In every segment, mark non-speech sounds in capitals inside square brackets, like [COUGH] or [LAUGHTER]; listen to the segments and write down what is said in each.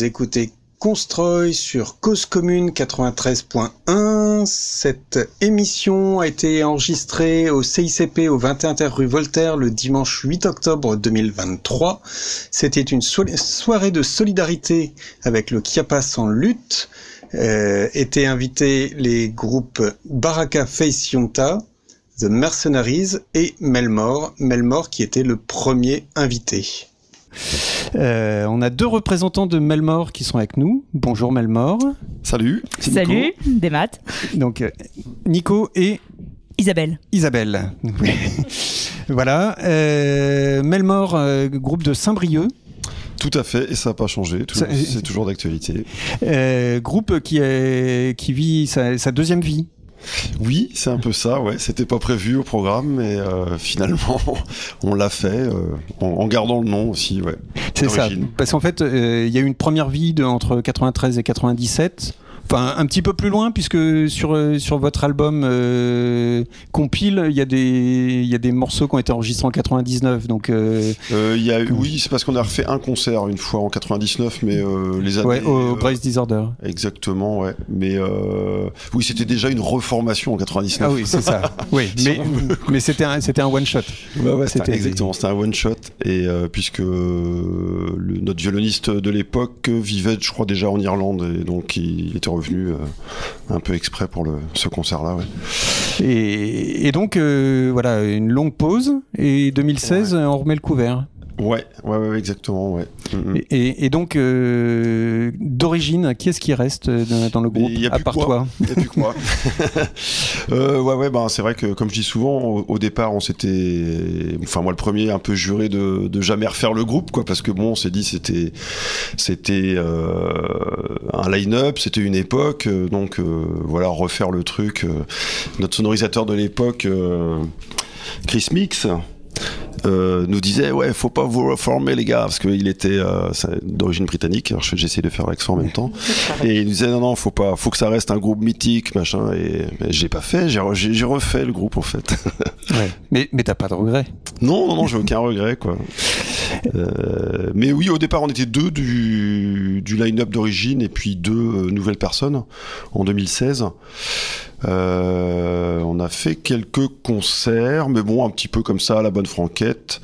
vous écoutez Constroy sur Cause Commune 93.1. Cette émission a été enregistrée au CICP au 21 terre rue Voltaire le dimanche 8 octobre 2023. C'était une so- soirée de solidarité avec le Chiapas en lutte. Euh, étaient invités les groupes Baraka Face Yonta, The Mercenaries et Melmore. Melmore qui était le premier invité. Euh, on a deux représentants de Melmore qui sont avec nous. Bonjour Melmore. Salut. Salut, des maths. Donc euh, Nico et Isabelle. Isabelle. [LAUGHS] voilà. Euh, Melmore, euh, groupe de Saint-Brieuc. Tout à fait, et ça n'a pas changé. C'est toujours d'actualité. Euh, groupe qui, est, qui vit sa, sa deuxième vie. Oui, c'est un peu ça, ouais. C'était pas prévu au programme, mais euh, finalement, [LAUGHS] on l'a fait euh, en, en gardant le nom aussi, ouais. C'est ça. Parce qu'en fait, euh, il y a eu une première vie de, entre 93 et 97. Enfin, un petit peu plus loin, puisque sur, euh, sur votre album euh, compile, il y, a des- y a des morceaux qui ont été enregistrés en 99. Donc, euh, Euh, il y a, oui, c'est parce qu'on a refait un concert une fois en 99, mais les années. ouais, au Brace Disorder. Exactement, ouais. Mais oui, c'était déjà une reformation en 99. Ah oui, c'est ça. [LAUGHS] oui, mais, [LAUGHS] mais c'était un, un one shot. Ouais, ouais, C'était- exactement, c'était un one shot et puisque le, notre violoniste de l'époque vivait, je crois déjà en Irlande et donc il était revenu euh, un peu exprès pour le, ce concert-là. Ouais. Et, et donc, euh, voilà, une longue pause. Et 2016, on remet le couvert. Ouais, ouais, ouais, exactement, ouais. Mm, mm. Et, et- et donc, euh, d'origine, qui est-ce qui reste euh, dans, le groupe, il y a à part que moi. toi Il y a plus que moi. [LAUGHS] [LAUGHS] Euh, ouais, ouais, ben c'est vrai que comme je dis souvent, au, au départ, on s'était, enfin moi le premier, un peu juré de, de jamais refaire le groupe, quoi, parce que bon, on s'est dit c'était, c'était euh, un line-up, c'était une époque, donc euh, voilà, refaire le truc. notre sonorisateur de l'époque, Chris Mix. Euh, nous disait ouais faut pas vous reformer les gars parce qu'il était euh, d'origine britannique. Alors je- j'essaie de faire l'accent en même temps. [LAUGHS] Et il nous disait non non faut pas faut que ça reste un groupe mythique machin. Et j'ai pas fait. J'ai re- j'ai j'ai refait le groupe en fait. [LAUGHS] Ouais. Mais, mais t'as pas de regret. non non non j'ai aucun regret quoi. [LAUGHS] Euh, mais oui au départ on était deux du, du line-up d'origine et puis deux euh, nouvelles personnes en 2016 Euh, on a fait quelques concerts mais bon un petit peu comme ça à la bonne franquette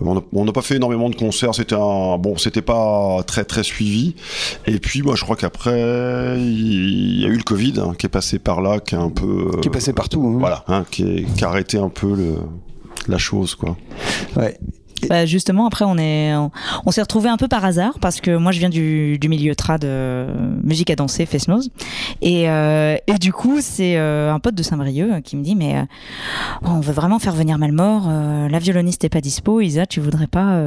on n'a pas fait énormément de concerts, c'était un bon, c'était pas très très suivi. Et puis moi, je crois qu'après, il y a eu le Covid hein, qui est passé par là, qui est un peu, Qui est passé partout. hein. voilà, hein, qui, est- qui a arrêté un peu le, la chose, quoi. Ouais. Bah, justement, après, on est, on, s'est retrouvé un peu par hasard parce que moi, je viens du, du milieu trad, de musique à danser, Fesnose, et, euh, et du coup, c'est euh, un pote de Saint-Brieuc qui me dit, mais euh, on veut vraiment faire venir Malmort, la violoniste est pas dispo, Isa, tu voudrais pas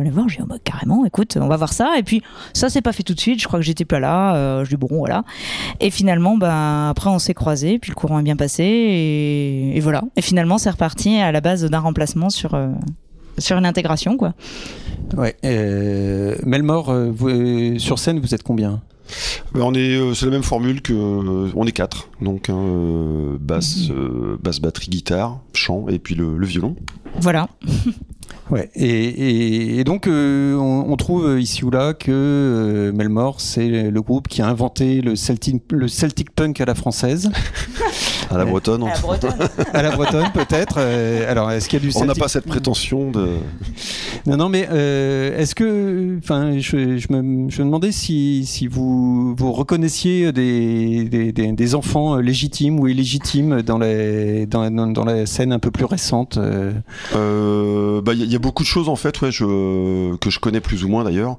aller voir? Je dis, oh, bah, carrément, écoute, on va voir ça. Et puis, ça s'est pas fait tout de suite. Je crois que j'étais pas là. je dis bon, voilà. Et finalement, ben après, on s'est croisés, puis le courant est bien passé, et, et voilà. Et finalement, c'est reparti à la base d'un remplacement sur sur une intégration, quoi. Ouais. Euh, Melmore, euh, euh, sur scène, vous êtes combien? Ben, on est, c'est la même formule que, on est quatre, donc basse, mhm. basse, batterie, guitare, chant et puis le, violon. Voilà. Ouais, et, donc on, trouve ici ou là que Melmore, c'est le groupe qui a inventé le Celtic, le Celtic punk à la française. [LAUGHS] À la bretonne. À la bretonne, [LAUGHS] à la bretonne peut-être. Euh, alors, est-ce qu'il y a du On n'a pas cette prétention de. Non, non, mais euh, est-ce que, enfin, je, je, me, je, me, demandais si, si vous vous reconnaissiez des, des, des, enfants légitimes ou illégitimes dans, les, dans, dans, la scène un peu plus récente. Euh, euh bah, il y, a beaucoup de choses en fait, ouais, je, que je connais plus ou moins d'ailleurs.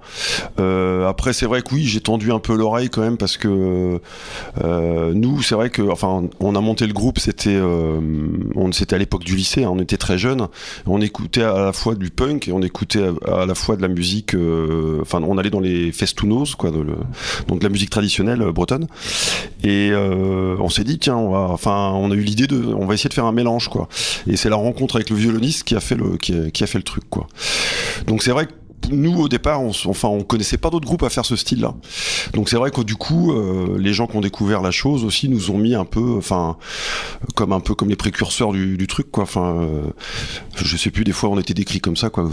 après, c'est vrai que oui, j'ai tendu un peu l'oreille quand même parce que nous, c'est vrai que, enfin, on a monté le groupe, c'était euh, on c'était à l'époque du lycée, hein, on était très jeunes, on écoutait à la fois du punk et on écoutait à, la fois de la musique. Euh, enfin, on allait dans les festounos, quoi, donc de la musique traditionnelle euh, bretonne. Et on s'est dit tiens, on va, enfin, on a eu l'idée de, on va essayer de faire un mélange, quoi. Et c'est la rencontre avec le violoniste qui a fait le qui a, fait le truc, quoi. Donc c'est vrai que nous au départ, on, enfin, on connaissait pas d'autres groupes à faire ce style-là. Donc c'est vrai que du coup, euh, les gens qui ont découvert la chose aussi nous ont mis un peu, enfin, comme un peu comme les précurseurs du, truc, quoi. Enfin, euh, je sais plus, des fois on était décrits comme ça, quoi.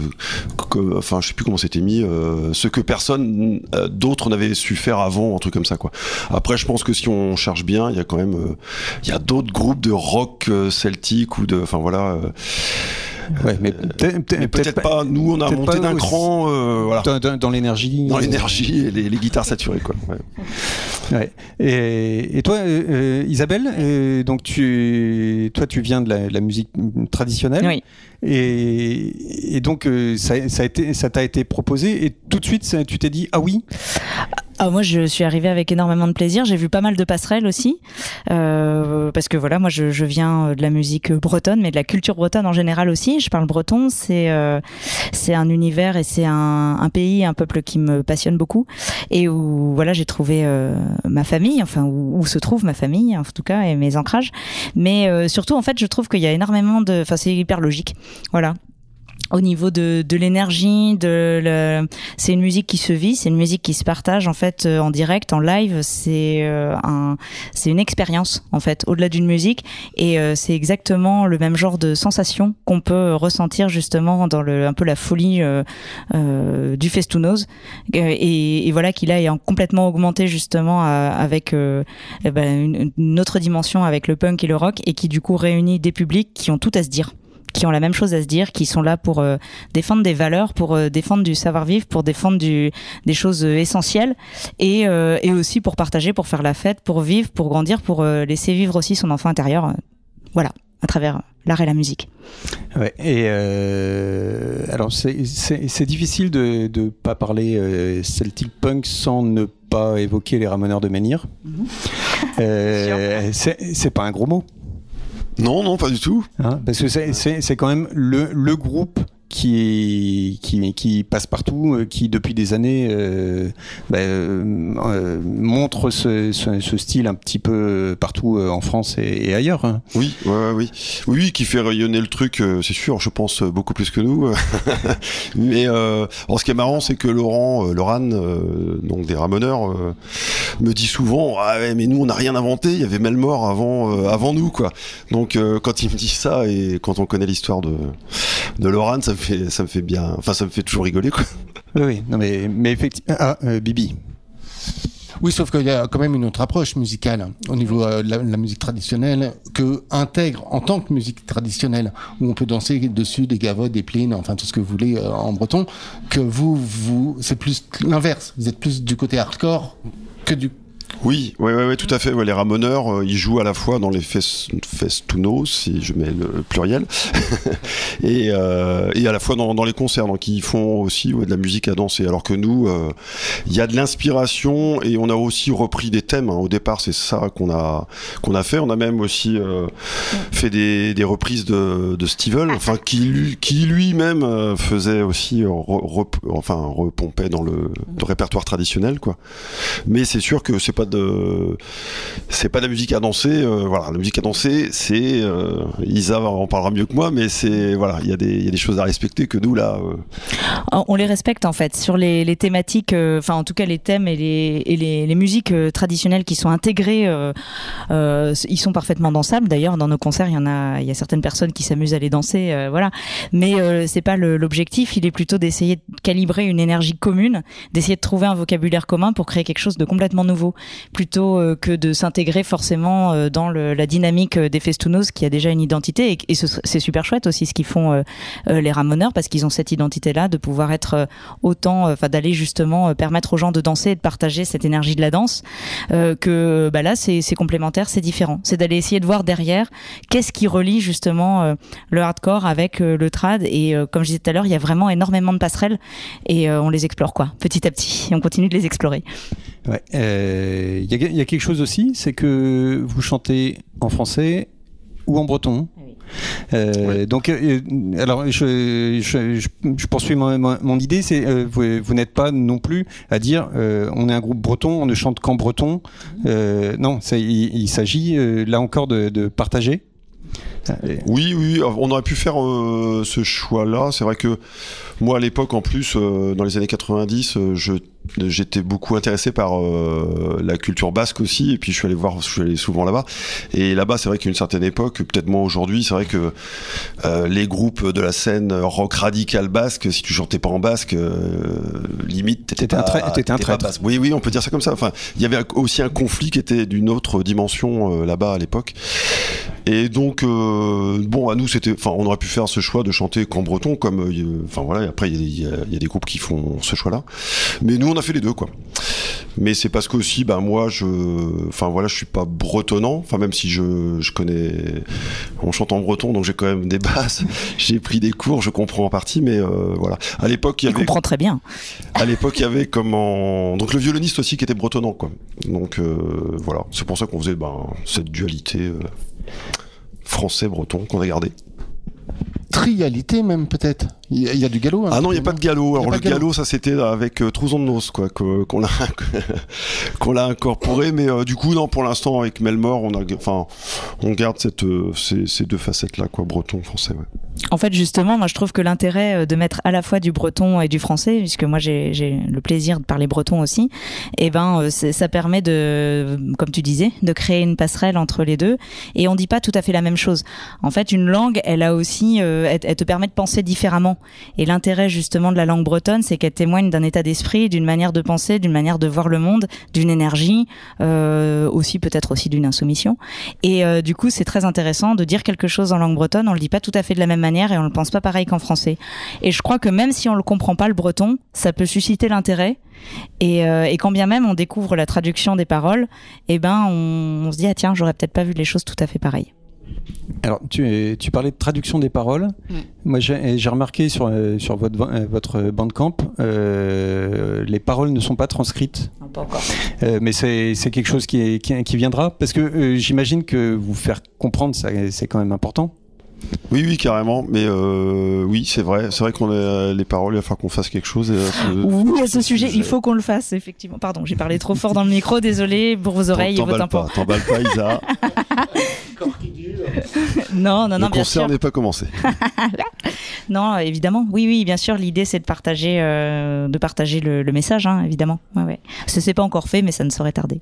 enfin, je sais plus comment c'était mis, euh, ce que personne d'autre n'avait su faire avant, un truc comme ça, quoi. Après, je pense que si on cherche bien, il y a quand même, il y a d'autres groupes de rock celtique ou de, enfin voilà. Ouais, mais peut-être pas, Nous, on a monté d'un cran, euh, voilà. Dans, l'énergie. Dans l'énergie et les, guitares saturées, quoi. Ouais. Et, toi, euh, euh, Isabelle, donc tu, toi, tu viens de la, musique traditionnelle. Oui. Et, donc, ça, ça, a été, ça t'a été proposé et tout de suite, tu t'es dit ah oui? Ah, moi, je suis arrivée avec énormément de plaisir. J'ai vu pas mal de passerelles aussi, euh, parce que voilà, moi, je, je, viens de la musique bretonne, mais de la culture bretonne en général aussi. Je parle breton, c'est euh, c'est un univers et c'est un, un, pays, un peuple qui me passionne beaucoup, et où voilà, j'ai trouvé euh, ma famille, enfin où, où, se trouve ma famille, en tout cas, et mes ancrages. Mais euh, surtout, en fait, je trouve qu'il y a énormément de, enfin, c'est hyper logique. Voilà, au niveau de, de l'énergie, de le... c'est une musique qui se vit, c'est une musique qui se partage en fait euh, en direct, en live. C'est euh, un, c'est une expérience en fait, au-delà d'une musique, et euh, c'est exactement le même genre de sensation qu'on peut ressentir justement dans le un peu la folie du Festounos, et, et, voilà qu'il a complètement augmenté justement avec eh ben, une, une autre dimension avec le punk et le rock, et qui du coup réunit des publics qui ont tout à se dire qui ont la même chose à se dire, qui sont là pour euh, défendre des valeurs, pour euh, défendre du savoir-vivre, pour défendre du, des choses euh, essentielles et, et, aussi pour partager, pour faire la fête, pour vivre, pour grandir, pour laisser vivre aussi son enfant intérieur. voilà, à travers l'art et la musique. Ouais, et alors c'est difficile de ne pas parler Celtic Punk sans ne pas évoquer les Ramoneurs de Menhir. [LAUGHS] Mm c'est pas un gros mot. Non, non, pas du tout. Hein, parce que c'est quand même le, le groupe qui, qui, passe partout, euh, qui depuis des années euh, bah, euh, montre ce, style un petit peu partout en France et, ailleurs. Hein. Oui, oui, oui, qui fait rayonner le truc, c'est sûr. Je pense beaucoup plus que nous. [LAUGHS] mais ce qui est marrant, c'est que Laurent, Laurent, donc des Ramoneurs, me dit souvent, ah mais nous on n'a rien inventé. Il y avait Melmore avant, avant nous, quoi. Donc quand il me dit ça et quand on connaît l'histoire de de Laurent, ça ça me fait bien. Enfin, ça me fait toujours rigoler, quoi. Oui, non, mais, mais effectivement. Ah, euh, Bibi. Oui, sauf qu'il y a quand même une autre approche musicale au niveau euh, de la, musique traditionnelle que intègre en tant que musique traditionnelle où on peut danser dessus des gavottes, des plines, enfin tout ce que vous voulez euh, en breton. Que vous, vous, c'est plus l'inverse. Vous êtes plus du côté hardcore que du Oui, ouais, ouais, ouais, tout à fait. Ouais, les ramoneurs, euh, ils jouent à la fois dans les fest festunos, si je mets le pluriel, [LAUGHS] et, euh, et à la fois dans, dans les concerts. Donc ils font aussi ouais, de la musique à danser. Alors que nous, euh, il y a de l'inspiration et on a aussi repris des thèmes. hein. Au départ, c'est ça qu'on a qu'on a fait. On a même aussi euh, fait des, des reprises de, de Steven, enfin qui lui qui lui-même faisait aussi re- enfin repompait dans le, le répertoire traditionnel, quoi. Mais c'est sûr que c'est pas c'est pas de la musique à danser. euh, voilà, la musique à danser, c'est euh, Isa en parlera mieux que moi, mais c'est voilà, il y a des choses à respecter que nous là. euh, On les respecte en fait sur les, thématiques, euh, enfin en tout cas les thèmes et les, musiques traditionnelles qui sont intégrées, ils sont parfaitement dansables. D'ailleurs, dans nos concerts, il y a, il y a certaines personnes qui s'amusent à les danser, voilà. Mais c'est pas l'objectif. Il est plutôt d'essayer de calibrer une énergie commune, d'essayer de trouver un vocabulaire commun pour créer quelque chose de complètement nouveau, plutôt euh, que de s'intégrer forcément euh, dans le- la dynamique euh, des Festounos qui a déjà une identité. Et, et ce- c'est super chouette aussi ce qu'ils font les Ramoneurs parce qu'ils ont cette identité-là de pouvoir être autant, enfin d'aller justement permettre aux gens de danser et de partager cette énergie de la danse. que bah là c'est complémentaire, c'est différent. C'est d'aller essayer de voir derrière qu'est-ce qui relie justement le hardcore avec le trad et comme je disais tout à l'heure, il y a vraiment énormément de passerelles et on les explore quoi, petit à petit. Et on continue de les explorer. Ouais. Euh, Il y, a- il y a quelque chose aussi, c'est que vous chantez en français ou en breton. Euh, Donc, euh, alors, je, je, je, je poursuis mon, idée, c'est euh, vous, vous n'êtes pas non plus à dire euh, on est un groupe breton, on ne chante qu'en breton. Euh, non, ça, il, il s'agit euh, là encore de, de partager. Oui, oui, on aurait pu faire euh, ce choix-là. C'est vrai que moi, à l'époque, en plus, euh, dans les années 90, euh, je j'étais beaucoup intéressé par euh, la culture basque aussi, et puis je suis allé voir, je suis allé souvent là-bas. Et là-bas, c'est vrai qu'à une certaine époque, peut-être moins aujourd'hui, c'est vrai que euh, les groupes de la scène rock radical basque, si tu chantais pas en basque, euh, limite, t'étais T'étais un trai- t'étais un traître. basque. Oui, oui, on peut dire ça comme ça. Enfin, il y avait aussi un conflit qui était d'une autre dimension là-bas à l'époque. Et donc, bon, à nous, c'était, enfin, on aurait pu faire ce choix de chanter qu'en breton, comme, enfin voilà. Après, il y, a des- il y a- il y a des groupes qui font ce choix-là. Mais nous, on a fait les deux, quoi. Mais c'est parce qu'aussi, ben moi, je, enfin voilà, je suis pas bretonnant. Enfin même si je, je connais, on chante en breton, donc j'ai quand même des bases. [LAUGHS] j'ai pris des cours, je comprends en partie, mais euh, voilà. À l'époque, il y avait, comprend très bien. à l'époque, il y avait comment, donc le violoniste aussi qui était bretonnant, quoi. Donc euh, voilà, c'est pour ça qu'on faisait ben, cette dualité euh, français-breton qu'on a gardé. Trialité même peut-être. Il y, a- il y a du galop. hein, Ah non, il n'y a pas de galop. Alors le galop. galop, ça c'était avec euh, Trouzon de Nos, quoi, qu'on l'a [LAUGHS] qu'on l'a incorporé. Mais euh, du coup, non, pour l'instant, avec Melmore, on a, enfin, on garde cette, euh, ces, ces deux facettes-là, quoi, breton, français. Ouais. En fait, justement, moi, je trouve que l'intérêt euh, de mettre à la fois du breton et du français, puisque moi, j'ai le plaisir de parler breton aussi, et ben, euh, ça permet de, comme tu disais, de créer une passerelle entre les deux. Et on dit pas tout à fait la même chose. En fait, une langue, elle a aussi, euh, elle, te permet de penser différemment. Et l'intérêt justement de la langue bretonne, c'est qu'elle témoigne d'un état d'esprit, d'une manière de penser, d'une manière de voir le monde, d'une énergie, euh, aussi peut-être aussi d'une insoumission. Et du coup, c'est très intéressant de dire quelque chose en langue bretonne. On le dit pas tout à fait de la même manière et on le pense pas pareil qu'en français. Et je crois que même si on le comprend pas le breton, ça peut susciter l'intérêt. Et, euh, et quand bien même on découvre la traduction des paroles, eh ben on, on se dit ah tiens j'aurais peut-être pas vu les choses tout à fait pareilles. Alors, tu, tu parlais de traduction des paroles. Moi, j'ai j'ai remarqué sur, euh, sur votre, euh, votre bandcamp, euh, les paroles ne sont pas transcrites. Pas encore. Euh, mais c'est c'est quelque chose qui, est- qui, qui viendra. Parce que euh, j'imagine que vous faire comprendre, ça, c'est quand même important. Oui, oui, carrément. Mais euh, oui, c'est vrai. C'est vrai qu'on a les paroles, il va falloir qu'on fasse quelque chose. c'est- Oui, à ce sujet, il faut qu'on le fasse effectivement. Pardon, j'ai parlé trop fort dans le micro. Désolé pour vos oreilles et vos tympans. t'emballes pas, Isa. [LAUGHS] Non, non, non, Le bien concert n'est pas commencé. [LAUGHS] Non, évidemment. Oui, oui, bien sûr. L'idée, c'est de partager, euh, de partager le, le message, hein, évidemment. Ouais, ouais. Ce n'est pas encore fait, mais ça ne saurait tarder.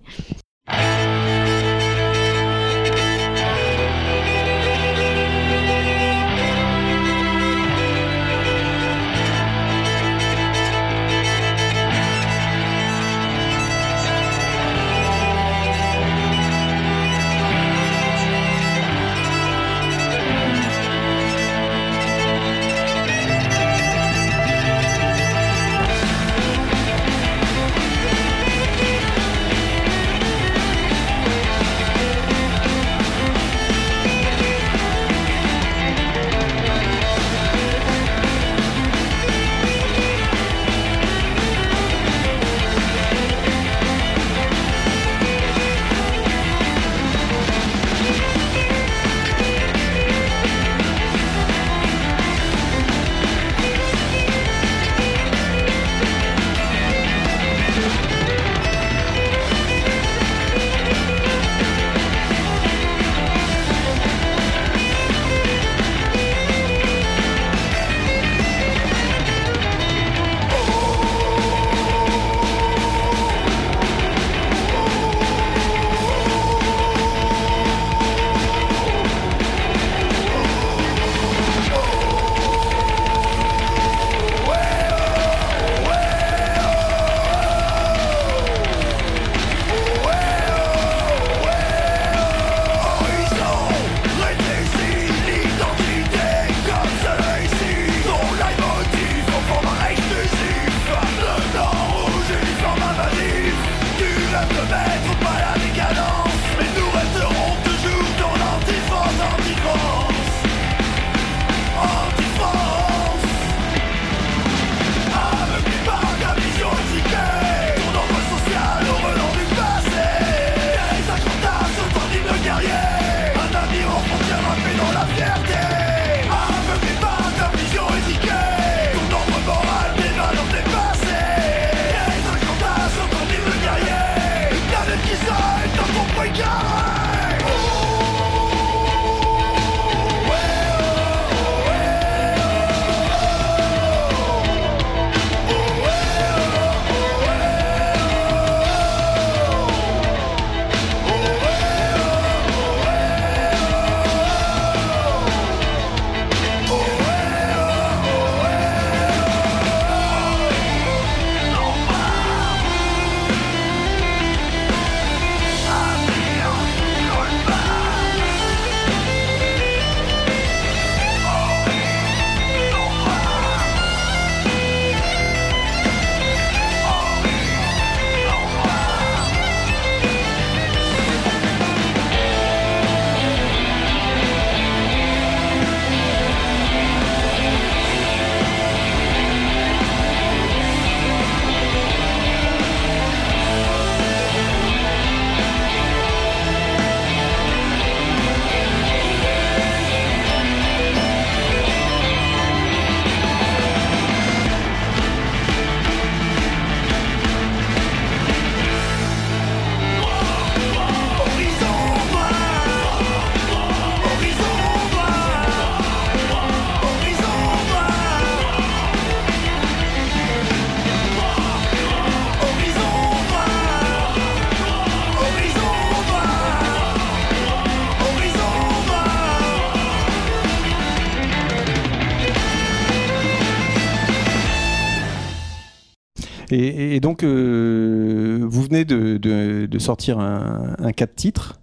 Et, donc, euh, vous venez de, sortir un, un 4 titres.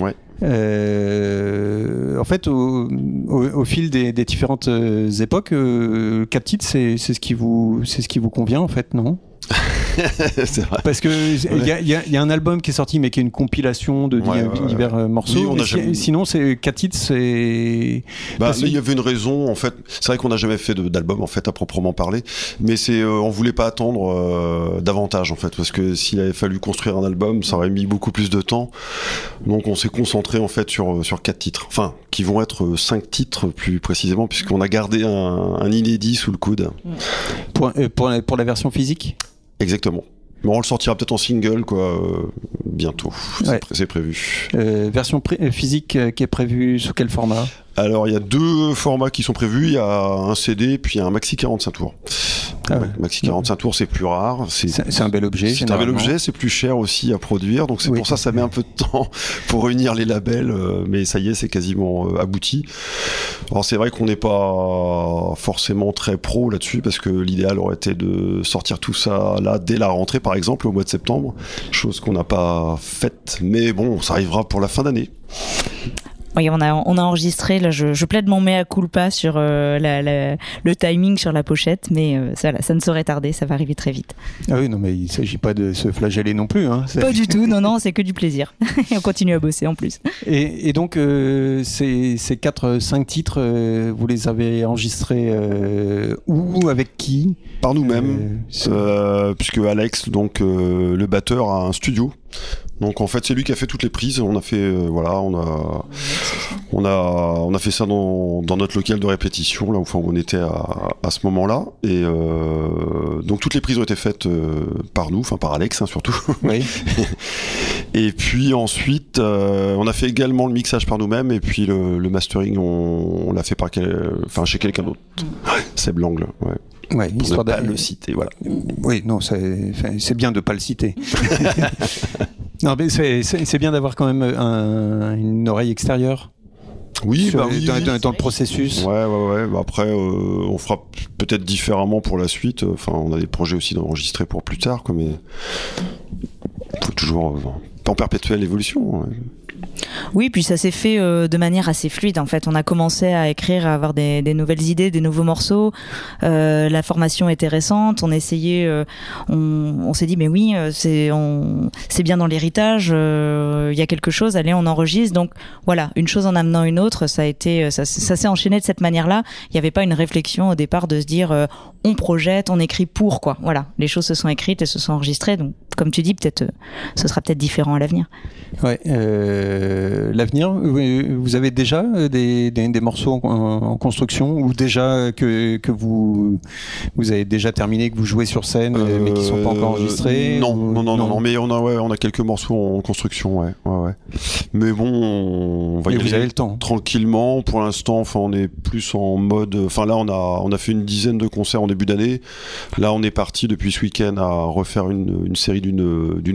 Ouais. Euh, en fait, au, fil des, différentes euh, époques, 4 titres, c'est ce qui vous, c'est ce qui vous convient en fait, non? [LAUGHS] vrai. Parce que il y, a un album qui est sorti, mais qui est une compilation de divers euh, morceaux. Sinon, c'est quatre titres, c'est. Bah, il y avait une raison. En fait, c'est vrai qu'on n'a jamais fait d'album en fait à proprement parler, mais c'est euh, on voulait pas attendre euh, davantage en fait, parce que s'il avait fallu construire un album, ça aurait mis beaucoup plus de temps. Donc, on s'est concentré en fait sur sur quatre titres, enfin, qui vont être cinq titres plus précisément, puisqu'on a gardé un, un, inédit sous le coude. Pour, pour, pour la version physique? Exactement. Mais on le sortira peut-être en single, quoi, euh, bientôt. C'est prévu. Euh, version euh, physique qui est prévue sous quel format? Alors, il y a deux formats qui sont prévus. Il y a un CD, puis un maxi 45 tours. Ah maxi 45 tours, c'est plus rare. C'est un bel objet. C'est un bel objet, c'est plus cher aussi à produire. Donc c'est pour ça ça met un peu de temps [LAUGHS] pour réunir les labels. Euh, mais ça y est, c'est quasiment euh, abouti. Alors c'est vrai qu'on n'est pas forcément très pro là-dessus parce que l'idéal aurait été de sortir tout ça là dès la rentrée par exemple au mois de septembre. Chose qu'on n'a pas faite. Mais bon, ça arrivera pour la fin d'année. Oui, on a, on a enregistré, là, je, je plaide mon mea culpa sur euh, la, le timing sur la pochette, mais euh, ça, ça ne saurait tarder, ça va arriver très vite. Ah oui, non, mais il ne s'agit pas de se flageller non plus. Hein, pas du tout, non, non, c'est que du plaisir. [LAUGHS] et on continue à bosser en plus. Et, et donc, euh, ces, ces 4-5 titres, vous les avez enregistrés où, avec qui? Par nous-mêmes, puisque Alex, donc le batteur, a un studio donc en fait c'est lui qui a fait toutes les prises. On a fait euh, voilà, on a on a on a fait ça dans, dans notre local de répétition là où on était à, à ce moment-là. Et euh, donc toutes les prises ont été faites euh, par nous, enfin par Alex hein, surtout. Oui. [LAUGHS] et puis ensuite on a fait également le mixage par nous-mêmes et puis le, le mastering on, on l'a fait par quel, enfin chez quelqu'un d'autre. C'est mm. Blangle. Ouais. Ouais, pour histoire de pas le citer, voilà. Oui, non, c'est bien de pas le citer. [LAUGHS] non, mais c'est bien d'avoir quand même un, une oreille extérieure. Oui, bah dans, le processus. Ouais, ouais, ouais. Bah après, euh, on fera peut-être différemment pour la suite. Enfin, on a des projets aussi d'enregistrer pour plus tard, quoi, mais faut toujours euh, en perpétuelle évolution. Oui, puis ça s'est fait euh, de manière assez fluide. En fait, on a commencé à écrire, à avoir des, nouvelles idées, des nouveaux morceaux. Euh, la formation était récente. On essayait, euh, on, s'est dit, mais oui, c'est bien dans l'héritage. Il y a quelque chose. Allez, on enregistre. Donc voilà, une chose en amenant une autre. Ça a été, ça, s'est enchaîné de cette manière-là. Il n'y avait pas une réflexion au départ de se dire, on projette, on écrit pour quoi. Voilà, les choses se sont écrites et se sont enregistrées. Donc, comme tu dis, peut-être, ce sera peut-être différent à l'avenir. Ouais, l'avenir, vous avez déjà euh, des, des, des morceaux en, en construction ou déjà que, que vous, vous avez déjà terminé, que vous jouez sur scène euh, mais qui sont pas encore enregistrés Non, ou- non, non, non, non, mais on a, ouais, on a quelques morceaux en construction, ouais, ouais, ouais. Mais bon, on va y vous avez le temps. tranquillement. Pour l'instant, enfin, on est plus en mode. Enfin, là, on a, on a fait une dizaine de concerts en début d'année. Là, on est parti depuis ce week-end à refaire une, une série d'une,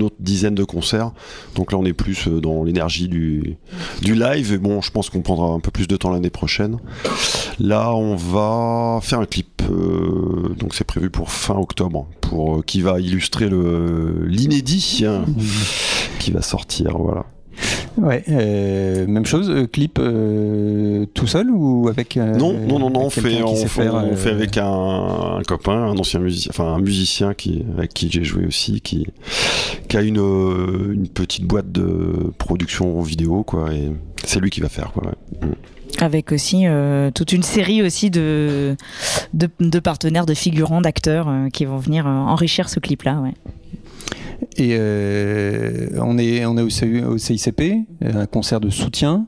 autre dizaine de concerts. Donc là, on est plus euh, dans l'énergie du, du live. Et bon, je pense qu'on prendra un peu plus de temps l'année prochaine. Là, on va faire un clip. euh, donc, c'est prévu pour fin octobre, pour euh, qui va illustrer le l'inédit hein, qui va sortir. Voilà. Ouais, euh, même chose, euh, clip euh, tout seul ou avec euh, Non, non, non, non, on fait, on, fait, faire, on euh, fait avec un, un copain, un ancien musicien, enfin un musicien qui, avec qui j'ai joué aussi, qui, qui a une, une petite boîte de production vidéo, quoi, et c'est lui qui va faire, quoi. ouais. Mm. avec aussi euh, toute une série aussi de, de, de partenaires, de figurants, d'acteurs euh, qui vont venir euh, enrichir ce clip-là. Ouais. Et euh, on est, on est au, CICP, un concert de soutien.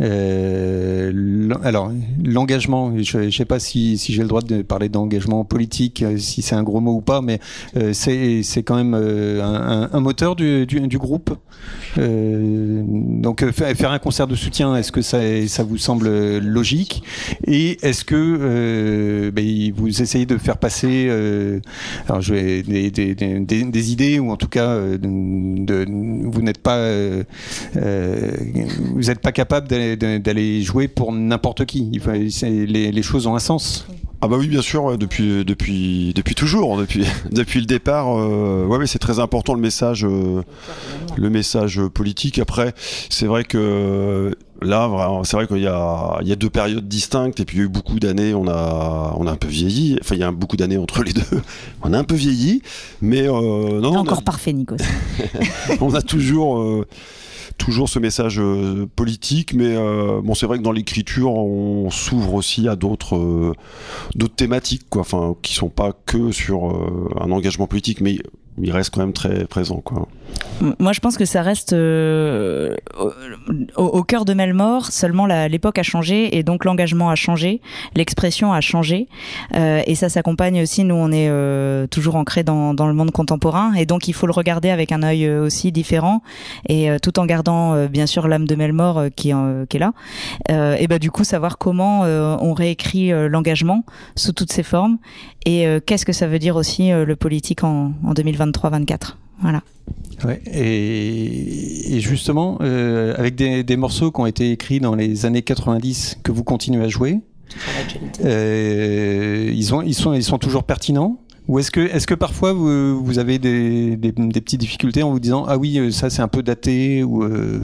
Euh, alors, l'engagement, je ne sais pas si, j'ai le droit de parler d'engagement politique, euh, si c'est un gros mot ou pas, mais euh, c'est quand même un, moteur du, du, groupe. Donc, faire, un concert de soutien, est-ce que ça, ça vous semble logique? Et est-ce que ben, vous essayez de faire passer alors je vais des, des, idées ou en tout cas vous n'êtes pas vous n'êtes pas capable d'aller- d'aller jouer pour n'importe qui. Il faut- c'est- les, les choses ont un sens. Ah bah oui, bien sûr, ouais, depuis, depuis, depuis toujours, depuis, [LAUGHS] depuis le départ. euh, ouais, mais c'est très important le message, euh, le message politique. Après, c'est vrai que là, c'est vrai qu'il y a, il y a deux périodes distinctes et puis il y a eu beaucoup d'années, on a, on a un peu vieilli. Enfin, il y a beaucoup d'années entre les deux. [LAUGHS] On a un peu vieilli, mais euh, non, non, on a- Encore parfait, Nikos. [LAUGHS] on a toujours euh, toujours ce message euh, politique mais euh, bon c'est vrai que dans l'écriture on s'ouvre aussi à d'autres euh, thématiques quoi. Enfin qui sont pas que sur un engagement politique mais il reste quand même très présent quoi Moi, je pense que ça reste euh, au, cœur de Melmort. Seulement, l'époque a changé et donc l'engagement a changé, l'expression a changé. Euh, et ça s'accompagne aussi. Nous, on est euh, toujours ancré dans, le monde contemporain et donc il faut le regarder avec un œil aussi différent et tout en gardant bien sûr l'âme de Melmort euh, qui, est, là. Et bah du coup, savoir comment on réécrit l'engagement sous toutes ses formes et qu'est-ce que ça veut dire aussi le politique en, en 2023-24. Voilà. Ouais, et, et justement, euh, avec des, des morceaux qui ont été écrits dans les années 90 que vous continuez à jouer, euh, ils, ont, ils, sont, ils sont toujours pertinents? Ou est-ce que, est que parfois vous, vous avez des, des, des petites difficultés en vous disant ah oui euh, ça c'est un peu daté ou euh,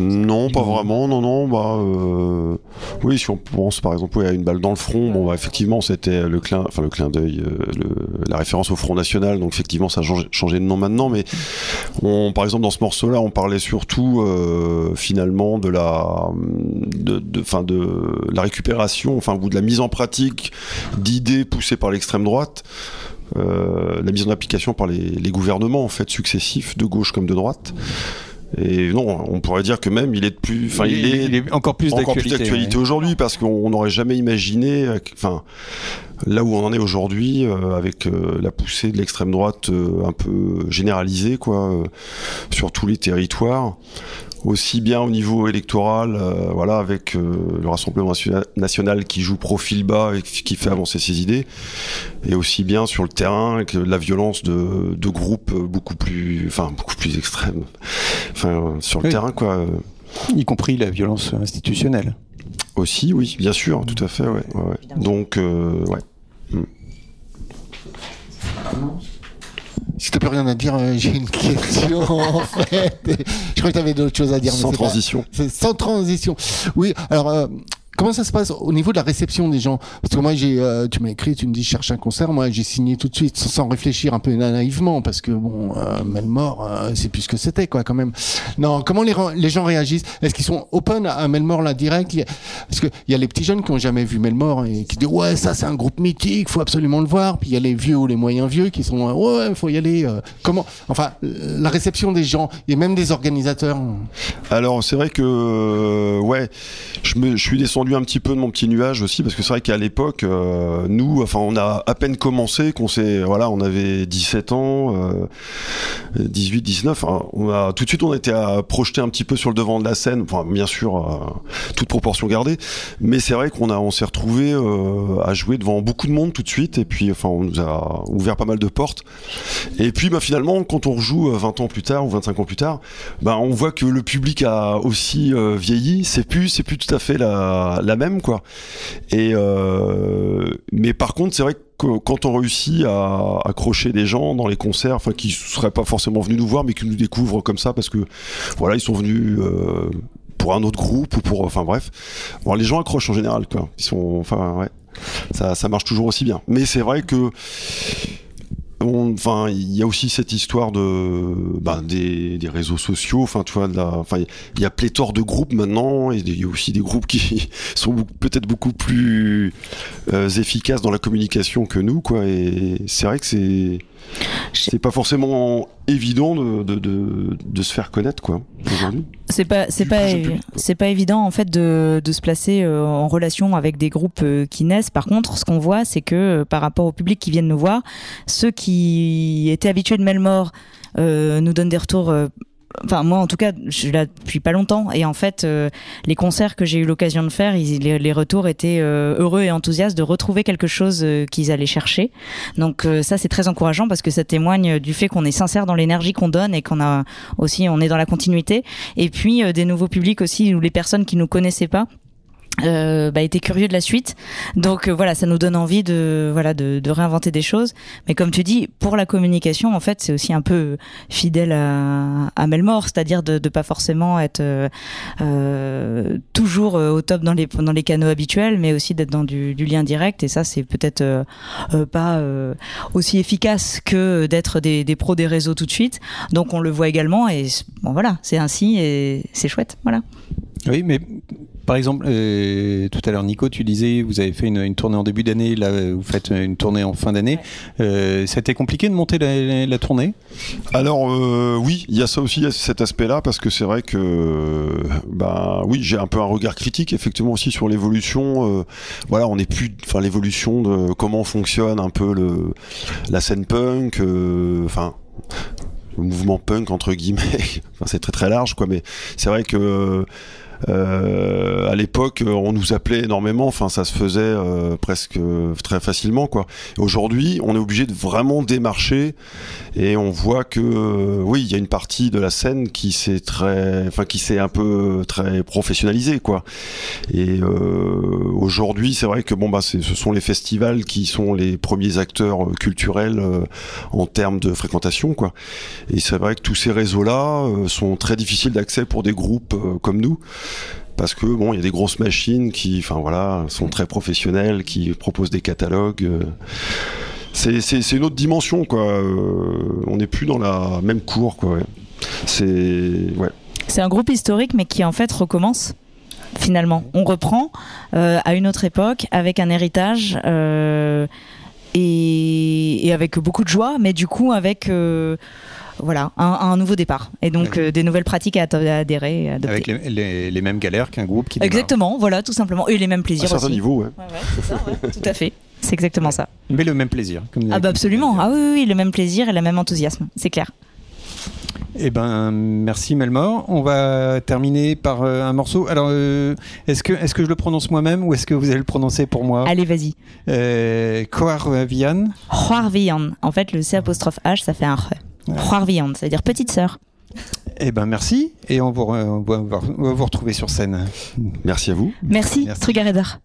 non pas vraiment non non bah euh, oui si on pense par exemple à une balle dans le front bon bah, effectivement c'était le clin enfin le clin d'œil euh, le- la référence au Front National donc effectivement ça a changé, changé de nom maintenant mais on, par exemple dans ce morceau là on parlait surtout finalement de la de, de, enfin, de la récupération enfin ou de la mise en pratique d'idées poussées par l'extrême droite la mise en application par les, les gouvernements en fait successifs de gauche comme de droite et non on pourrait dire que même il est de plus enfin il, est, encore plus encore plus d'actualité. ouais. aujourd'hui parce qu'on n'aurait jamais imaginé, euh, enfin, là où on en est aujourd'hui, euh, avec euh, la poussée de l'extrême droite euh, un peu généralisée, quoi, euh, sur tous les territoires, aussi bien au niveau électoral, euh, voilà, avec euh, le Rassemblement nationa- national qui joue profil bas et qui fait avancer ses idées, et aussi bien sur le terrain avec la violence de, de groupes beaucoup plus, enfin, beaucoup plus extrêmes, enfin, euh, sur le Oui. terrain, quoi. y compris la violence institutionnelle. Aussi, oui, bien sûr, tout à fait, ouais. ouais, ouais. Donc, euh, ouais. Si t'as plus rien à dire, euh, j'ai une question [LAUGHS] en fait. Je crois que t'avais d'autres choses à dire. Sans transition. C'est sans transition. Oui, alors euh, Comment ça se passe au niveau de la réception des gens? Parce que moi, j'ai, euh, tu m'as écrit, tu me dis, je cherche un concert. Moi, j'ai signé tout de suite, sans réfléchir, un peu naïvement, parce que bon, euh, Melmore, euh, c'est plus ce que c'était, quoi, quand même. Non, comment les, gens réagissent? Est-ce qu'ils sont open à Melmore là direct? Parce que il y a les petits jeunes qui ont jamais vu Melmore et qui disent ouais, ça c'est un groupe mythique, faut absolument le voir. Puis il y a les vieux ou les moyens vieux qui sont ouais, faut y aller. comment Enfin, la réception des gens et même des organisateurs? Alors c'est vrai que ouais, je me, je suis descendu un petit peu de mon petit nuage aussi parce que c'est vrai qu'à l'époque euh, nous enfin on a à peine commencé qu'on s'est voilà on avait 17 ans 18 euh, 19 hein. on a tout de suite on a été à projeter un petit peu sur le devant de la scène enfin bien sûr euh, toute proportion gardée mais c'est vrai qu'on a on s'est retrouvé à jouer devant beaucoup de monde tout de suite et puis enfin on nous a ouvert pas mal de portes et puis bah, finalement quand on rejoue 20 ans plus tard ou 25 ans plus tard bah, on voit que le public a aussi vieilli c'est plus c'est plus tout à fait la la, même quoi. Et euh, mais par contre, c'est vrai que quand on réussit à accrocher des gens dans les concerts, enfin qui seraient pas forcément venus nous voir, mais qui nous découvrent comme ça parce que voilà, ils sont venus. Euh, pour un autre groupe ou pour enfin bref bon les gens accrochent en général quoi ils sont enfin ouais ça, ça marche toujours aussi bien mais c'est vrai que enfin, il y a aussi cette histoire de ben, des, réseaux sociaux. Enfin, tu vois, enfin, il y a pléthore de groupes maintenant, et il y a aussi des groupes qui [LAUGHS] sont peut-être beaucoup plus euh, efficaces dans la communication que nous, quoi. Et c'est vrai que c'est c'est pas forcément évident de, de, de, se faire connaître quoi aujourd'hui. C'est pas c'est pas c'est pas évident en fait de, de se placer euh, en relation avec des groupes euh, qui naissent. Par contre, ce qu'on voit, c'est que euh, par rapport au public qui viennent nous voir, ceux qui étaient habitués de Melmore nous donnent des retours enfin moi en tout cas je suis là depuis pas longtemps. Et en fait euh, les concerts que j'ai eu l'occasion de faire les, retours étaient euh, heureux et enthousiastes de retrouver quelque chose euh, qu'ils allaient chercher. Donc ça c'est très encourageant parce que ça témoigne du fait qu'on est sincère dans l'énergie qu'on donne et qu'on a aussi on est dans la continuité. Et puis des nouveaux publics aussi ou les personnes qui nous connaissaient pas euh, bah, était curieux de la suite. Donc euh, voilà, ça nous donne envie de voilà de, réinventer des choses. Mais comme tu dis, pour la communication, en fait, c'est aussi un peu fidèle à, à Melmore, c'est-à-dire de, de pas forcément être euh, euh toujours au top dans les canaux habituels, mais aussi d'être dans du, du, lien direct. Et ça, c'est peut-être pas aussi efficace que d'être des, des pros des réseaux tout de suite. Donc on le voit également. Et bon voilà, c'est ainsi et c'est chouette. Voilà. Oui, mais par exemple, euh, tout à l'heure, Nico, tu disais, vous avez fait une, tournée en début d'année, là, vous faites une tournée en fin d'année. Euh, ça a été compliqué de monter la, tournée? Alors, euh, oui, il y a ça aussi, il y a cet aspect-là, parce que c'est vrai que, bah, oui, j'ai un peu un regard critique, effectivement, aussi sur l'évolution. voilà, on n'est plus, enfin, l'évolution de comment fonctionne un peu le, la scène punk, enfin le mouvement punk entre guillemets [LAUGHS] enfin, c'est très très large quoi mais c'est vrai que euh, à l'époque, on nous appelait énormément. Enfin, ça se faisait euh, presque très facilement, quoi. Aujourd'hui, on est obligé de vraiment démarcher, et on voit que, euh, oui, il y a une partie de la scène qui s'est très, enfin, qui s'est un peu très professionnalisée, quoi. Et aujourd'hui, c'est vrai que bon, bah, ce sont les festivals qui sont les premiers acteurs culturels en termes de fréquentation, quoi. Et c'est vrai que tous ces réseaux-là sont très difficiles d'accès pour des groupes comme nous parce que bon, il y a des grosses machines qui, enfin voilà, sont très professionnelles, qui proposent des catalogues. Euh. C'est une autre dimension, quoi. Euh, on n'est plus dans la même cour, quoi. C'est ouais. C'est un groupe historique, mais qui en fait recommence finalement. On reprend euh, à une autre époque avec un héritage. Et, et, avec beaucoup de joie, mais du coup avec voilà, un, nouveau départ. Et donc euh, des nouvelles pratiques à, adhérer. Avec les, mêmes galères qu'un groupe qui Exactement, voilà, tout simplement. Et les mêmes plaisirs. À certains niveaux, ouais. c'est ça, tout à fait. C'est exactement ça. Mais le même plaisir. ah bah absolument. Ah oui, oui, le même plaisir et le même enthousiasme, c'est clair. Eh ben, merci Melmore. On va terminer par euh, un morceau. Alors, euh, est-ce que, est que je le prononce moi-même ou est-ce que vous allez le prononcer pour moi? Allez, vas-y. Euh, Coarvian. En fait, le C apostrophe H, ça fait un R. Roarviande, c'est-à-dire petite sœur. Eh ben merci et on, vous, va, vous retrouver sur scène. Merci à vous. Merci, merci. Trugaredar.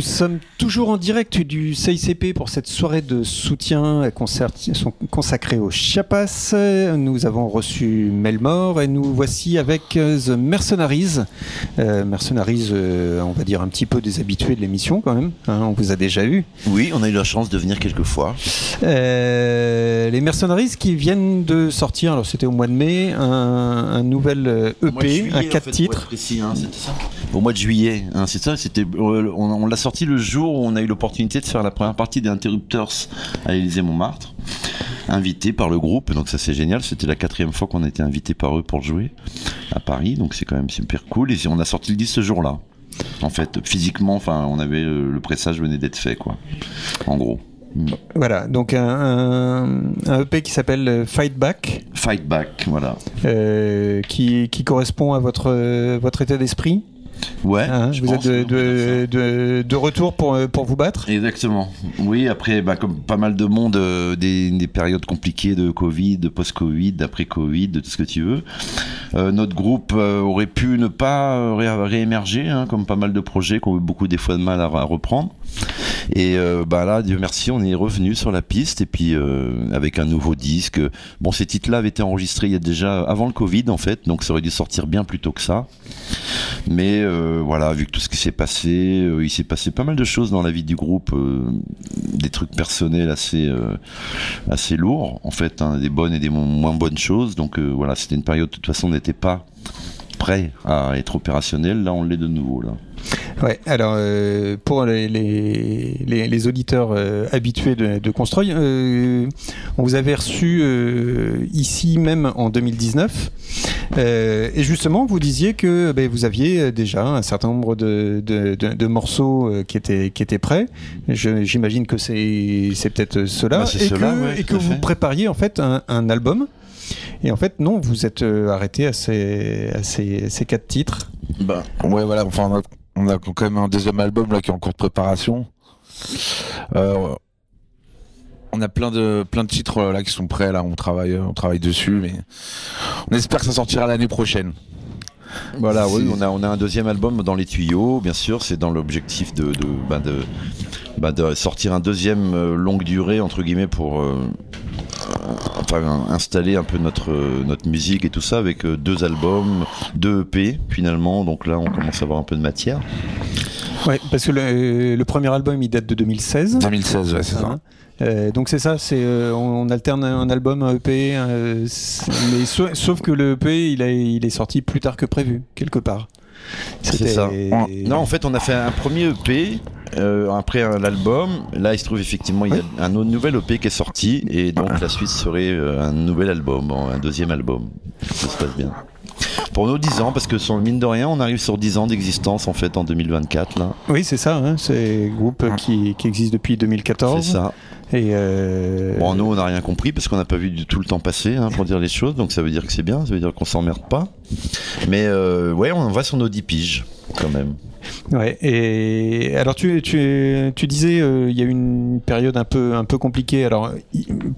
Nous sommes toujours en direct du CICP pour cette soirée de soutien consacrée aux Chiapas. Nous avons reçu Melmore et nous voici avec The Mercenaries. Euh, Mercenaries, euh, on va dire un petit peu des habitués de l'émission quand même. Hein, on vous a déjà eu. Oui, on a eu la chance de venir quelques fois. Euh, les Mercenaries qui viennent de sortir, alors c'était au mois de mai, un, nouvel EP, un 4 titres. Hein, au mois de juillet, hein, c'est ça. C'était, on, l'a sorti le jour où on a eu l'opportunité de faire la première partie des Interrupters à Élysée Montmartre, invité par le groupe. Donc ça c'est génial. C'était la quatrième fois qu'on a été invité par eux pour jouer à Paris. Donc c'est quand même super cool. Et on a sorti le disque ce jour-là. En fait, physiquement, enfin, on avait le pressage venait d'être fait, quoi. En gros. Voilà, donc un, un, EP qui s'appelle Fight Back. Fight Back, voilà. Euh, qui, qui, correspond à votre, votre état d'esprit Ouais. Hein, vous êtes de, de, de, retour pour, pour vous battre? Exactement. Oui, après, bah, comme pas mal de monde, euh, des, des, périodes compliquées de Covid, de post-Covid, d'après-Covid, de tout ce que tu veux. Euh, notre groupe euh, aurait pu ne pas réémerger, hein, comme pas mal de projets qui ont eu beaucoup des fois de mal à, reprendre. Et bah là, Dieu merci, on est revenu sur la piste et puis avec un nouveau disque. Bon, ces titres-là avaient été enregistrés il y a déjà avant le Covid en fait, donc ça aurait dû sortir bien plus tôt que ça. Mais euh, voilà, vu que tout ce qui s'est passé, euh, il s'est passé pas mal de choses dans la vie du groupe, euh, des trucs personnels assez assez lourds en fait, hein, des bonnes et des moins bonnes choses. Donc voilà, c'était une période de toute façon on n'était pas prêt à être opérationnel. Là, on l'est de nouveau là. Ouais, alors euh, pour les, les, les, auditeurs euh, habitués de, de Construy, euh, on vous avait reçu ici même en 2019 et justement vous disiez que ben, vous aviez déjà un certain nombre de, de, de morceaux qui, étaient, qui étaient prêts. J'imagine que c'est peut-être cela bah, et, que, et que vous prépariez en fait un, un album. Et en fait, non, vous êtes arrêté à ces, à ces, ces quatre titres. Bah, ouais, voilà. Enfin, on a quand même un deuxième album là qui est en cours de préparation. Euh, on a plein de plein de titres euh, là qui sont prêts là, on travaille on travaille dessus, mais on espère que ça sortira l'année prochaine. Voilà, oui, on a, on a un deuxième album dans les tuyaux, bien sûr, c'est dans l'objectif de, de, bah, bah, de, sortir un deuxième euh, longue durée, entre guillemets, pour enfin, installer un peu notre, notre musique et tout ça avec euh, deux albums, deux EP finalement. Donc là, on commence à avoir un peu de matière. Ouais, parce que le, premier album il date de 2016. 2016, ouais, c'est ça. Euh, donc c'est ça, c'est euh, on, alterne un album, un EP, mais sauf que le EP il, a, il est sorti plus tard que prévu quelque part. C'est ça. Non, en fait, on a fait un premier EP. Euh, après l'album, là il se trouve effectivement il y a un autre nouvel EP qui est sorti et donc la suite serait euh, un nouvel album, un deuxième album. Ça se passe bien. Pour nos 10 ans, parce que sur mine de rien, on arrive sur 10 ans d'existence en fait en 2024 là. Oui, c'est ça, hein, c'est un groupe qui, qui, existe depuis 2014. C'est ça. Et euh... Bon, nous, on n'a rien compris parce qu'on n'a pas vu du tout le temps passer hein, pour dire les choses, donc ça veut dire que c'est bien, ça veut dire qu'on s'emmerde pas. Mais euh, ouais, on va sur nos 10 piges quand même. Ouais, et alors tu, tu, tu disais euh, il y a eu une période un peu, un peu compliquée alors,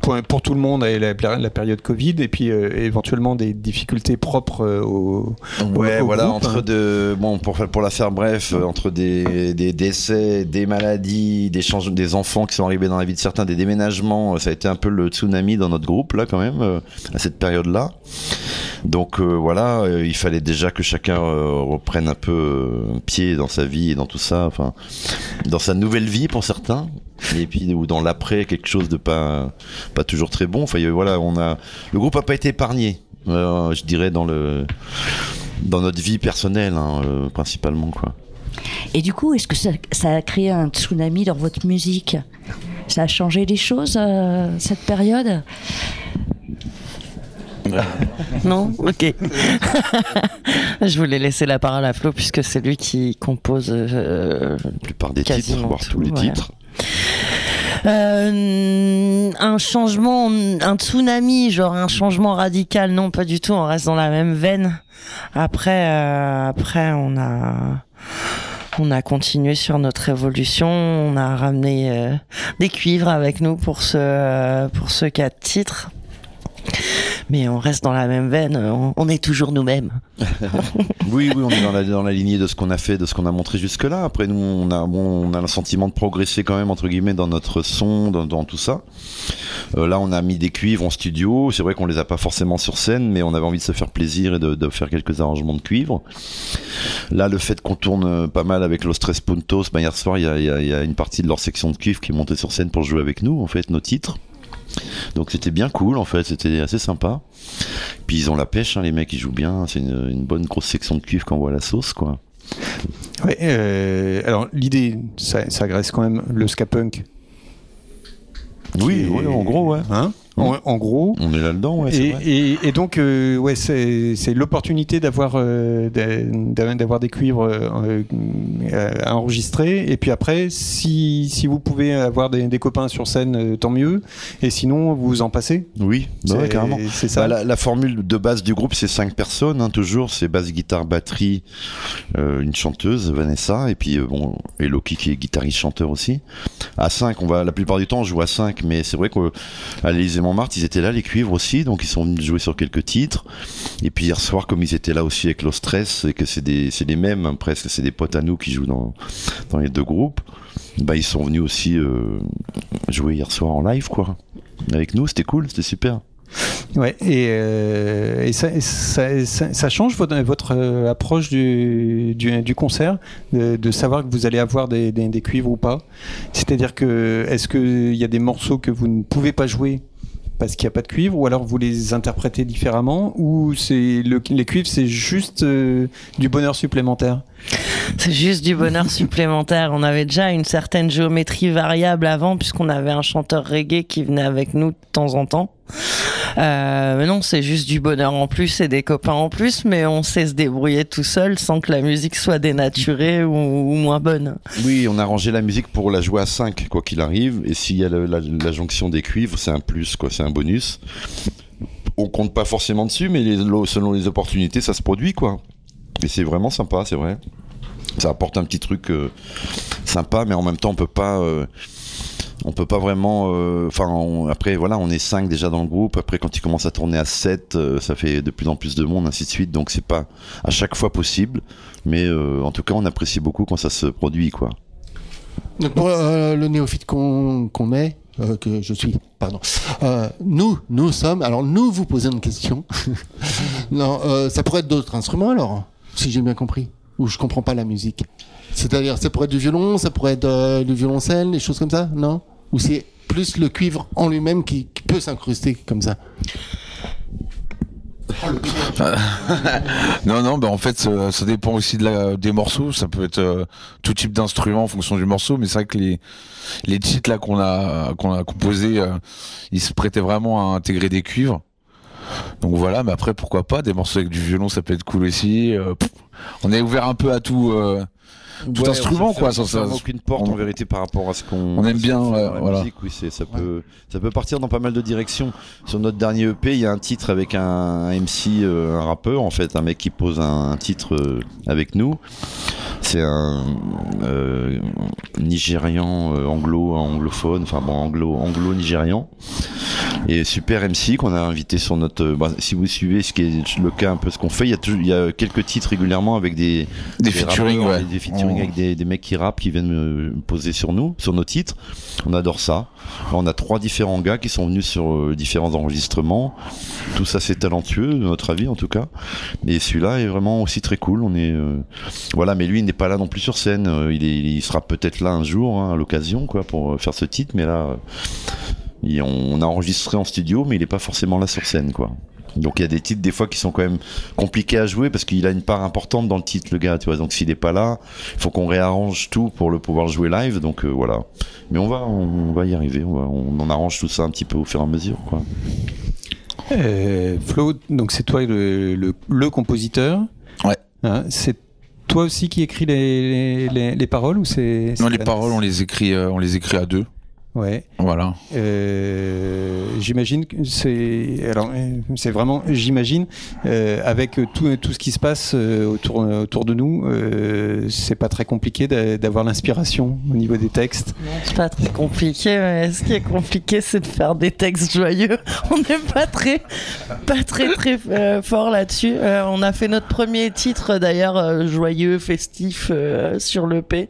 pour, pour tout le monde, la, la période Covid et puis euh, éventuellement des difficultés propres euh, au. Ouais, voilà, entre hein. de. Bon, pour, pour la faire bref, entre des, des décès, des maladies, des, changements, des enfants qui sont arrivés dans la vie de certains, des déménagements, ça a été un peu le tsunami dans notre groupe là quand même, à cette période-là. Donc voilà, il fallait déjà que chacun reprenne un peu pied dans sa vie et dans tout ça, enfin, dans sa nouvelle vie pour certains, et puis ou dans l'après quelque chose de pas pas toujours très bon. Enfin voilà, on a le groupe a pas été épargné, euh, je dirais dans le dans notre vie personnelle hein, euh, principalement quoi. Et du coup, est-ce que ça, a créé un tsunami dans votre musique? Ça a changé les choses euh, cette période? [LAUGHS] non Ok. [LAUGHS] je voulais laisser la parole à Flo puisque c'est lui qui compose euh, la plupart des titres, voire tous les titres. Euh, un changement, un tsunami, genre un changement radical, non, pas du tout. On reste dans la même veine. Après, euh, après, on a, on a continué sur notre évolution. On a ramené des cuivres avec nous pour ce, pour ce quatre titres. Mais on reste dans la même veine. On, est toujours nous-mêmes. [LAUGHS] Oui, oui, on est dans la, lignée de ce qu'on a fait, de ce qu'on a montré jusque-là. Après, nous, on a, le sentiment de progresser quand même, entre guillemets, dans notre son, dans, tout ça. Euh, là, on a mis des cuivres en studio. C'est vrai qu'on les a pas forcément sur scène, mais on avait envie de se faire plaisir et de, faire quelques arrangements de cuivre. Là, le fait qu'on tourne euh, pas mal avec Los Tres Puntos, ben, hier soir, il y a une partie de leur section de cuivre qui est montée sur scène pour jouer avec nous, en fait, nos titres. Donc c'était bien cool en fait, c'était assez sympa. Puis ils ont la pêche, hein, les mecs ils jouent bien, c'est une, une bonne grosse section de cuivre qu'on voit à la sauce quoi. Ouais, euh, alors l'idée, ça, ça agresse quand même le ska punk. Oui, en gros ouais. Hein en, en gros. On est là-dedans, ouais, et, vrai. et- et donc, euh, ouais, c'est l'opportunité d'avoir euh, d'a- d'avoir des cuivres euh, euh, à enregistrer. Et puis après, si, si vous pouvez avoir des, des copains sur scène, tant mieux. Et sinon, vous en passez. Oui, bah ouais, carrément. c'est ça. Bah, la, la formule de base du groupe, c'est cinq personnes, hein, toujours. C'est basse, guitare, batterie, une chanteuse, Vanessa, et puis bon, et Loki qui est guitariste chanteur aussi. À 5, on va la plupart du temps on joue à 5, mais c'est vrai qu'à l'Élysée Montmartre, ils étaient là, les cuivres aussi, donc ils sont venus jouer sur quelques titres. Et puis hier soir, comme ils étaient là aussi avec Los Stress, et que c'est des, c'est les mêmes, hein, presque, c'est des potes à nous qui jouent dans, dans les deux groupes, bah ils sont venus aussi euh, jouer hier soir en live, quoi. Avec nous, c'était cool, c'était super. Ouais, et, euh, ça, ça, change votre, euh, approche du, du, concert, de, de savoir que vous allez avoir des, des, des cuivres ou pas? C'est-à-dire que est-ce qu'il y a des morceaux que vous ne pouvez pas jouer parce qu'il n'y a pas de cuivre, ou alors vous les interprétez différemment, ou c'est le, les cuivres c'est juste euh, du bonheur supplémentaire? C'est juste du bonheur supplémentaire. On avait déjà une certaine géométrie variable avant, puisqu'on avait un chanteur reggae qui venait avec nous de temps en temps. Euh, mais non, c'est juste du bonheur en plus et des copains en plus, mais on sait se débrouiller tout seul sans que la musique soit dénaturée ou, moins bonne. Oui, on a rangé la musique pour la jouer à 5, quoi qu'il arrive. Et s'il y a la, jonction des cuivres, c'est un plus, quoi, c'est un bonus. On compte pas forcément dessus, mais les- lo- selon les opportunités, ça se produit, quoi. Et c'est vraiment sympa, c'est vrai. Ça apporte un petit truc euh, sympa, mais en même temps, on peut pas. euh, on peut pas vraiment. euh, Enfin, après, voilà, on est 5 déjà dans le groupe. Après, quand il commence à tourner à 7, euh, ça fait de plus en plus de monde, ainsi de suite. Donc, c'est pas à chaque fois possible. Mais en tout cas, on apprécie beaucoup quand ça se produit, quoi. Donc pour le néophyte qu'on qu'on est, que je suis, pardon, nous, nous sommes, alors nous vous posons une question. [LAUGHS] non, ça pourrait être d'autres instruments alors, si j'ai bien compris, ou je comprends pas la musique. C'est-à-dire, ça pourrait être du violon, ça pourrait être euh, du violoncelle, des choses comme ça, non? Ou c'est plus le cuivre en lui-même qui, qui peut s'incruster comme ça? [LAUGHS] Non, non, bah en fait, ça, ça dépend aussi de la, des morceaux. Ça peut être euh, tout type d'instrument en fonction du morceau, mais c'est vrai que les, les titres là qu'on a, qu'on a composés, euh, ils se prêtaient vraiment à intégrer des cuivres. Donc voilà, mais après, pourquoi pas, des morceaux avec du violon, ça peut être cool aussi. euh, on est ouvert un peu à tout, euh, tout Ouais, instrument, quoi. Ça, ferme aucune porte on- en vérité par rapport à ce qu'on on aime bien, la voilà. musique. Oui, c'est ça peut ça peut partir dans pas mal de directions. Sur notre dernier EP, il y a un titre avec un MC, euh, un rappeur en fait, un mec qui pose un, un titre euh, avec nous. C'est un euh, Nigérian anglo anglophone, enfin bon anglo anglo nigérian et super MC qu'on a invité sur notre. bah, si vous suivez ce qui est le cas un peu ce qu'on fait, il y a il y a quelques titres régulièrement avec des Des featuring, rappeurs, ouais. des featuring On- avec des, des mecs qui rappent, qui viennent me poser sur nous, sur nos titres. On adore ça. Là, on a trois différents gars qui sont venus sur euh, différents enregistrements. Tout ça c'est talentueux, de notre avis en tout cas. Et celui-là est vraiment aussi très cool. On est euh, voilà, mais lui il n'est pas là non plus sur scène. Euh, Il, est, il sera peut-être là un jour hein, à l'occasion quoi pour faire ce titre, mais là. il- on, on a enregistré en studio, mais il n'est pas forcément là sur scène, quoi. Donc il y a des titres des fois qui sont quand même compliqués à jouer parce qu'il a une part importante dans le titre, le gars. Tu vois, donc s'il n'est pas là, il faut qu'on réarrange tout pour le pouvoir jouer live. Donc euh, voilà. Mais on va, on, va y arriver. On, va- on en arrange tout ça un petit peu au fur et à mesure, quoi. Euh, Flo, donc c'est toi le, le, le compositeur. Ouais. Hein, c'est toi aussi qui écris les, les, les paroles ou c'est Non, les paroles, on les écrit, euh, on les écrit à deux. Ouais. Voilà. Euh, j'imagine que c'est alors euh, c'est vraiment j'imagine euh, avec tout, tout ce qui se passe euh, autour autour de nous euh, c'est pas très compliqué d'a- d'avoir l'inspiration au niveau des textes. Non, c'est pas très compliqué. Mais ce qui est compliqué, c'est de faire des textes joyeux. [LAUGHS] On n'est pas très, pas très très euh, fort là-dessus. Euh, on a fait notre premier titre d'ailleurs euh, joyeux, festif euh, sur le P.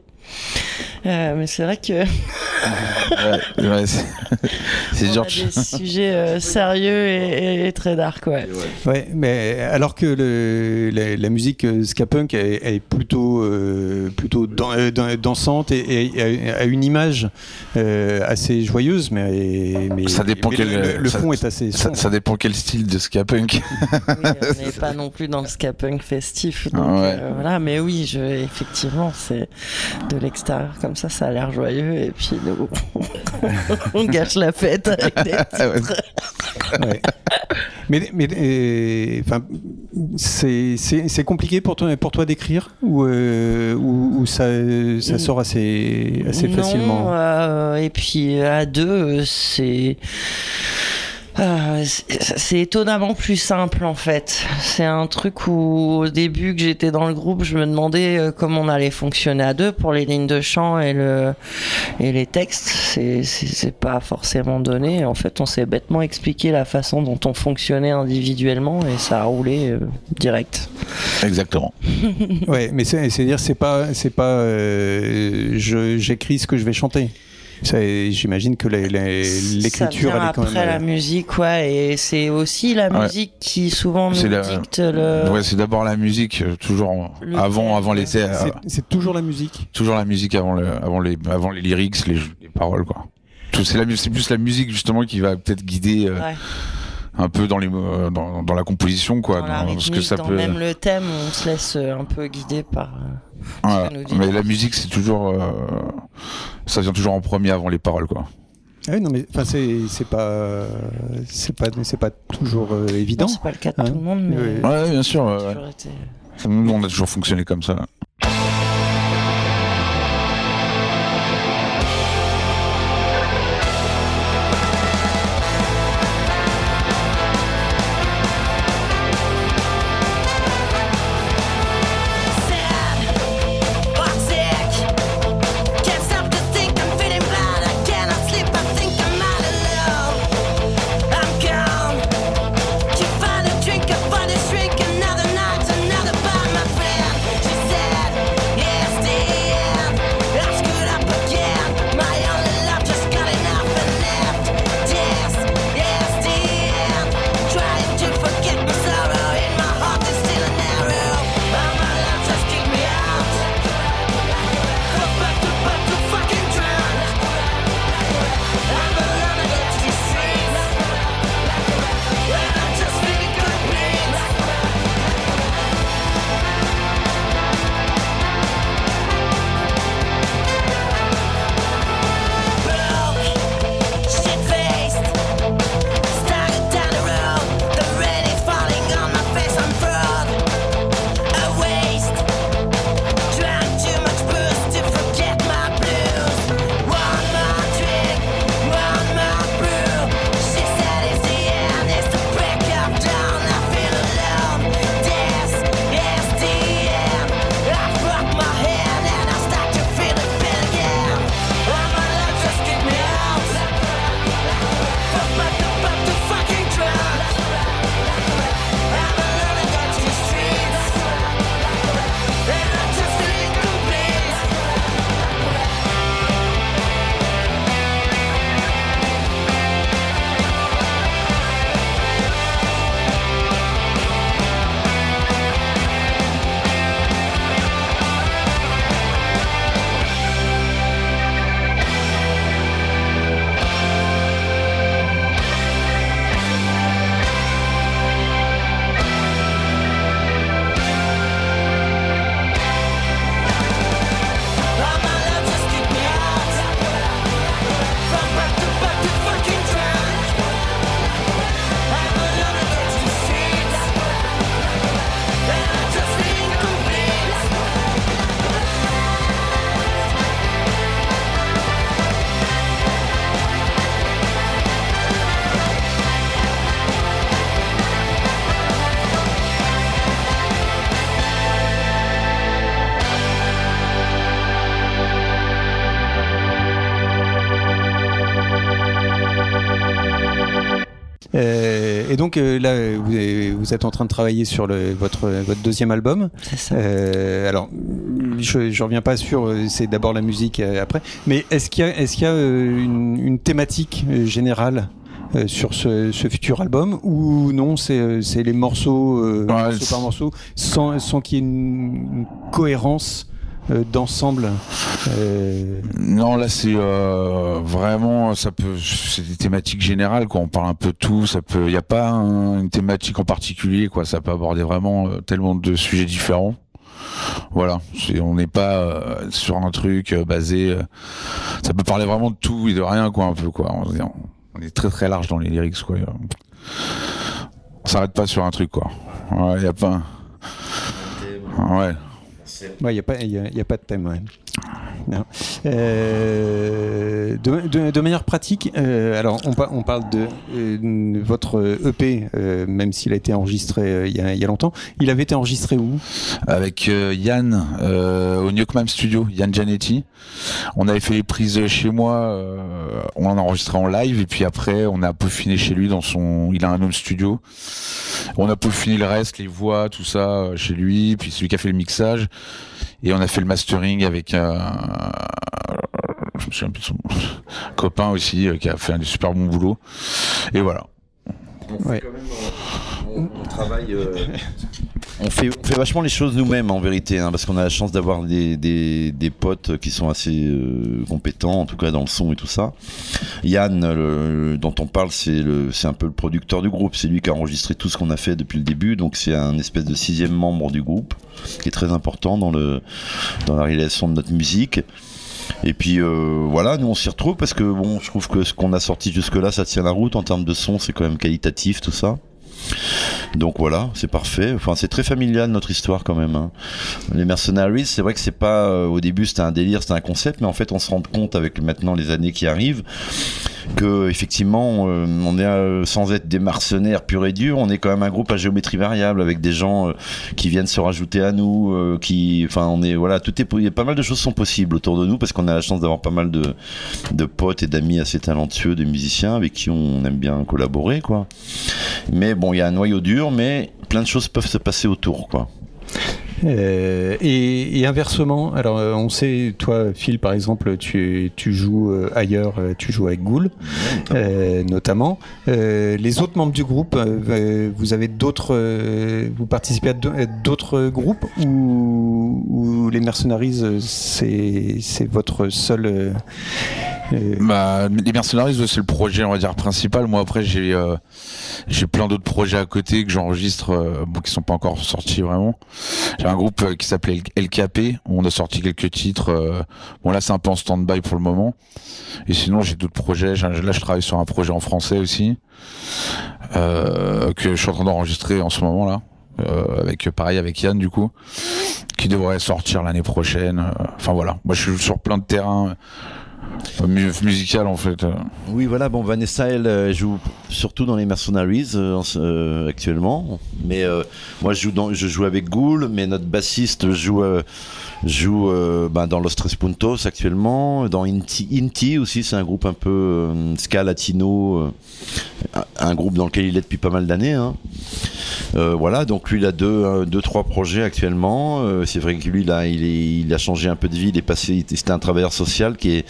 Euh, mais c'est vrai que Ouais, ouais, c'est [LAUGHS] c'est on a George. des sujets euh, sérieux et, et très dark, ouais. Ouais, mais alors que le, la, la musique euh, ska punk est, est plutôt euh, plutôt dan- euh, dan- dansante et, et a- a une image euh, assez joyeuse, mais, mais Ça dépend mais quel- le, le ça- fond est assez Ça, dépend quel style de ska punk. Oui, on n'est [LAUGHS] pas non plus dans le ska punk festif. Donc, Ah ouais. euh, voilà, mais oui, je, effectivement, c'est de l'extérieur comme ça, ça a l'air joyeux. Et puis, nous, [LAUGHS] on gâche la fête avec des [LAUGHS] titres. Ouais. mais c'est compliqué pour toi pour toi d'écrire ou euh, ou, ou ça ça sort assez assez Non, facilement? euh, et puis à deux, c'est. Euh, c'est étonnamment plus simple en fait. C'est un truc où au début que j'étais dans le groupe, je me demandais euh, comment on allait fonctionner à deux pour les lignes de chant et le et les textes. C'est pas forcément donné. En fait, on s'est bêtement expliqué la façon dont on fonctionnait individuellement et ça a roulé euh, direct. Exactement. [LAUGHS] Ouais, mais c'est c'est dire c'est pas c'est pas euh, j'écris ce que je vais chanter. Ça, J'imagine que l'écriture ça vient quand après même. la musique, ouais, et c'est aussi la Ouais. musique qui souvent nous C'est la- dicte le. Ouais, c'est d'abord la musique, euh, toujours Le avant, avant thè- C'est- C'est toujours la musique. toujours la musique avant, le, avant les, avant les lyrics, les, les paroles, quoi. Tout- C'est la mu- c'est plus la musique justement qui va peut-être guider euh, Ouais. un peu dans les, euh, dans, dans la composition, quoi. dans que ça dans peut. même le thème, on se laisse euh, un peu guider par. Voilà. Mais la musique, c'est toujours, euh, ça vient toujours en premier avant les paroles, quoi. Ah oui, non mais enfin c'est pas c'est pas c'est pas toujours euh, évident. C'est pas le cas de Hein tout le monde, mais. Ouais. Ouais, bien sûr. ouais, été- Nous, on a toujours fonctionné comme ça. Euh, et donc euh, là, vous, vous, êtes en train de travailler sur le, votre, votre deuxième album. C'est ça. Euh, alors, je ne reviens pas sur, euh, c'est d'abord la musique euh, après, mais est-ce qu'il y a, est-ce qu'il y a une, une, thématique générale sur ce, ce, futur album ou non c'est, c'est les morceaux, ouais, morceau par morceau sans, sans qu'il y ait une, une cohérence euh, d'ensemble euh... Non, là c'est euh, vraiment ça peut c'est des thématiques générales quoi. On parle un peu de tout. Ça peut, il n'y a pas un, une thématique en particulier quoi. Ça peut aborder vraiment euh, tellement de sujets différents. Voilà, on n'est pas euh, sur un truc basé. ça peut parler vraiment de tout et de rien quoi un peu quoi. On, est très très large dans les lyrics quoi. On s'arrête pas sur un truc quoi. Il ouais, y a pas. Ouais. Il n'y a, a, pas de thème. Ouais. Non. [LAUGHS] Euh, de, de, de, manière pratique, euh, alors on, parle de euh, votre EP, euh, même s'il a été enregistré il y a, longtemps. Il avait été enregistré où? Avec Yann au Newcomb Studio, Yann Gianetti. On avait fait les prises chez moi, on en a enregistré en live et puis après on a peaufiné chez lui dans son. Il a un home studio. On a peaufiné le reste, les voix, tout ça chez lui. Puis celui qui a fait le mixage. Et on a fait le mastering avec un, je me souviens plus de son [LAUGHS] copain aussi qui a fait un super bon boulot. Et voilà. Ouais. On, travaille. Euh, on, fait, vachement les choses nous-mêmes en vérité, hein, parce qu'on a la chance d'avoir des, des, potes qui sont assez euh, compétents, en tout cas dans le son et tout ça. Yann, dont on parle, c'est un peu le producteur du groupe. C'est lui qui a enregistré tout ce qu'on a fait depuis le début, donc c'est un espèce de sixième membre du groupe, qui est très important dans, le, dans la réalisation de notre musique. Et puis euh, voilà, nous on s'y retrouve parce que bon, je trouve que ce qu'on a sorti jusque-là, ça tient la route en termes de son, c'est quand même qualitatif tout ça. Donc voilà, c'est parfait. Enfin, c'est très familial notre histoire quand même. Hein. Les Mercenaries, c'est vrai que c'est pas euh, au début c'était un délire, c'était un concept, mais en fait on se rend compte avec maintenant les années qui arrivent que effectivement euh, on est euh, sans être des mercenaires purs et durs, on est quand même un groupe à géométrie variable avec des gens euh, qui viennent se rajouter à nous, qui, enfin on est voilà, tout est, il y a pas mal de choses sont possibles autour de nous parce qu'on a la chance d'avoir pas mal de, de potes et d'amis assez talentueux, des musiciens avec qui on aime bien collaborer quoi. Mais bon, il y a un noyau dur, mais plein de choses peuvent se passer autour quoi. Euh, et, et, inversement, alors euh, on sait, toi, Phil, par exemple, tu, tu joues euh, ailleurs, tu joues avec Ghoul, euh, notamment. les autres membres du groupe, vous avez d'autres, vous participez à d'autres groupes ou, les Mercenaries, c'est votre seul. Bah, les Mercenaries, c'est le projet, on va dire, principal. Moi, après, j'ai j'ai plein d'autres projets à côté que j'enregistre, qui sont pas encore sortis vraiment. J'ai un groupe qui s'appelait LKP, on a sorti quelques titres. Bon là c'est un peu en stand-by pour le moment. Et sinon j'ai d'autres projets. Là je travaille sur un projet en français aussi, euh, que je suis en train d'enregistrer en ce moment là. Euh, avec pareil avec Yann du coup qui devrait sortir l'année prochaine enfin voilà moi je suis sur plein de terrains musical en fait. Oui, voilà. Bon, Vanessa, elle euh, joue surtout dans les Mercenaries euh, euh, actuellement. Mais moi, je joue, dans, je joue avec Ghoul, mais notre bassiste joue, joue bah, dans Los Tres Puntos actuellement. Dans Inti, Inti aussi, c'est un groupe un peu ska latino, un groupe dans lequel il est depuis pas mal d'années. Hein. Voilà, donc lui, il a deux, deux trois projets actuellement. c'est vrai que lui, il, a changé un peu de vie. Il est passé, c'était un travailleur social qui est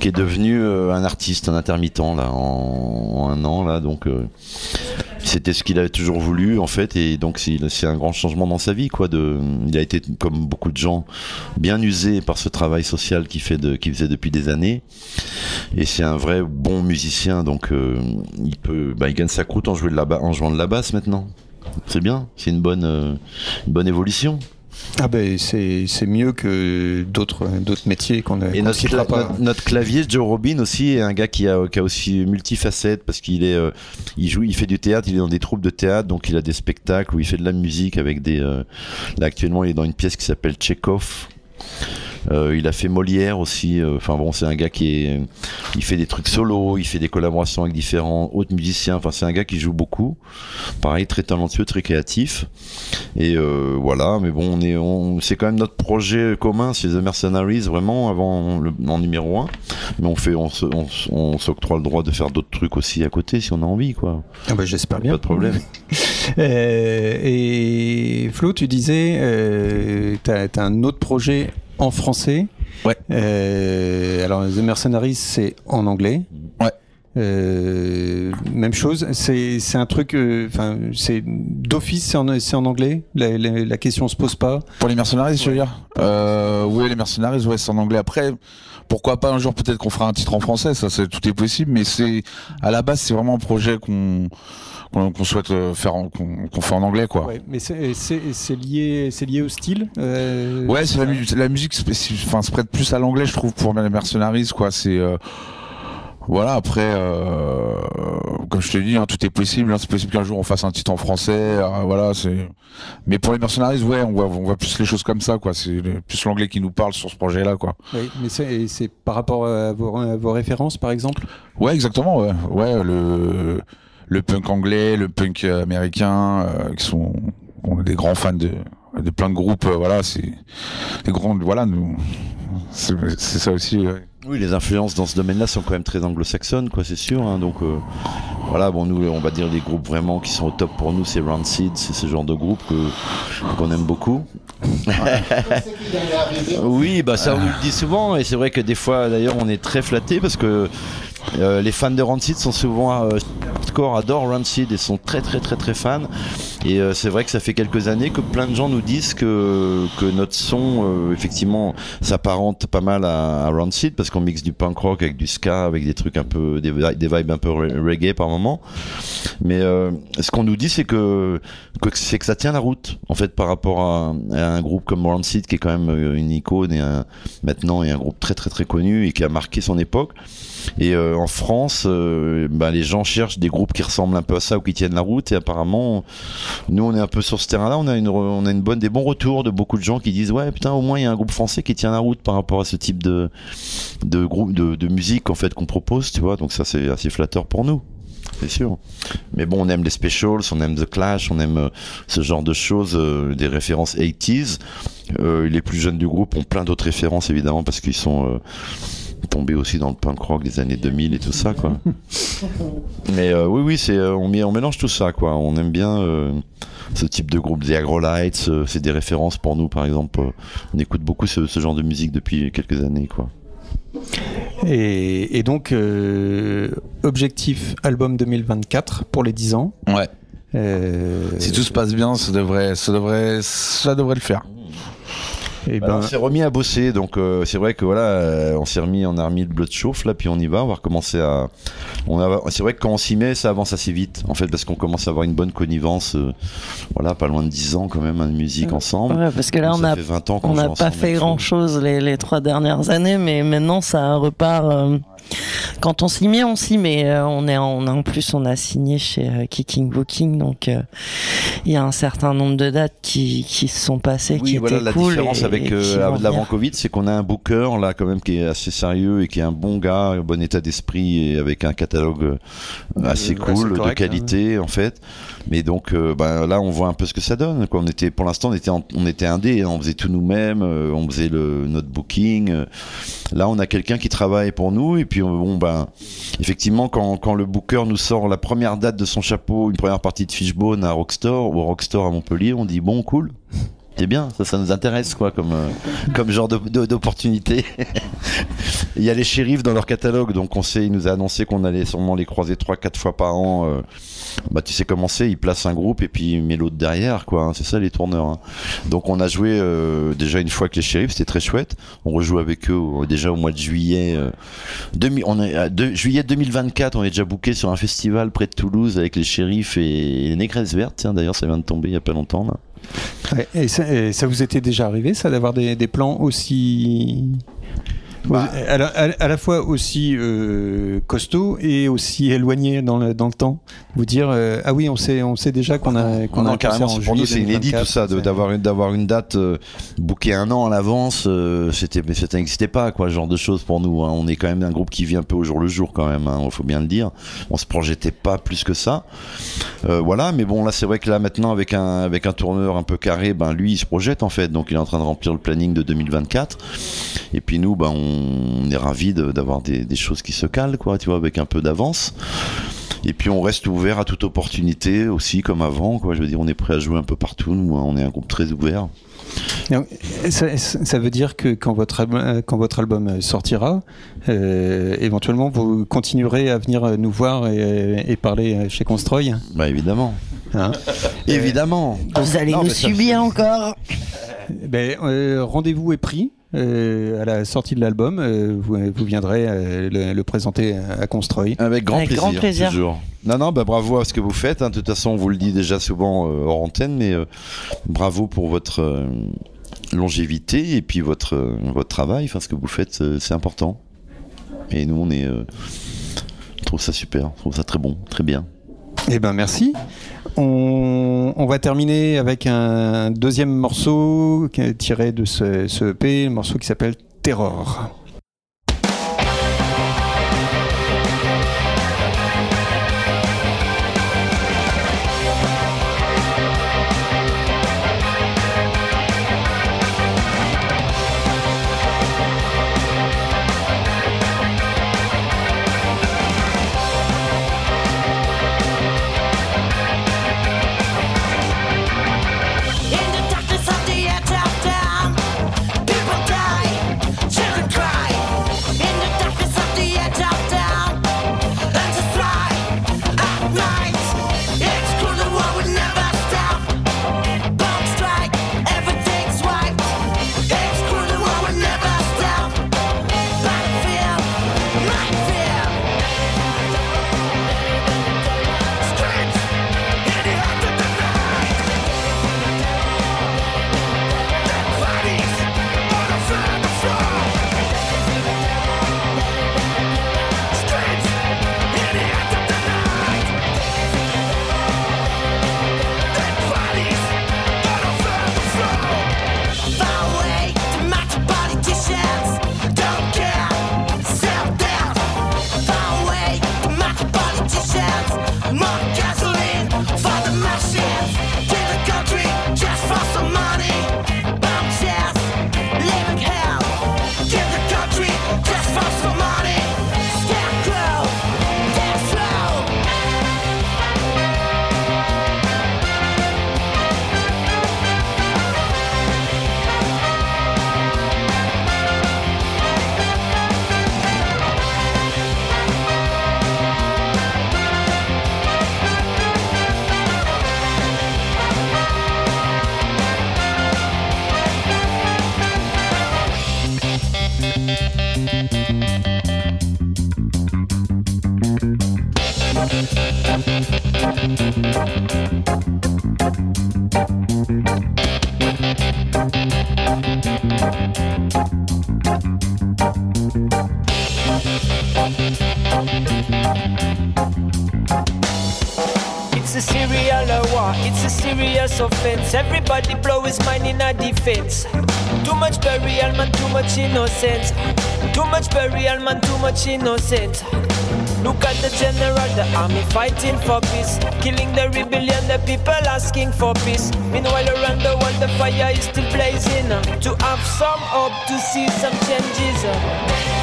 qui est devenu euh, un artiste, un intermittent là en, un an là donc euh, c'était ce qu'il avait toujours voulu en fait et donc c'est un grand changement dans sa vie quoi de il a été comme beaucoup de gens bien usé par ce travail social qu'il fait qu'il faisait depuis des années et c'est un vrai bon musicien donc euh, il peut bah, il gagne sa croûte en, jouer en jouant de la basse maintenant c'est bien c'est une bonne une bonne évolution ah ben c'est mieux que d'autres d'autres métiers qu'on a. Et notre, cla pas. Notre, notre, clavier Joe Robin aussi est un gars qui a, qui a aussi multifacette parce qu'il est euh, il joue il fait du théâtre il est dans des troupes de théâtre donc il a des spectacles où il fait de la musique avec des euh, là actuellement il est dans une pièce qui s'appelle Chekhov Euh, il a fait Molière aussi. euh, Enfin bon, c'est un gars qui est, il fait des trucs solo, il fait des collaborations avec différents autres musiciens. Enfin, c'est un gars qui joue beaucoup. Pareil, très talentueux, très créatif. Et euh, voilà. Mais bon, on est, on, c'est quand même notre projet commun, c'est The Mercenaries, vraiment avant le, en numéro un. Mais on fait, on se- on s- on s'octroie le droit de faire d'autres trucs aussi à côté si on a envie, quoi. Ah bah, J'espère bien. Pas de problème. [LAUGHS] Euh, et Flo, tu disais, euh, tu as, un autre projet en français. Ouais. Euh, alors, The Mercenaries, c'est en anglais. Ouais. Euh, même chose, c'est c'est un truc, euh, enfin, c'est d'office, c'est en, anglais. La, la, la question se pose pas. Pour les mercenaries, je veux dire? Oui, les mercenaries, ouais, c'est en anglais. Après, pourquoi pas un jour peut-être qu'on fera un titre en français, ça, c'est tout est possible. Mais c'est à la base, c'est vraiment un projet qu'on souhaite euh, faire, en- qu'on qu'on fait en anglais, quoi. Ouais, mais c'est lié, c'est lié au style. euh, Ouais, c'est la, la musique enfin, se prête plus à l'anglais, je trouve, pour les mercenaries, quoi. C'est euh, voilà. Après, euh, comme je te dis, hein, tout est possible. hein. c'est possible qu'un jour on fasse un titre en français. euh, voilà, c'est. Mais pour les mercenaries, ouais, on voit, on voit plus les choses comme ça, quoi. C'est plus l'anglais qui nous parle sur ce projet-là, quoi. oui, mais c'est par rapport à vos, à vos références, par exemple? Ouais, exactement. Ouais, ouais le le punk anglais, le punk américain, euh, qui sont on est des grands fans de de plein de groupes. euh, voilà, c'est des grands. Voilà, nous. C'est c'est ça aussi. ouais. Oui, les influences dans ce domaine-là sont quand même très anglo-saxonnes, quoi, c'est sûr. hein. donc euh, voilà, bon, nous, on va dire les groupes vraiment qui sont au top pour nous, c'est Rancid, c'est ce genre de groupe que qu'on aime beaucoup. [LAUGHS] oui, bah ça on nous le dit souvent, et c'est vrai que des fois, d'ailleurs, on est très flattés parce que euh, les fans de Rancid sont souvent euh, hardcore, adorent Rancid et sont très très très très fans. Et euh, c'est vrai que ça fait quelques années que plein de gens nous disent que, que notre son, euh, effectivement, s'apparente pas mal à, à Rancid parce qu'on mixe du punk rock avec du ska, avec des trucs un peu, des, vi- des vibes un peu re- reggae par moment. Mais ce qu'on nous dit, c'est que, c'est que ça tient la route, en fait, par rapport à, un groupe comme Rancid qui est quand même une icône et maintenant et un groupe très très très connu et qui a marqué son époque. Et euh, en France, euh, bah, les gens cherchent des groupes qui ressemblent un peu à ça ou qui tiennent la route. Et apparemment, nous, on est un peu sur ce terrain-là. On a une, on a bonne, des bons retours de beaucoup de gens qui disent ouais, putain, au moins il y a un groupe français qui tient la route par rapport à ce type de de groupe de, musique en fait qu'on propose, tu vois. Donc ça, c'est assez flatteur pour nous. C'est sûr. Mais bon, on aime les specials, on aime The Clash, on aime euh, ce genre de choses, des références 80s. Euh, les plus jeunes du groupe ont plein d'autres références évidemment parce qu'ils sont tombés aussi dans le punk rock des années 2000 et tout ça quoi. Mais euh, oui oui, c'est euh, on, met- on mélange tout ça quoi. On aime bien euh, ce type de groupe, The Agrolites, euh, c'est des références pour nous par exemple. Euh, on écoute beaucoup ce, ce genre de musique depuis quelques années quoi. Et, et donc, euh, objectif album 2024 pour les 10 ans. Ouais. Euh, Si tout se passe bien, ça devrait, ça devrait, ça devrait le faire. Et Alors, ben, on s'est remis à bosser, donc euh, c'est vrai que voilà, euh, on s'est remis, on a remis le blood chauffe là, puis on y va, on va recommencer à. On a, c'est vrai que quand on s'y met, ça avance assez vite, en fait, parce qu'on commence à avoir une bonne connivence, euh, voilà, pas loin de 10 ans quand même, hein, de musique ensemble. Ouais, parce que là, Donc, on a fait 20 ans qu'on On n'a pas fait grand chose les, les trois dernières années, mais maintenant ça repart. Quand on s'y met, on s'y met. Euh, on est en, plus, on a signé chez euh, Kicking Booking, donc euh, il y a un certain nombre de dates qui, qui se sont passées, Oui, qui voilà étaient la cool différence et- avec euh, l'avant. Covid, c'est qu'on a un booker là quand même qui est assez sérieux et qui est un bon gars, un bon état d'esprit et avec un catalogue euh, assez assez cool, de correct, qualité en fait. Mais donc euh, ben, là on voit un peu ce que ça donne. Quoi. On était pour l'instant on était en- on était indé, hein. on faisait tout nous-mêmes, euh, on faisait le notre booking. Là on a quelqu'un qui travaille pour nous et puis euh, bon ben effectivement quand, quand le booker nous sort la première date de son chapeau, une première partie de Fishbone à Rockstore ou Rockstore à Montpellier, on dit bon cool. C'est bien, ça, ça nous intéresse quoi comme euh, genre d'opportunité. [LAUGHS] Il y a les shérifs dans leur catalogue, donc on sait, il nous a annoncé qu'on allait sûrement les croiser trois, quatre fois par an. euh. Bah tu sais comment il place un groupe et puis il met l'autre derrière, quoi. hein. c'est ça les tourneurs. hein. Donc on a joué euh, déjà une fois avec les shérifs, c'était très chouette. On rejoue avec eux déjà au mois de juillet. euh, on est juillet 2024, on est déjà booké sur un festival près de Toulouse avec les shérifs et les négresses vertes. Tiens, d'ailleurs, ça vient de tomber il y a pas longtemps. Et, ça, vous était déjà arrivé, ça, d'avoir des plans aussi Bah, à, la, à- à la fois aussi euh, costaud et aussi éloigné dans le, dans le temps. Vous dire, euh, ah oui, on sait, on sait déjà qu'on a, qu'on Non, a non, un carrément, en pour nous c'est inédit 2024, tout ça, de- d'avoir une, d'avoir une date euh, bookée un an à l'avance, euh, c'était, mais ça n'existait pas, quoi, ce genre de choses pour nous. hein. On est quand même un groupe qui vit un peu au jour le jour, quand même, il faut bien le dire. On se projetait pas plus que ça. Euh, voilà, mais bon, là, c'est vrai que là, maintenant, avec un, avec un tourneur un peu carré, ben, lui, il se projette, en fait, donc il est en train de remplir le planning de 2024. Et puis nous, ben, on est ravis de- d'avoir des, des choses qui se calent, quoi, tu vois, avec un peu d'avance. Et puis on reste ouvert à toute opportunité aussi, comme avant. Quoi. Je veux dire, on est prêt à jouer un peu partout. Nous, hein. on est un groupe très ouvert. Donc, Ça, ça veut dire que quand votre album, euh, quand votre album sortira, euh, éventuellement vous continuerez à venir nous voir et, et parler chez Constroy. Bah évidemment. Hein? [LAUGHS] Évidemment. Vous allez Non, nous ça, subir encore. Ben, euh, Rendez-vous est pris. Euh, à la sortie de l'album, euh, vous, vous viendrez euh, le, le présenter à Constroy. Avec grand Avec plaisir. grand plaisir. Toujours. Non, non, bah bravo à ce que vous faites. hein. De toute façon, on vous le dit déjà souvent euh, hors antenne, mais euh, bravo pour votre euh, longévité et puis votre, euh, votre travail. Enfin, ce que vous faites, euh, c'est important. Et nous, on est. euh, on trouve ça super. On trouve ça très bon, très bien. Eh ben merci. On, on va terminer avec un deuxième morceau tiré de ce, ce EP, le morceau qui s'appelle Terror. Too much burial, man, too much innocence. Too much burial, man, too much innocence. Look at the general, the army fighting for peace. Killing the rebellion, the people asking for peace. Meanwhile, around the world, the fire is still blazing. To have some hope, to see some changes.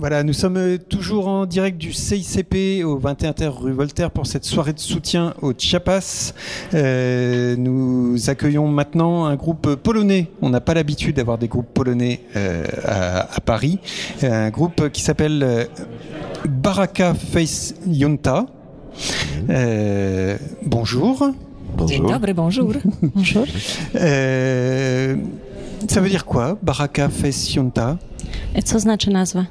Voilà, nous sommes euh, toujours en direct du CICP au 21 terre rue Voltaire pour cette soirée de soutien au Chiapas. Euh, nous accueillons maintenant un groupe polonais. On n'a pas l'habitude d'avoir des groupes polonais euh, à, à Paris. Un groupe qui s'appelle euh, Baraka Face Yunta. Euh, bonjour. Dzień dobry, bonjour. [LAUGHS] Bonjour. Euh, ça veut dire quoi, Baraka Fessionta Co znaczy nazwa?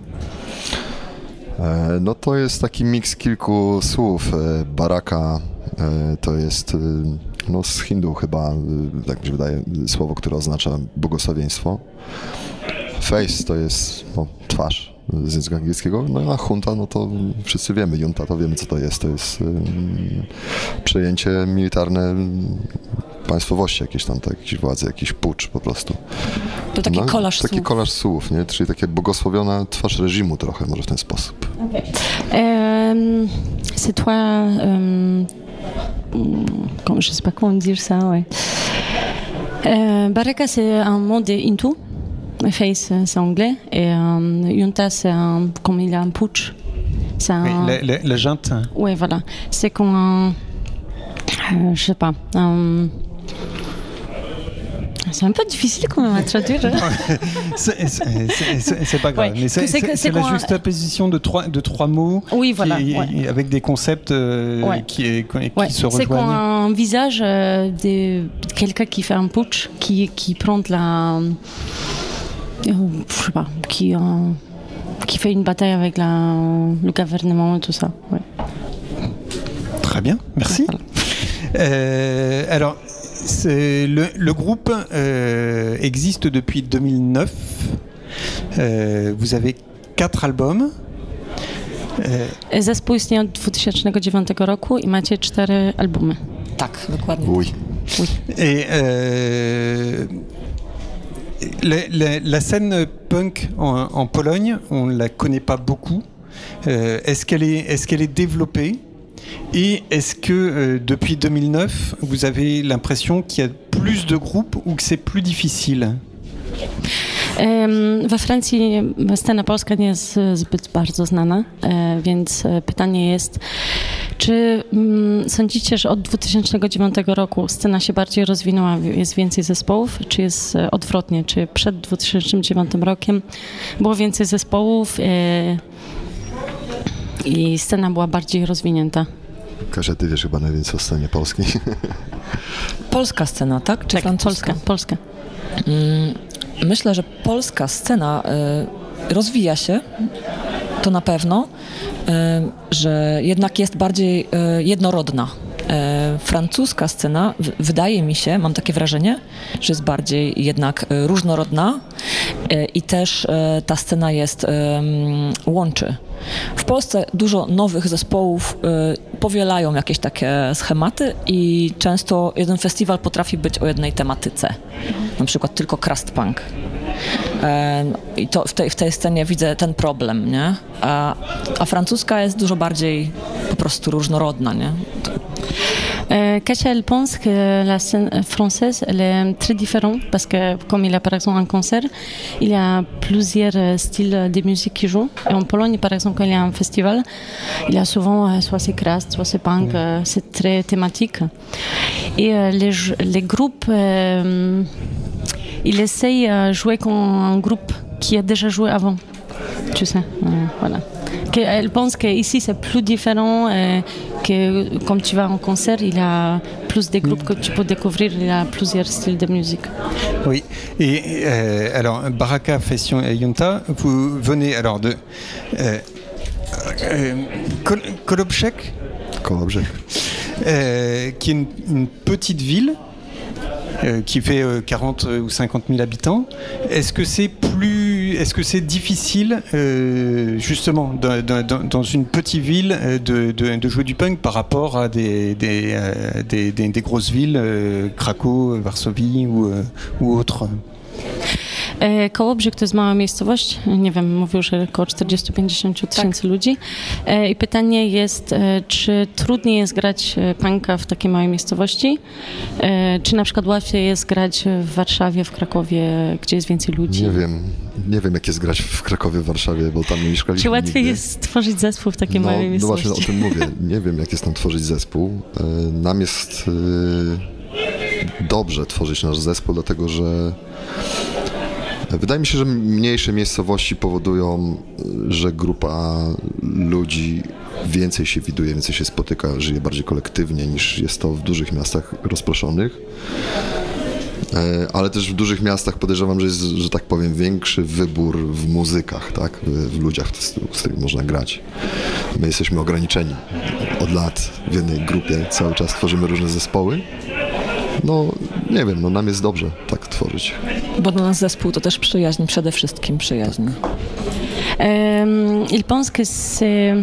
E, No to jest taki miks kilku słów. E, Baraka e, to jest no, z Hindu chyba, tak mi się wydaje, słowo, które oznacza błogosławieństwo. Face to jest no, twarz z języka angielskiego, no a junta, no to wszyscy wiemy, junta to wiemy co to jest. To jest przejęcie militarne państwowości jakieś tam, tak, jakiejś władzy, jakiś pucz po prostu. To taki kolaż Taki słów. kolaż słów, nie? Czyli takie błogosławiona twarz reżimu trochę, może w ten sposób. Toi. euh, hmm, comment- je sais pas comment dire ça, ouais. Euh, Baraka, c'est un mot de Hintou. Face, euh, c'est anglais. Et euh, Yunta, c'est un. Comme il y a un putsch. C'est un. Oui, la- la junte. Ouais, voilà. C'est comme un. euh, je sais pas. C'est un peu difficile quand même à traduire. hein. [LAUGHS] C'est- C'est c'est- c'est pas grave, Ouais, mais c'est c'est- c'est- c'est c'est la juxtaposition de trois, de trois mots Oui, voilà, qui- ouais. avec des concepts euh, Ouais. qui, qui se c'est qu'on rejoignent. visage de quelqu'un qui fait un putsch, qui, qui prend de la. Euh, je sais pas, qui, euh, qui fait une bataille avec la, le gouvernement et tout ça. ouais. Très bien, merci. Euh, alors, le, le groupe euh, existe depuis 2009. Euh, vous avez quatre albums. Zespół istnieje od 2009 roku i macie cztery albumy. Tak, dokładnie. Oui. Et euh, la, scène punk en, Pologne, on ne la connaît pas beaucoup. Euh, est-ce qu'elle est, développée? Et est-ce que euh, depuis 2009, vous avez l'impression qu'il y a plus de groupes ou que c'est plus difficile? We Francji scena polska nie jest e, zbyt bardzo znana, e, więc e, pytanie jest, czy mm, sądzicie, że od 2009 roku scena się bardziej rozwinęła, jest więcej zespołów, czy jest e, odwrotnie, czy przed 2009 rokiem było więcej zespołów e, i scena była bardziej rozwinięta? Kasia, ty wiesz chyba najwięcej o scenie polskiej. Polska scena, tak? Czy Tak, francuska? Polska, Polska. Mm, Myślę, że polska scena y, rozwija się, to na pewno, y, że jednak jest bardziej y, jednorodna. Y, Francuska scena, wydaje mi się, mam takie wrażenie, że jest bardziej jednak y, różnorodna y, i też ta scena jest, łączy. W Polsce dużo nowych zespołów powielają jakieś takie schematy i często jeden festiwal potrafi być o jednej tematyce. Na przykład tylko crust punk. E, I to w tej, w tej scenie widzę ten problem, nie? A, a francuska jest dużo bardziej po prostu różnorodna, nie? Euh, elle pense que la scène française, elle est très différente parce que comme il y a par exemple un concert, il y a plusieurs euh, styles de musique qui jouent. Et en Pologne, par exemple, quand il y a un festival, il y a souvent euh, soit c'est crust, soit c'est punk, euh, c'est très thématique. Et les, les groupes, euh, ils essayent de jouer comme un groupe qui a déjà joué avant. Tu sais, euh, voilà. Que- elle pense qu'ici c'est plus différent, euh, que comme tu vas en concert, il y a plus de groupes que tu peux découvrir, il y a plusieurs styles de musique. Oui. Et euh, alors, Baraka Fession et Yunta, vous venez alors de euh, euh, Kol- Kolobchek Kolobchek. Euh, qui est une, une petite ville euh, qui fait euh, 40 ou 50 000 habitants. Est-ce que c'est plus, est-ce que c'est difficile euh, justement dans, une petite ville euh, de, jouer du punk par rapport à des, euh, grosses villes, Krakow, Varsovie ou, autres? Kołobrzeg to jest mała miejscowość, nie wiem, mówił, że około 40-50 tysięcy ludzi. E, I pytanie jest, e, czy trudniej jest grać e, punka w takiej małej miejscowości, e, czy na przykład łatwiej jest grać w Warszawie, w Krakowie, gdzie jest więcej ludzi? Nie wiem, nie wiem jak jest grać w Krakowie, w Warszawie, bo tam nie mieszkaliśmy Czy łatwiej nigdy. jest tworzyć zespół w takiej no, małej no właśnie miejscowości? o tym mówię. Nie wiem, jak jest tam tworzyć zespół. E, Nam jest e, dobrze tworzyć nasz zespół, dlatego że Wydaje mi się, że mniejsze miejscowości powodują, że grupa ludzi więcej się widuje, więcej się spotyka, żyje bardziej kolektywnie niż jest to w dużych miastach rozproszonych. E, Ale też w dużych miastach podejrzewam, że jest, że tak powiem, większy wybór w muzykach, tak? w, ludziach, z którymi można grać. My jesteśmy ograniczeni od lat w jednej grupie, cały czas tworzymy różne zespoły. No, nie wiem, no nam jest dobrze tak tworzyć. Bo dla nas zespół to też przyjaźń, przede wszystkim przyjaźń. Euh, ils pensent que c'est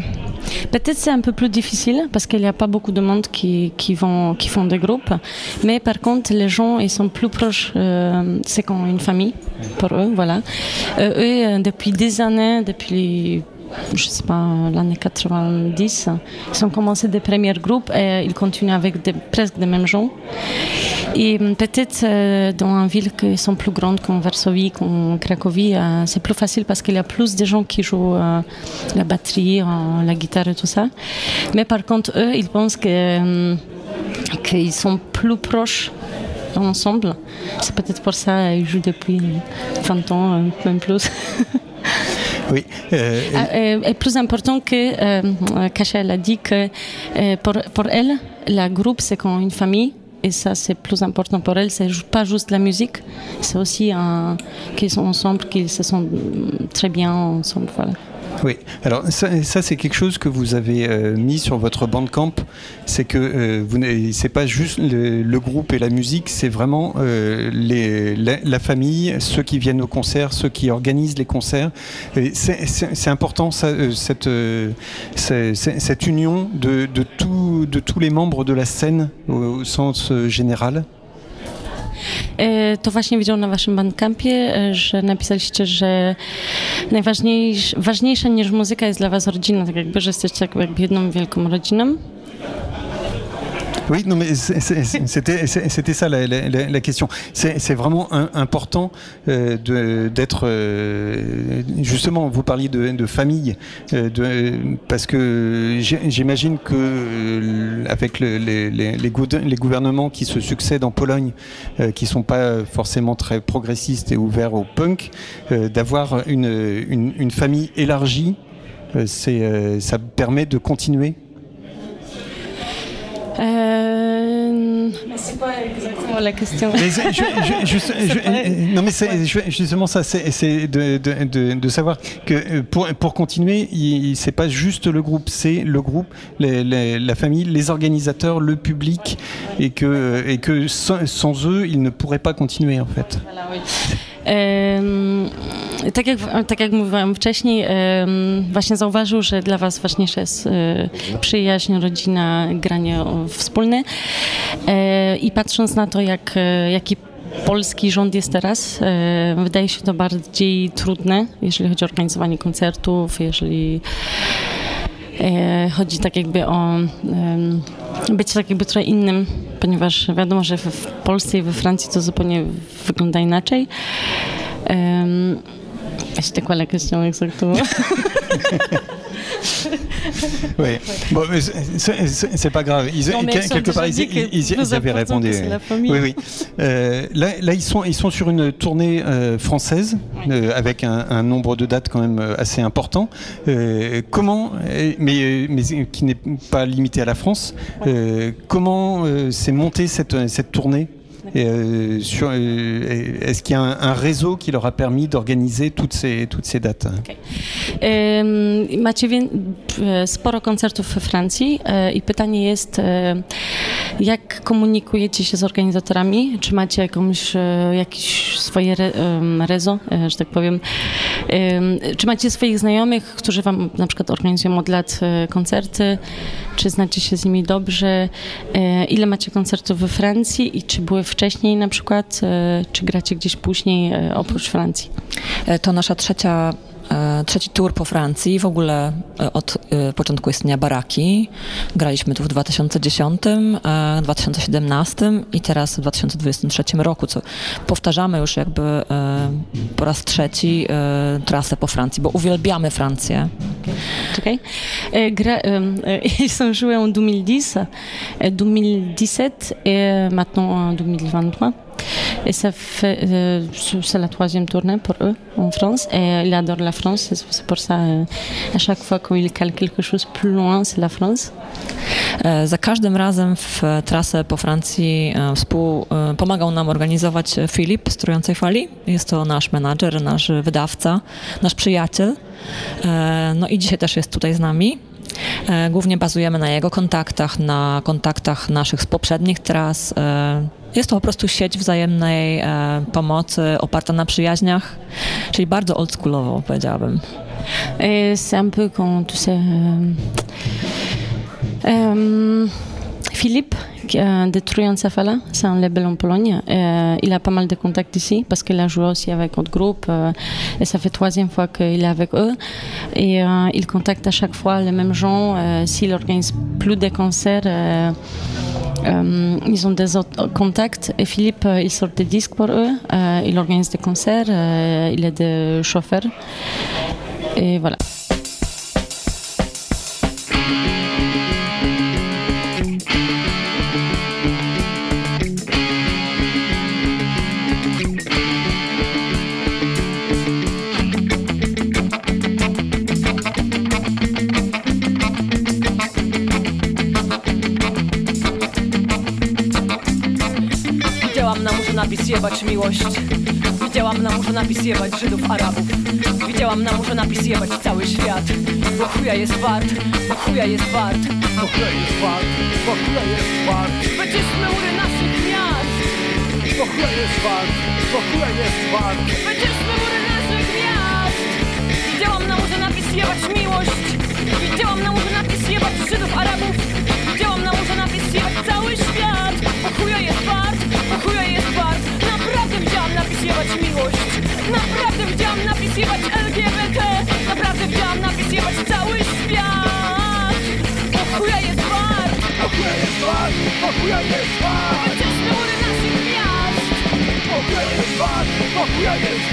peut-être c'est un peu plus difficile parce qu'il n'y a pas beaucoup de monde qui, qui, vont, qui font des groupes, mais par contre les gens ils sont plus proches, euh, c'est comme une famille pour eux, voilà. Euh, eux euh, depuis des années, depuis je sais pas, l'année 90, ils ont commencé des premiers groupes et ils continuent avec presque les mêmes gens. Et hum, peut-être euh, dans une ville qui sont plus grandes comme Varsovie, comme Cracovie, euh, c'est plus facile parce qu'il y a plus de gens qui jouent euh, la batterie, euh, la guitare et tout ça. Mais par contre, eux, ils pensent que, qu'ils sont plus proches ensemble. C'est peut-être pour ça qu'ils jouent depuis 20 ans, euh, même plus. [LAUGHS] Oui. euh, Ah, euh, est plus important que euh, Kasia elle a dit que euh, pour, pour elle, la groupe c'est comme une famille. Et ça, c'est plus important pour elle. C'est pas juste la musique, c'est aussi qu'ils sont ensemble, qu'ils se sentent très bien ensemble. Voilà. Oui, alors ça, ça, c'est quelque chose que vous avez euh, mis sur votre bandcamp, c'est que euh, vous c'est pas juste le, le groupe et la musique, c'est vraiment euh, les, la, famille, ceux qui viennent au concert, ceux qui organisent les concerts. C'est important ça, euh, cette, euh, cette union de, de, tout- de tous les membres de la scène au, au sens euh, général. E, To właśnie widział na waszym bandcampie, e, że napisaliście, że najważniejsze ważniejsza niż muzyka jest dla was rodzina, tak jakby, że jesteście jakby jedną wielką rodziną. Oui, non, mais c'était ça la, la- la- question. C'est vraiment important euh, d'être euh, justement. Vous parliez de, de famille, euh, de, parce que j'imagine que euh, avec le- les, les- les gouver- les gouvernements qui se succèdent en Pologne, euh, qui sont pas forcément très progressistes et ouverts au punk, euh, d'avoir une, une- une famille élargie, ça permet de continuer. Euh, c'est pas exactement la question. Mais c'est- je- je- je- je- [LAUGHS] euh, non mais c'est justement ça, c'est de, de- de- de savoir que euh, pour, pour continuer, c'est pas juste le groupe, c'est le groupe, les- les- la famille, les organisateurs, le public, et que, et que sans, sans eux, ils ne pourraient pas continuer en fait. Em, tak, jak, tak jak mówiłam wcześniej, właśnie zauważył, że dla Was ważniejsza jest e, przyjaźń, rodzina, granie wspólne. E, I patrząc na to, jak, e, jaki polski rząd jest teraz, e, wydaje się to bardziej trudne, jeżeli chodzi o organizowanie koncertów, jeżeli chodzi tak jakby o być tak jakby trochę innym, ponieważ wiadomo, że w Polsce i we Francji to zupełnie wygląda inaczej. C'était quoi la question exactement [LAUGHS] Oui. Bon, c'est- pas grave. Ils, Non, quelque part, ils, dit que ils- ils plus avaient répondu. la. Oui, oui. Euh, là, là, ils sont, ils sont sur une tournée euh, française euh, avec un, un nombre de dates quand même assez important. Comment, mais, mais qui n'est pas limité à la France. comment s'est montée cette, cette tournée? Euh, sur, euh, Est-ce qu'il y a un, un réseau qui leur a permis d'organiser toutes ces, toutes ces dates Em, Macie e, sporo koncertów we Francji e, i pytanie jest, e, jak komunikujecie się z organizatorami? Czy macie jakąś, jakieś swoje re, rezo, że tak powiem? Em, Czy macie swoich znajomych, którzy wam na przykład organizują od lat koncerty? Czy znacie się z nimi dobrze? E, Ile macie koncertów we Francji i czy były wcześniej na przykład? e, Czy gracie gdzieś później e, oprócz Francji? To nasza trzecia, trzeci tour po Francji, w ogóle e, od e, początku istnienia Baraki. Graliśmy tu w 2010, e, 2017 i teraz w 2023 roku, co powtarzamy już jakby e, po raz trzeci e, trasę po Francji, bo uwielbiamy Francję. Ok. Euh, gra- euh, euh, ils sont joués en 2010, euh, 2017 et euh, maintenant en 2023. Et ça fait, euh, c'est la troisième tournée pour eux en France. Et il adore la France. C'est pour ça, euh, à chaque fois qu'il cale quelque chose plus loin, c'est la France. E, Za każdym razem w trasę po Francji e, współ, e, pomagał nam organizować Filip z Trującej Fali. Jest to nasz menadżer, nasz wydawca, nasz przyjaciel. No i dzisiaj też jest tutaj z nami. Głównie bazujemy na jego kontaktach, na kontaktach naszych z poprzednich tras. E, Jest to po prostu sieć wzajemnej e, pomocy oparta na przyjaźniach, czyli bardzo oldschoolowo powiedziałabym. Et c'est un tu euh, euh, de Truyanza Fala, c'est un label en Pologne. Euh, il a pas mal de contacts ici parce qu'il a joué aussi avec notre groupe euh, et ça fait troisième fois qu'il est avec eux. Et euh, il contacte à chaque fois les mêmes gens. euh, S'il organise plus de concerts, euh, euh, ils ont des autres contacts. Et Philippe, euh, il sort des disques pour eux. euh, il organise des concerts. euh, il est des chauffeurs. Et voilà. Napis jebać miłość. Widziałam na murze napis jebać Żydów, Arabów. Widziałam na murze napis jebać cały świat. Bo chuja jest wart, bo chuja jest wart Bo chuja jest wart, bo chuja jest wart. Wycismy mury naszych miast. Bo chuja jest wart, bo chuja jest wart. Wycismy mury naszych miast. Widziałam na murze napis jebać miłość. Widziałam na murze napis jebać Żydów, Arabów. Widziałam na murze napis jebać cały świat zjebać LGBT Naprawdę chciałam nagle zjebać cały świat. O chuja jest bar O chuja jest bar, o chuja jest bar Chociaż mury naszych miast. Chuja jest chuja jest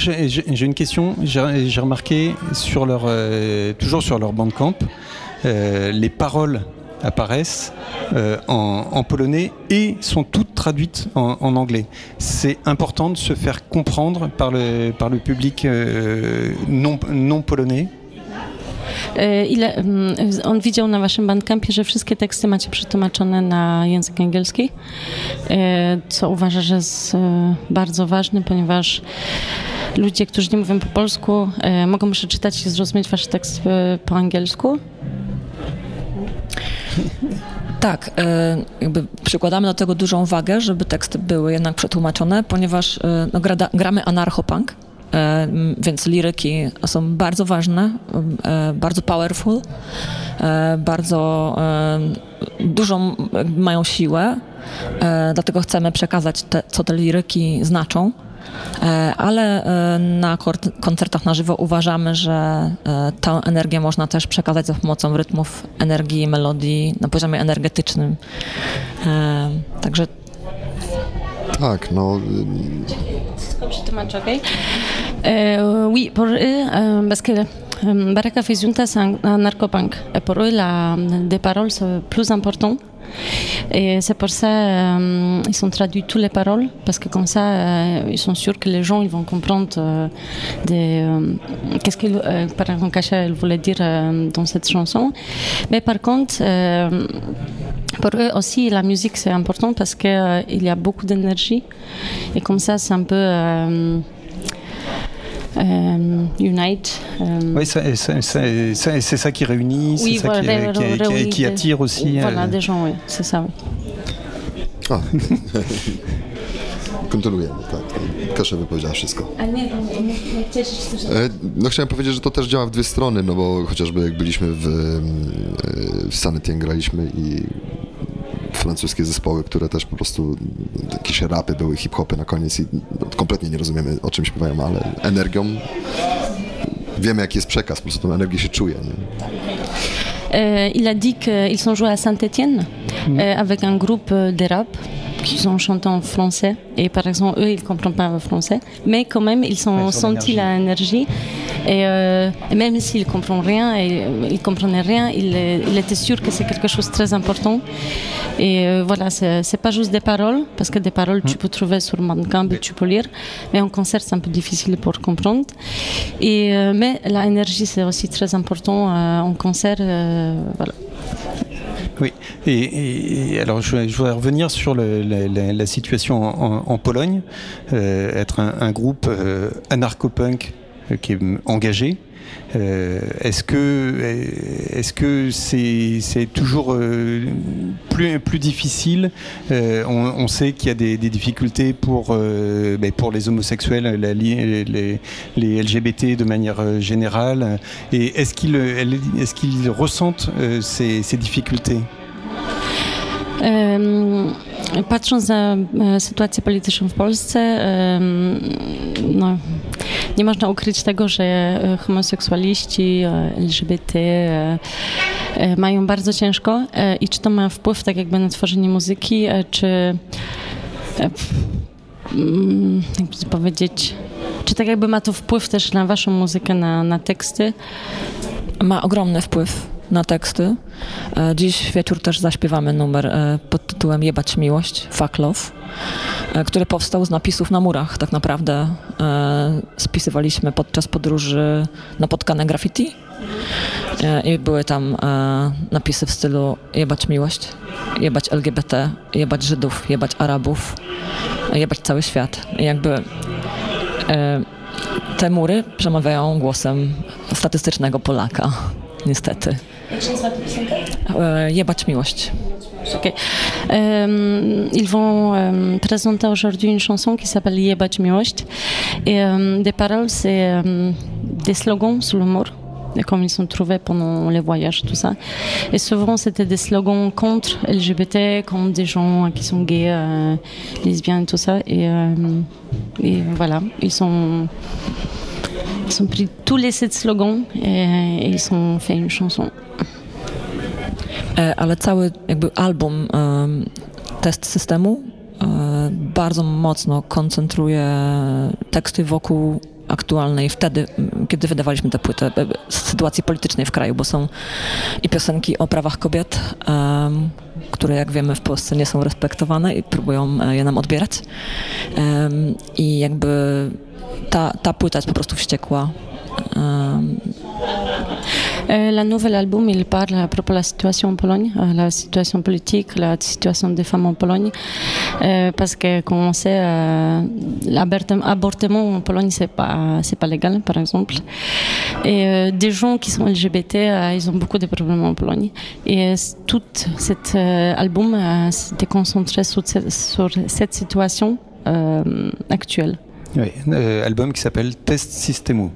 j'ai une question. J'ai remarqué euh, toujours sur leur bandcamp, euh, les paroles apparaissent euh, en, polonais et sont toutes traduites en, anglais. C'est important de se faire comprendre par le, public euh, non polonais? E, Ile, mm, on widział na waszym bandcampie, że wszystkie teksty macie przetłumaczone na język angielski, e, co uważa, że jest e, bardzo ważne, ponieważ ludzie, którzy nie mówią po polsku, mogą przeczytać i zrozumieć wasz tekst po angielsku. Tak, jakby przykładamy do tego dużą wagę, żeby teksty były jednak przetłumaczone, ponieważ no, gra, gramy anarchopunk, więc liryki są bardzo ważne, e, bardzo powerful, e, bardzo e, dużą mają siłę e, dlatego chcemy przekazać, te, co te liryki znaczą. E, Ale e, na koncertach na żywo uważamy, że e, tę energię można też przekazać za pomocą rytmów, energii, melodii na poziomie energetycznym. E, Także Tak, no ym, Comme je te match, ok Euh, Oui, pour eux, euh, parce que euh, Baraka Fizunta, c'est un, un narcopunk. Et pour eux, la, des paroles, c'est plus important. Et c'est pour ça euh, ont traduit toutes les paroles, parce que comme ça, euh, ils sont sûrs que les gens ils vont comprendre euh, euh, qu'est-ce qu'il, par exemple, Kacha elle voulait dire dans cette chanson. Mais par contre, pour eux aussi, la musique c'est important parce qu'il y a beaucoup d'énergie. Et comme ça, c'est un peu unite. euh, Oui, c'est ça qui réunit, c'est oui, ça voilà, qui, ré- qui- qui- réunir qui des- attire aussi. Voilà, euh, des gens, oui, c'est ça. Oui. [LAUGHS] a. Kontynuujemy, tak. Kasia wypowiedziała wszystko. A nie, nie chcesz coś E, No chciałem powiedzieć, że to też działa w dwie strony, no bo chociażby jak byliśmy w, e, w Sanetien graliśmy i francuskie zespoły, które też po prostu jakieś rapy były, hip-hopy na koniec i no, kompletnie nie rozumiemy o czym śpiewają, ale energią wiemy jaki jest przekaz, po prostu tą energię się czuje. Nie? Euh, il a dit qu'ils sont joués à Saint-Étienne euh, avec un groupe de rap qui ont chanté en français. Et par exemple, eux, ils ne comprennent pas le français. Mais quand même, ils ont Ouais, senti l'énergie. Et, euh, même s'ils ne comprennent rien, et, euh, ils comprenaient rien, ils, euh, ils étaient sûrs que c'est quelque chose de très important. Et euh, voilà, c'est c'est pas juste des paroles, parce que des paroles, tu peux trouver sur Bandcamp et tu peux lire. Mais en concert, c'est un peu difficile pour comprendre. Et, euh, mais l'énergie, c'est aussi très important en concert. voilà. Oui, et, alors je, je voudrais revenir sur le- la, la- situation en, en Pologne, Euh, être un, groupe euh, anarcho-punk euh, qui est engagé. Euh, est-ce que est-ce que c'est c'est toujours euh, plus plus difficile Euh, on, sait qu'il y a des, difficultés pour euh, ben, pour les homosexuels, les, LGBT de manière euh, générale. Et est-ce qu'ils est-ce qu'ils ressentent euh, ces, difficultés? Patrząc na e, sytuację polityczną w Polsce, no, nie można ukryć tego, że e, homoseksualiści, e, LGBT mają bardzo ciężko i czy to ma wpływ tak jakby na tworzenie muzyki, czy mm, jakby powiedzieć, czy tak jakby ma to wpływ też na waszą muzykę, na, na teksty? ma ogromny wpływ na teksty. E, Dziś wieczór też zaśpiewamy numer e, pod tytułem Jebać miłość, Fuck Love, e, który powstał z napisów na murach tak naprawdę. Spisywaliśmy podczas podróży napotkane graffiti i były tam napisy w stylu jebać miłość, jebać LGBT, jebać Żydów, jebać Arabów, jebać cały świat. I jakby te mury przemawiają głosem statystycznego Polaka, niestety. Jak się nazywa ta piosenka? E, Jebać miłość. Ok. Euh, ils vont euh, présenter aujourd'hui une chanson qui s'appelle Yebach Miłość. Et euh, des paroles, c'est euh, des slogans sur et comme ils sont trouvés pendant les voyages, tout ça. Et souvent, c'était des slogans contre LGBT, contre des gens qui sont gays, euh, lesbiennes, tout ça. Euh, et voilà, ils sont. Ils ont pris tous les sept slogans et, et ils ont fait une chanson. E, Ale cały jakby album em, Test Systemu e, bardzo mocno koncentruje teksty wokół aktualnej wtedy, kiedy wydawaliśmy tę płytę, e, sytuacji politycznej w kraju, bo są i piosenki o prawach kobiet, em, które jak wiemy w Polsce nie są respektowane i próbują e, je nam odbierać. Em, I jakby ta, ta płyta jest po prostu wściekła. Euh, la nouvelle album, il parle à propos de la situation en Pologne, euh, la situation politique, la situation des femmes en Pologne, Euh, parce que comme on sait, euh, l'avortem- l'avortement en Pologne c'est pas pas légal, par exemple. Et des gens qui sont LGBT, ils ont beaucoup de problèmes en Pologne. Et tout cet album s'était concentré sur, cette- situation actuelle. Oui, euh, album qui s'appelle Test Systemu.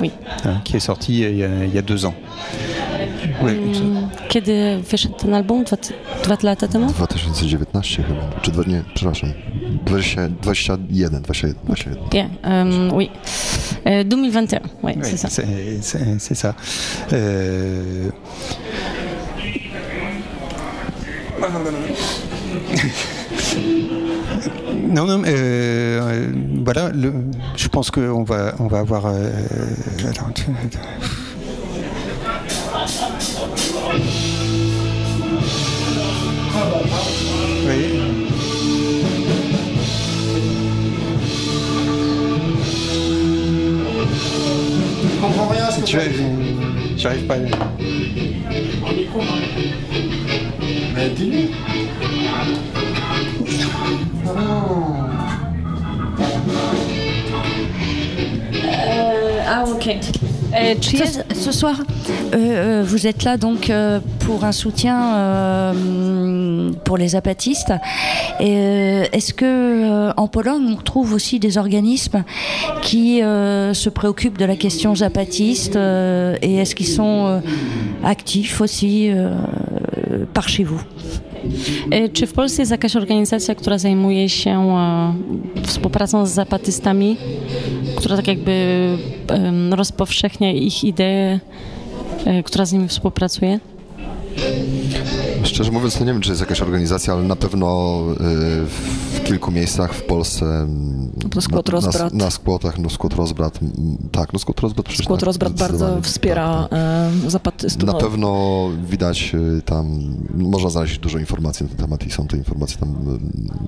Oui. hein, qui est sorti il y, a, il y a deux ans. Mm, Kiedy wyszedł ten album? Dwa, dwa lata temu? 2019 chyba, czy dwa, nie, przepraszam, 20, 21, 21, 21. Yeah, euh, oui. Euh, 2021, ouais, Oui, c'est ça. c'est ça. Euh, [LAUGHS] Non, non, mais euh, voilà, le- je pense qu'on va, on va avoir. euh, attends, tu- Oui. Je comprends rien à que Tu j'arrive pas. Mais dis-lui. Ah, ok. Ce, ce soir, euh, euh, vous êtes là donc euh, pour un soutien euh, pour les apatistes. Euh, Est-ce que euh, en Pologne on trouve aussi des organismes qui euh, se préoccupent de la question zapatiste euh, et est-ce qu'ils sont euh, actifs aussi euh, par chez vous? Czy w Polsce jest jakaś organizacja, która zajmuje się e, współpracą z zapatystami, która tak jakby rozpowszechnia ich idee, e, która z nimi współpracuje? Szczerze mówiąc, to nie wiem, czy jest jakaś organizacja, ale na pewno w kilku miejscach w Polsce. mm, To Skład na, Rozbrat. Na, na skłotach, no skłot rozbrat. mm, Tak, no skłot rozbrat przecież Skład tak, Rozbrat bardzo wspiera e, zapatystów. Na No, pewno widać y, tam, można znaleźć dużo informacji na ten temat i są te informacje tam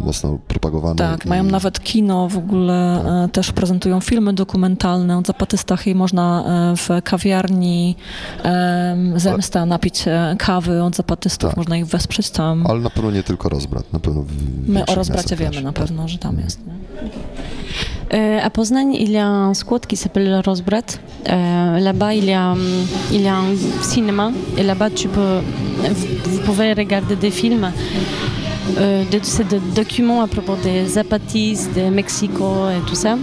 y, mocno propagowane. Tak, i, mają nawet kino w ogóle, e, też prezentują filmy dokumentalne o zapatystach i można e, w kawiarni e, Zemsta napić e, kawy od zapatystów, można ich wesprzeć tam. Ale na pewno nie tylko rozbrat, na pewno My o rozbracie wiemy też. na pewno, że tam jest. nie? À Poznań, il y a un squat qui s'appelle Rosbrat. Euh, là-bas, il y, a, il y a un cinéma. Et là-bas, tu peux, vous, pouvez regarder des films. Euh, de, c'est des documents à propos des zapatistes, de Mexico et tout ça.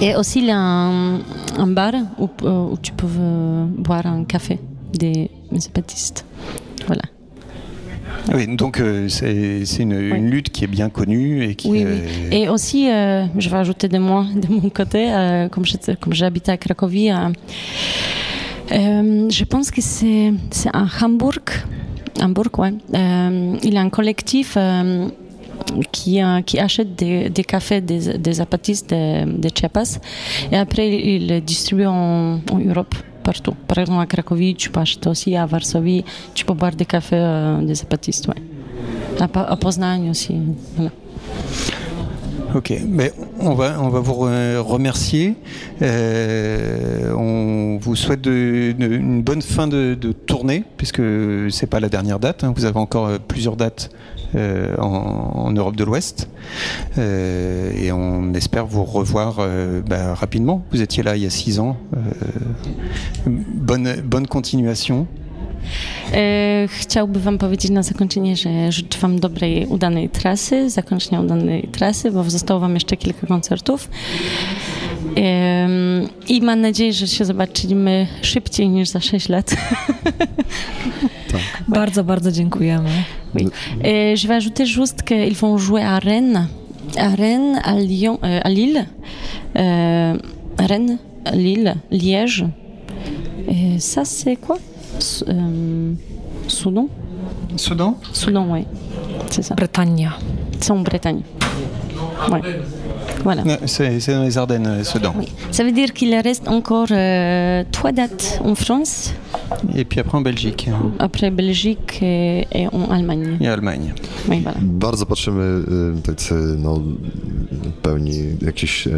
Et aussi, il y a un, un bar où, où tu peux boire un café des zapatistes. Voilà. Oui, donc euh, c'est c'est une, une lutte qui est bien connue et qui. Oui, euh, oui. Et aussi, euh, je vais ajouter de moi, de mon côté, comme je- comme j'habite à Cracovie, je pense que c'est c'est à Hambourg. Hambourg, ouais. Il y a un collectif qui, euh, qui achète des, des cafés des, des zapatistes de, de Chiapas et après il les distribue en, en Europe. Partout. Par exemple, à Cracovie, tu peux acheter aussi, à Varsovie, tu peux boire des cafés euh, des zapatistes, ouais. À, à aussi. Voilà. Ok, mais on va, on va vous re- remercier. Euh, on vous souhaite de- de- une bonne fin de, de tournée, puisque c'est pas la dernière date. hein. Vous avez encore euh, plusieurs dates euh, en, en Europe de l'Ouest. Euh, et on espère vous revoir euh, bah, rapidement. Vous étiez là il y a six ans. Euh, bonne, bonne continuation. E, chciałbym Wam powiedzieć na zakończenie, że życzę Wam dobrej, udanej trasy, zakończenia udanej trasy, bo zostało Wam jeszcze kilka koncertów. I mam nadzieję, że się zobaczymy szybciej niż za 6 lat. [LAUGHS] Bardzo, bardzo dziękujemy. Oui. Euh, je vais ajouter juste qu'ils vont jouer à Rennes, à Rennes, à Lyon, euh, à Lille, euh, Rennes, Lille, Liège. Et ça, c'est quoi? S- euh, Soudan? Soudan? Soudan, oui. C'est ça. Bretagne. C'est en Bretagne. Ouais. Voilà. Non, C'est dans les Ardennes, euh, Sedan. Ça veut dire qu'il reste encore euh, trois dates en France, Et puis après en Belgique après Belgique et, et en Allemagne. et Allemagne. Oui, voilà. Bardzo patrzymy y, tacy, no, pełni jakiś, y,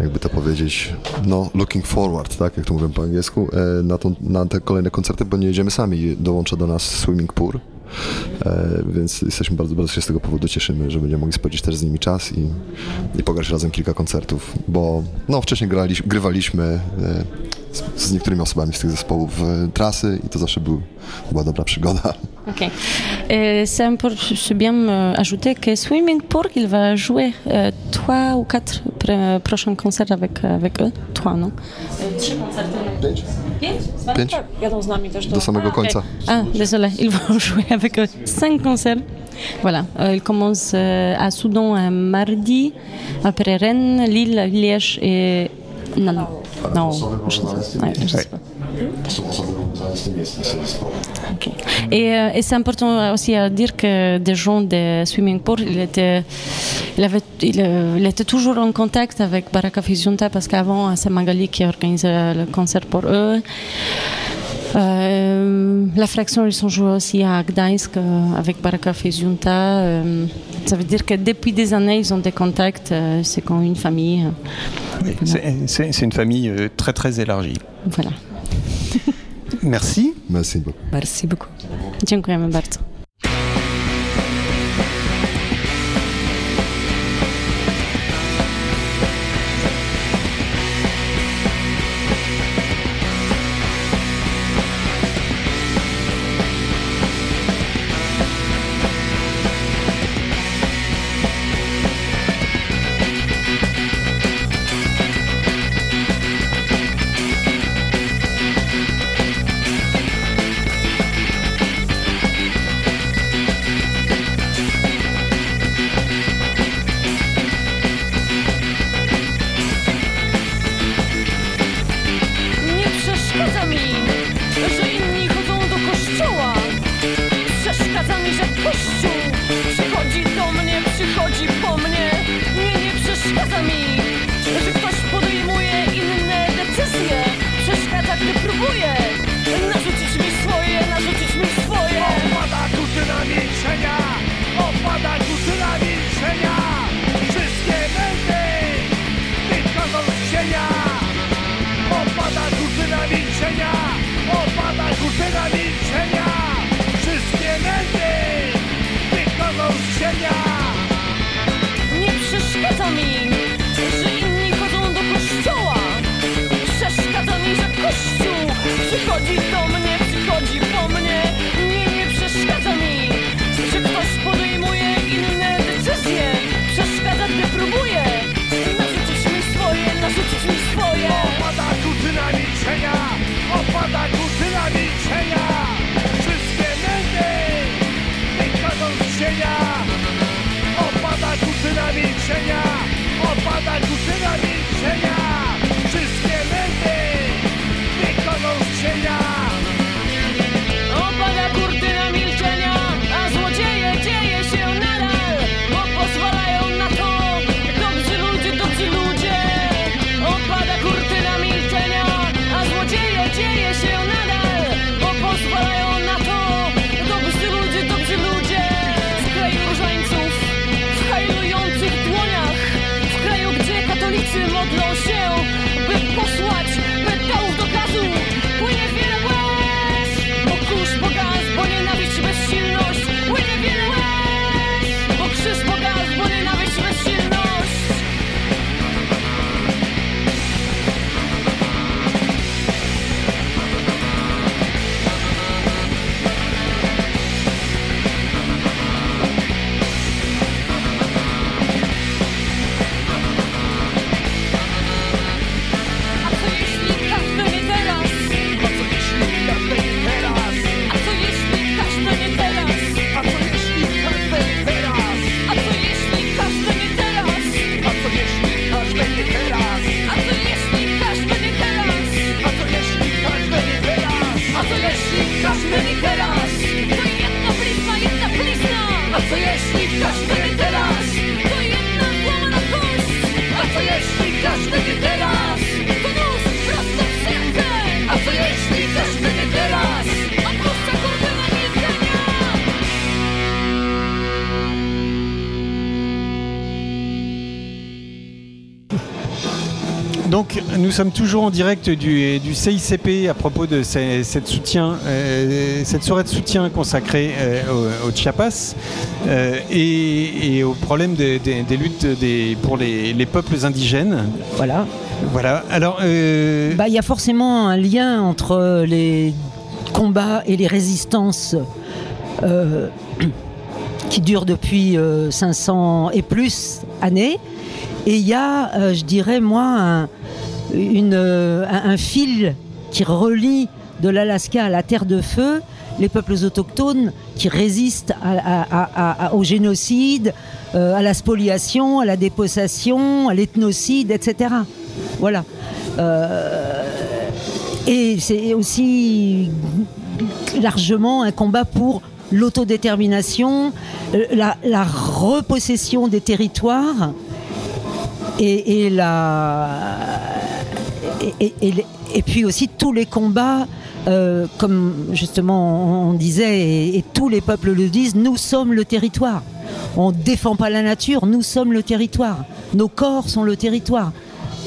jakby to powiedzieć, no, looking forward, tak, jak to mówię po angielsku, y, na, tą, na te kolejne koncerty, bo nie jedziemy sami, dołącza do nas Swimming Pool, więc jesteśmy bardzo, bardzo się z tego powodu cieszymy, że będziemy mogli spędzić też z nimi czas i, i pograć razem kilka koncertów, bo no, wcześniej graliś, grywaliśmy e, z, z niektórymi osobami z tych zespołów e, trasy i to zawsze był, była dobra przygoda. Ok. Et c'est bien euh, ajouter que Swimming Pool, il va jouer euh, trois ou quatre pr- prochains concerts avec, avec eux. Trois, non? Trzy koncerty. Pięć? Pięć. Jadą z nami też Do samego Ah, końca. Ah, désolé, ils [LAUGHS] vont jouer avec eux. Cinq concerts. Voilà, Euh, ils commencent euh, à Soudan un mardi, après Rennes, Lille, Liège et... Non, non, non, je, ouais, je sais pas. Et, euh, et c'est important aussi à dire que des gens de Swimming Pool, il était, il avait, il, euh, il était toujours en contact avec Baraka Fizunta parce qu'avant, c'est Magali qui organisait le concert pour eux. Euh, la fraction, ils sont joués aussi à Gdańsk euh, avec Baraka Fizunta. Euh, ça veut dire que depuis des années, ils ont des contacts. c'est comme une famille. Oui, c'est- une famille très très élargie. Voilà. Merci. Merci beaucoup. Merci beaucoup. Dziękujemy bardzo. Nous sommes toujours en direct du, du CICP à propos de ces- cette, soutien, euh, cette soirée de soutien consacrée euh, au, au Chiapas euh, et, et au problème des, des- des luttes des- pour les, les peuples indigènes. Voilà. Voilà. Alors, Bah, il y a forcément un lien entre les combats et les résistances qui dure depuis euh, 500 et plus années. Et il y a, euh, je dirais, moi, un, euh, un, fil qui relie de l'Alaska à la Terre de Feu les peuples autochtones qui résistent au génocide, euh, à la spoliation, à la dépossession, à l'ethnocide, etc. Voilà. Euh, et c'est aussi largement un combat pour l'autodétermination, la, repossession des territoires et la et, puis aussi tous les combats euh, comme justement on disait et, et tous les peuples le disent nous sommes le territoire. On défend pas la nature nous sommes le territoire. Nos corps sont le territoire.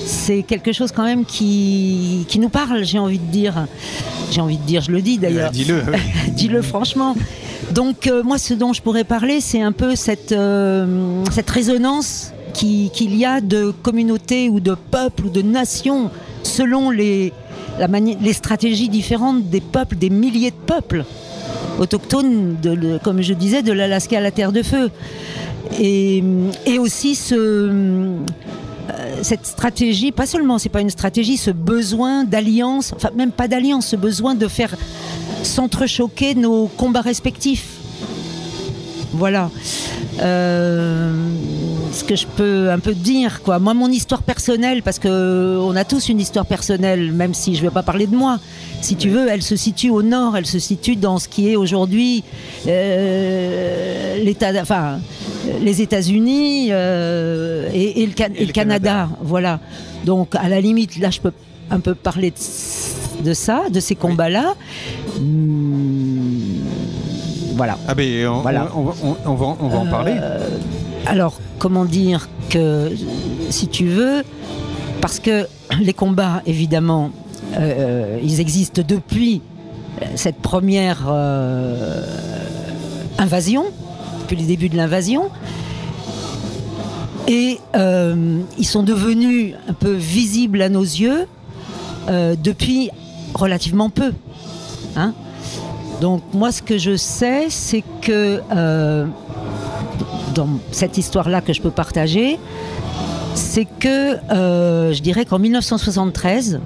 C'est quelque chose quand même qui, qui nous parle j'ai envie de dire. J'ai envie de dire je le dis d'ailleurs. Euh, dis-le, oui. [LAUGHS] dis-le franchement. Donc euh, moi, ce dont je pourrais parler, c'est un peu cette, euh, cette résonance qui- qu'il y a de communautés ou de peuples ou de nations selon les, la les stratégies différentes des peuples, des milliers de peuples autochtones, de, comme je disais, de l'Alaska à la Terre de Feu. Et, et aussi ce, euh, cette stratégie, pas seulement, c'est pas une stratégie, ce besoin d'alliance, enfin même pas d'alliance, ce besoin de faire s'entrechoquer nos combats respectifs. Voilà. Euh, ce que je peux un peu dire, quoi. Moi, mon histoire personnelle, parce que on a tous une histoire personnelle, même si je ne vais pas parler de moi. Si tu veux, elle se situe au nord, elle se situe dans ce qui est aujourd'hui euh, l'État, enfin, les États-Unis euh, et, et le, Can- et le Canada. Voilà. Donc, à la limite, là, je peux un peu parler de, de ça, de ces combats-là. Hmm, voilà. Ah ben on, Voilà. on, on- on va, on va en Euh, parler. Alors, comment dire que, si tu veux, parce que les combats, évidemment, euh, ils existent depuis cette première euh, invasion, depuis le début de l'invasion. Et euh, ils sont devenus un peu visibles à nos yeux depuis relativement peu. hein. Donc moi, ce que je sais, c'est que dans cette histoire-là que je peux partager, c'est que euh, je dirais qu'en 1973,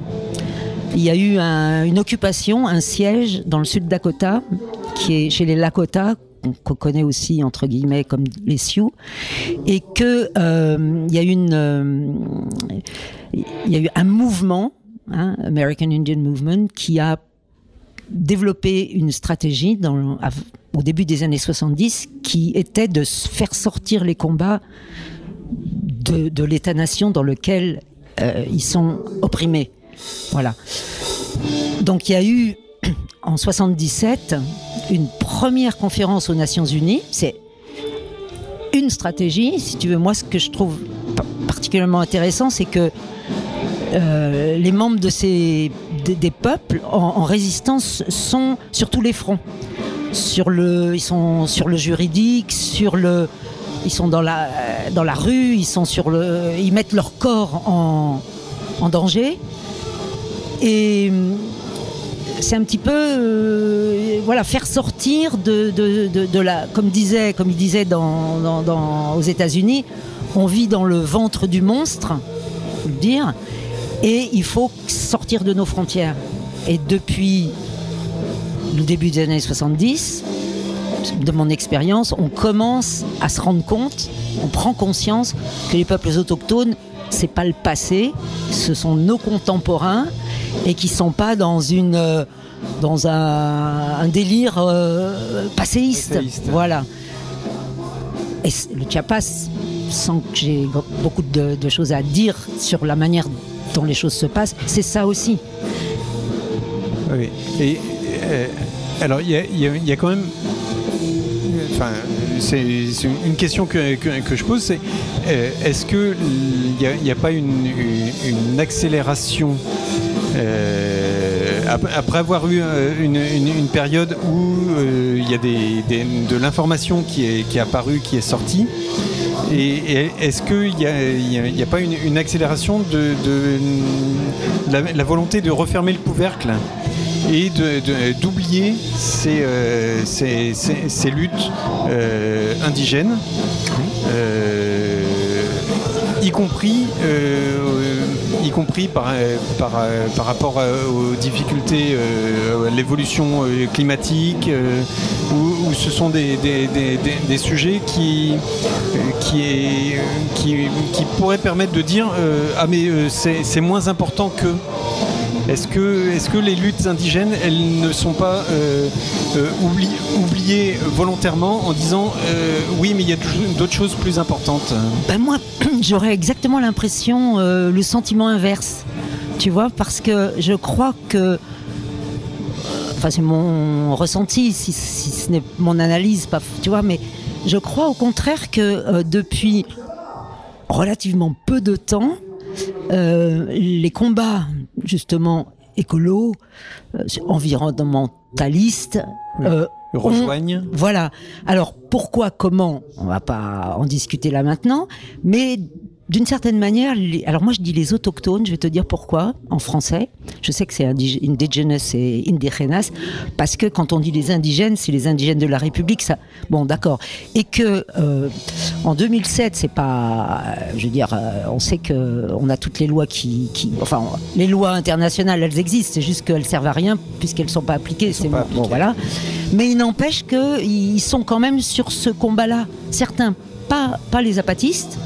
il y a eu un- une occupation, un siège dans le sud Dakota, qui est chez les Lakota, qu'on- connaît aussi entre guillemets comme les Sioux, et que euh, il y a eu une, euh, il y a eu un mouvement, hein, American Indian Movement, qui a développé une stratégie dans, au début des années 70 qui était de faire sortir les combats de, l'État-nation dans lequel euh, ils sont opprimés. Voilà. Donc il y a eu [CLEARS THROAT] en 77 une première conférence aux Nations Unies. C'est une stratégie. Si tu veux, moi, ce que je trouve pa- particulièrement intéressant, c'est que euh, les membres de ces, des, peuples en résistance sont sur tous les fronts. Sur le, ils sont sur le juridique, sur le, ils sont dans la, dans la rue, ils sont sur le, ils mettent leur corps en, en danger. Et hum, c'est un petit peu, euh, voilà, faire sortir de, de, de- la, comme disait, comme il disait dans- dans- aux États-Unis, on vit dans le ventre du monstre, faut le dire, et il faut sortir de nos frontières. Et depuis le début des années 70, de mon expérience, on commence à se rendre compte, on prend conscience que les peuples autochtones, c'est pas le passé, ce sont nos contemporains et qui sont pas dans une euh, dans un, un délire euh, passéiste. Voilà. Et le Chiapas, sans que j'ai beaucoup de, de choses à dire sur la manière dont les choses se passent, c'est ça aussi. Oui. Et euh, alors, il y a, quand même. Enfin, c'est une question que, que- je pose, c'est euh, est-ce que il n'y a, pas une, accélération euh, ap- après avoir eu euh, une, période où euh, il y a des, de l'information qui est, qui apparue, qui est sortie et, est-ce qu'il n'y a, a- pas une, accélération de, la volonté de refermer le couvercle? Et d'oublier ces, euh, luttes euh, indigènes, euh, y compris, y compris par, par, par rapport aux difficultés, euh, à l'évolution climatique, où, ce sont des, des- des- sujets qui, qui, est, qui, qui pourraient permettre de dire ah mais c'est moins important que est-ce que, les luttes indigènes, elles ne sont pas euh, euh, oubli- oubliées volontairement en disant euh, oui, mais il y a toujours d'autres choses plus importantes? Ben moi, [CLEARS THROAT] j'aurais exactement l'impression, le sentiment inverse, tu vois, parce que je crois que, enfin c'est mon ressenti, si, ce n'est mon analyse, pas, tu vois, mais je crois au contraire que depuis relativement peu de temps, les combats justement écolos, euh, environnementalistes, euh, Rejoignent. voilà. Alors pourquoi, comment, on va pas en discuter là maintenant, mais d'une certaine manière, les- alors moi je dis les autochtones, je vais te dire pourquoi en français. Je sais que c'est indig- indigenous et indigenas parce que quand on dit les indigènes, c'est les indigènes de la République. Ça, bon, d'accord. Et que euh, en 2007, c'est pas, euh, je veux dire, euh, on sait que on a toutes les lois qui, qui- enfin, les lois internationales, elles existent. C'est juste qu'elles servent à rien puisqu'elles sont pas appliquées. C'est bon, bon, voilà. Mais il n'empêche qu'ils sont quand même sur ce combat-là. Certains, pas, pas les apatistes,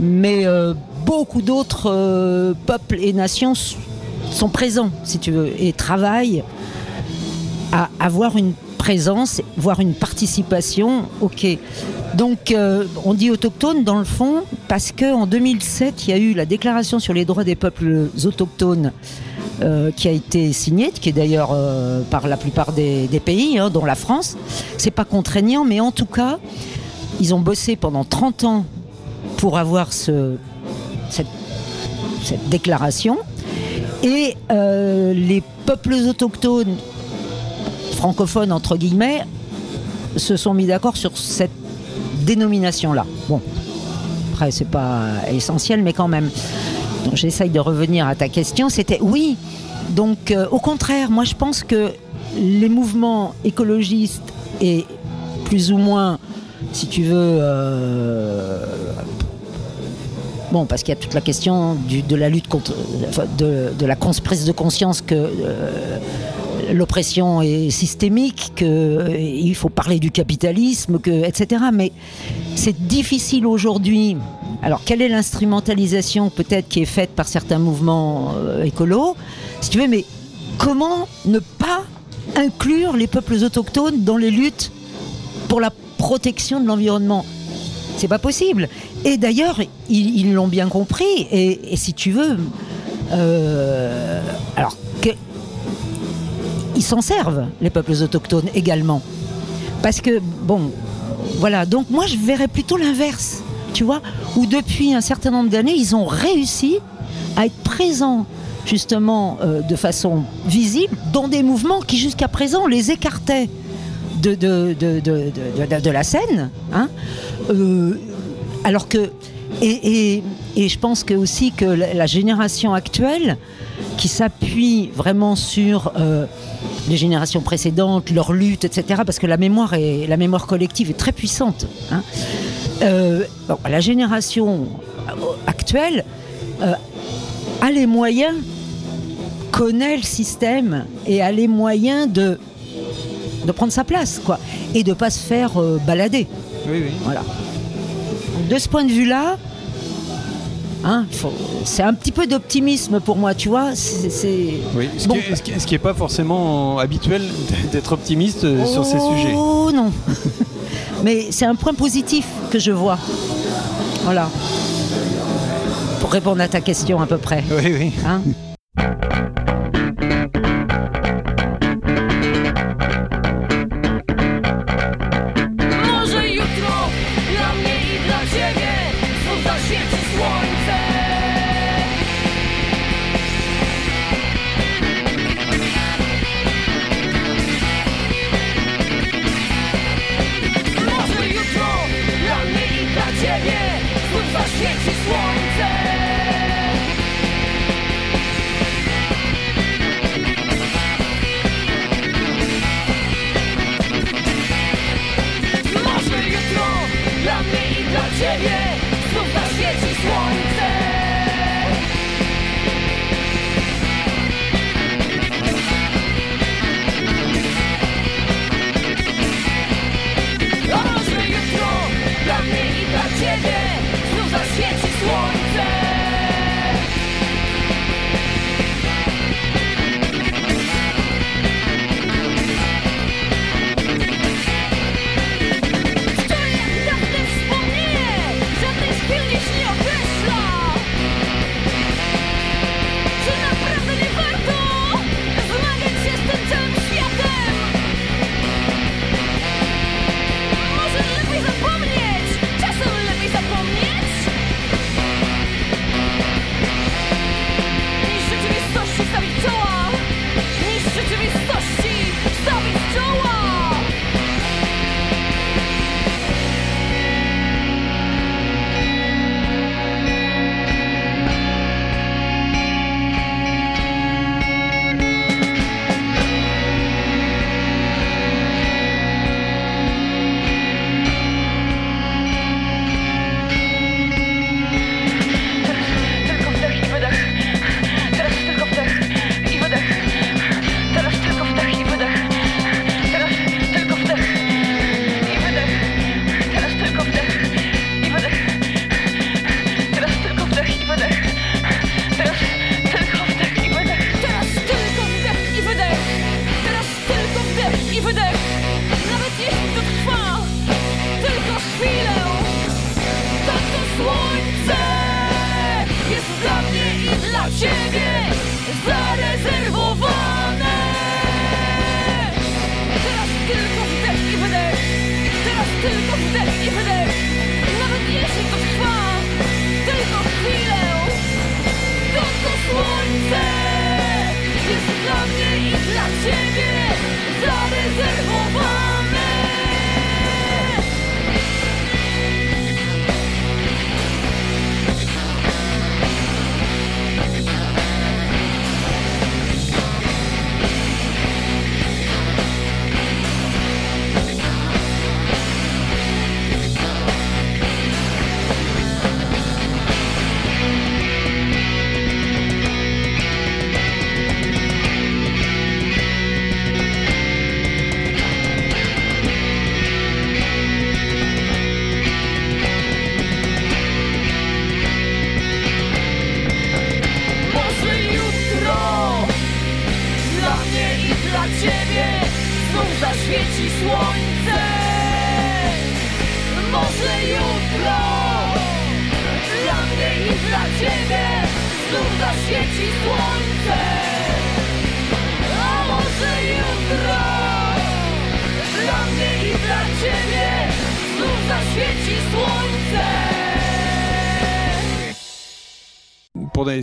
mais euh, beaucoup d'autres euh, peuples et nations sont présents, si tu veux, et travaillent à avoir une présence, voire une participation. Ok. Donc, euh, on dit autochtone dans le fond parce que en 2007, il y a eu la Déclaration sur les droits des peuples autochtones. qui a été signée, qui est d'ailleurs par la plupart des, des pays, hein, dont la France. C'est pas contraignant, mais en tout cas, ils ont bossé pendant 30 ans pour avoir ce, cette, cette déclaration. Et euh, les peuples autochtones francophones, entre guillemets, se sont mis d'accord sur cette dénomination-là. Bon, après, c'est pas essentiel, mais quand même. Donc, J'essaye de revenir à ta question. C'était oui. Donc, euh, au contraire, moi, je pense que les mouvements écologistes et plus ou moins, si tu veux, euh, Bon, parce qu'il y a toute la question du- de la lutte contre, de, la prise de conscience que euh, l'oppression est systémique, qu'il faut parler du capitalisme, que, etc. Mais c'est difficile aujourd'hui. Alors, quelle est l'instrumentalisation peut-être qui est faite par certains mouvements euh, écolos, si tu veux, mais comment ne pas inclure les peuples autochtones dans les luttes pour la protection de l'environnement? C'est pas possible. Et d'ailleurs, ils l'ont bien compris. Et, et si tu veux, euh, alors que, ils s'en servent, les peuples autochtones également. Parce que, bon, voilà. Donc moi, je verrais plutôt l'inverse, tu vois, où depuis un certain nombre d'années, ils ont réussi à être présents justement euh, de façon visible dans des mouvements qui jusqu'à présent les écartaient de, la scène. Hein Euh, alors que. Et, je pense que aussi que la, génération actuelle, qui s'appuie vraiment sur euh, les générations précédentes, leur lutte, etc., parce que la mémoire, est, la mémoire collective est très puissante. hein. Euh, la génération actuelle a les moyens, connaît le système et a les moyens de de prendre sa place, quoi, et de pas se faire euh, balader. Oui, oui. Voilà. De ce point de vue-là, hein, c'est un petit peu d'optimisme pour moi, tu vois. C'est, Oui, ce, Bon, qui est, ce qui est- pas forcément habituel [LAUGHS] d'être optimiste euh, sur ces sujets. Oh non. [LAUGHS] Mais c'est un point positif que je vois. Voilà. Pour répondre à ta question à peu près. Oui, oui. Hein?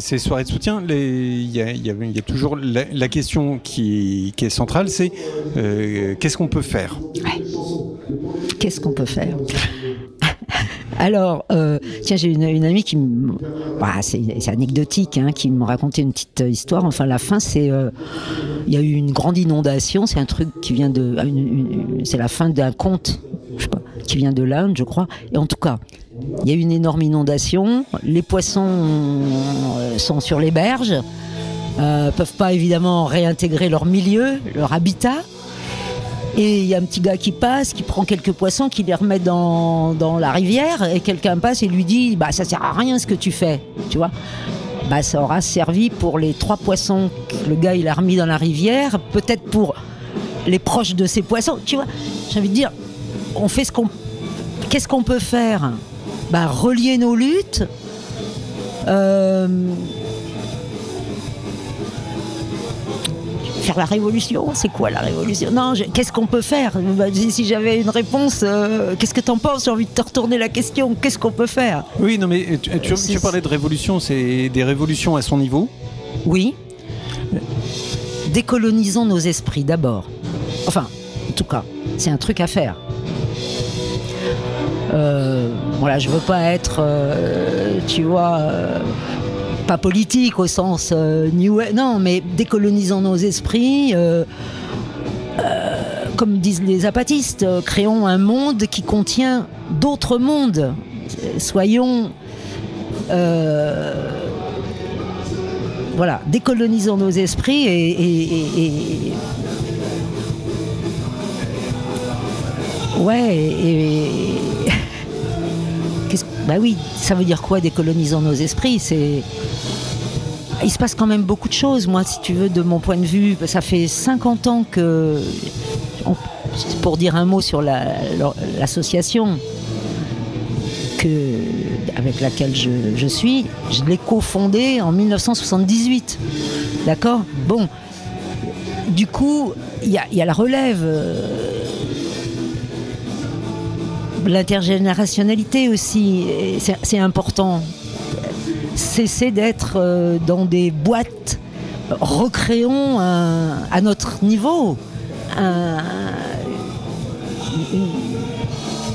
Ces soirées de soutien, il y, a- y y toujours la, la question qui, qui est centrale, c'est euh, qu'est-ce qu'on peut faire? Qu'est-ce qu'on peut faire? [LAUGHS] Alors, euh, tiens, j'ai une, une amie qui me. Bah, c'est anecdotique, hein, qui me racontait une petite histoire. Enfin, la fin, c'est. euh, Il y a eu une grande inondation. C'est un truc qui vient de. C'est la fin d'un conte, je sais pas, qui vient de l'Inde, je crois. Et en tout cas, il y a une énorme inondation. Les poissons euh, sont sur les berges. Euh, peuvent pas évidemment réintégrer leur milieu, leur habitat. Et il y a un petit gars qui passe, qui prend quelques poissons, qui les remet dans, la rivière, et quelqu'un passe et lui dit Bah, ça sert à rien ce que tu fais. Bah, ça aura servi pour les trois poissons que le gars a remis dans la rivière, peut-être pour les proches de ces poissons, tu vois. J'ai envie de dire On fait ce qu'on. Qu'est-ce qu'on peut faire? Bah, relier nos luttes. Euh, faire la révolution C'est quoi la révolution? Non, qu'est-ce qu'on peut faire? Bah, Si si j'avais une réponse, euh, qu'est-ce que t'en penses? J'ai envie de te retourner la question. Qu'est-ce qu'on peut faire? Oui, non, mais tu, tu- tu parlais de révolution, c'est des révolutions à son niveau? Oui. Décolonisons nos esprits d'abord. Enfin, en tout cas, c'est un truc à faire. Euh, voilà, je veux pas être, euh, tu vois, euh, pas politique au sens euh, new, non, mais décolonisons nos esprits. comme disent les apatistes, créons un monde qui contient d'autres mondes. Soyons voilà, décolonisons nos esprits et, et- ouais, et, bah oui, ça veut dire quoi décolonisons nos esprits? C'est il se passe quand même beaucoup de choses. Moi, si tu veux, de mon point de vue, ça fait 50 ans que, pour dire un mot sur la- l'association que, avec laquelle je, je suis, je l'ai cofondée en 1978. D'accord? Bon. Du coup, il y y a la relève. euh, L'intergénérationnalité aussi, c'est important. Cesser d'être euh, dans des boîtes. Recréons à notre niveau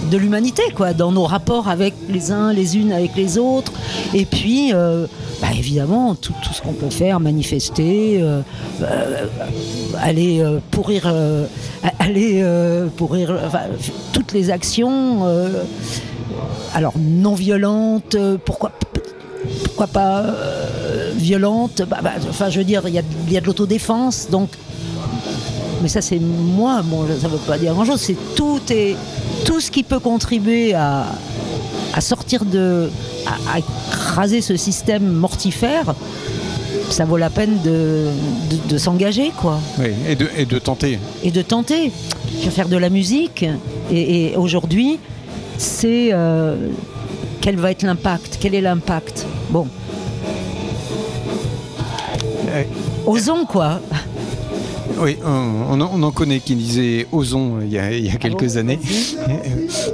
de l'humanité, quoi, dans nos rapports avec les uns, les unes avec les autres. Et puis, euh, bah, évidemment, tout, tout ce qu'on peut faire, manifester, euh, euh, aller pourrir, [LAUGHS] aller pourrir, toutes les actions, alors non violentes, pourquoi pourquoi pas violentes bah, bah, Enfin, je veux dire, il y y a de l'autodéfense, donc mais ça c'est moi, bon, ça ne veut pas dire grand-chose, c'est tout, et, tout ce qui peut contribuer à, à sortir de... À, à écraser ce système mortifère, ça vaut la peine de, de- de s'engager, quoi. Oui, et de, et de tenter. Et de tenter. Je vais faire de la musique, et, et aujourd'hui, c'est... euh, quel va être l'impact? Quel est l'impact? Bon. Osons, quoi. Oui, on, on en- on en connaît qui il y a, il y a quelques années. [LAUGHS]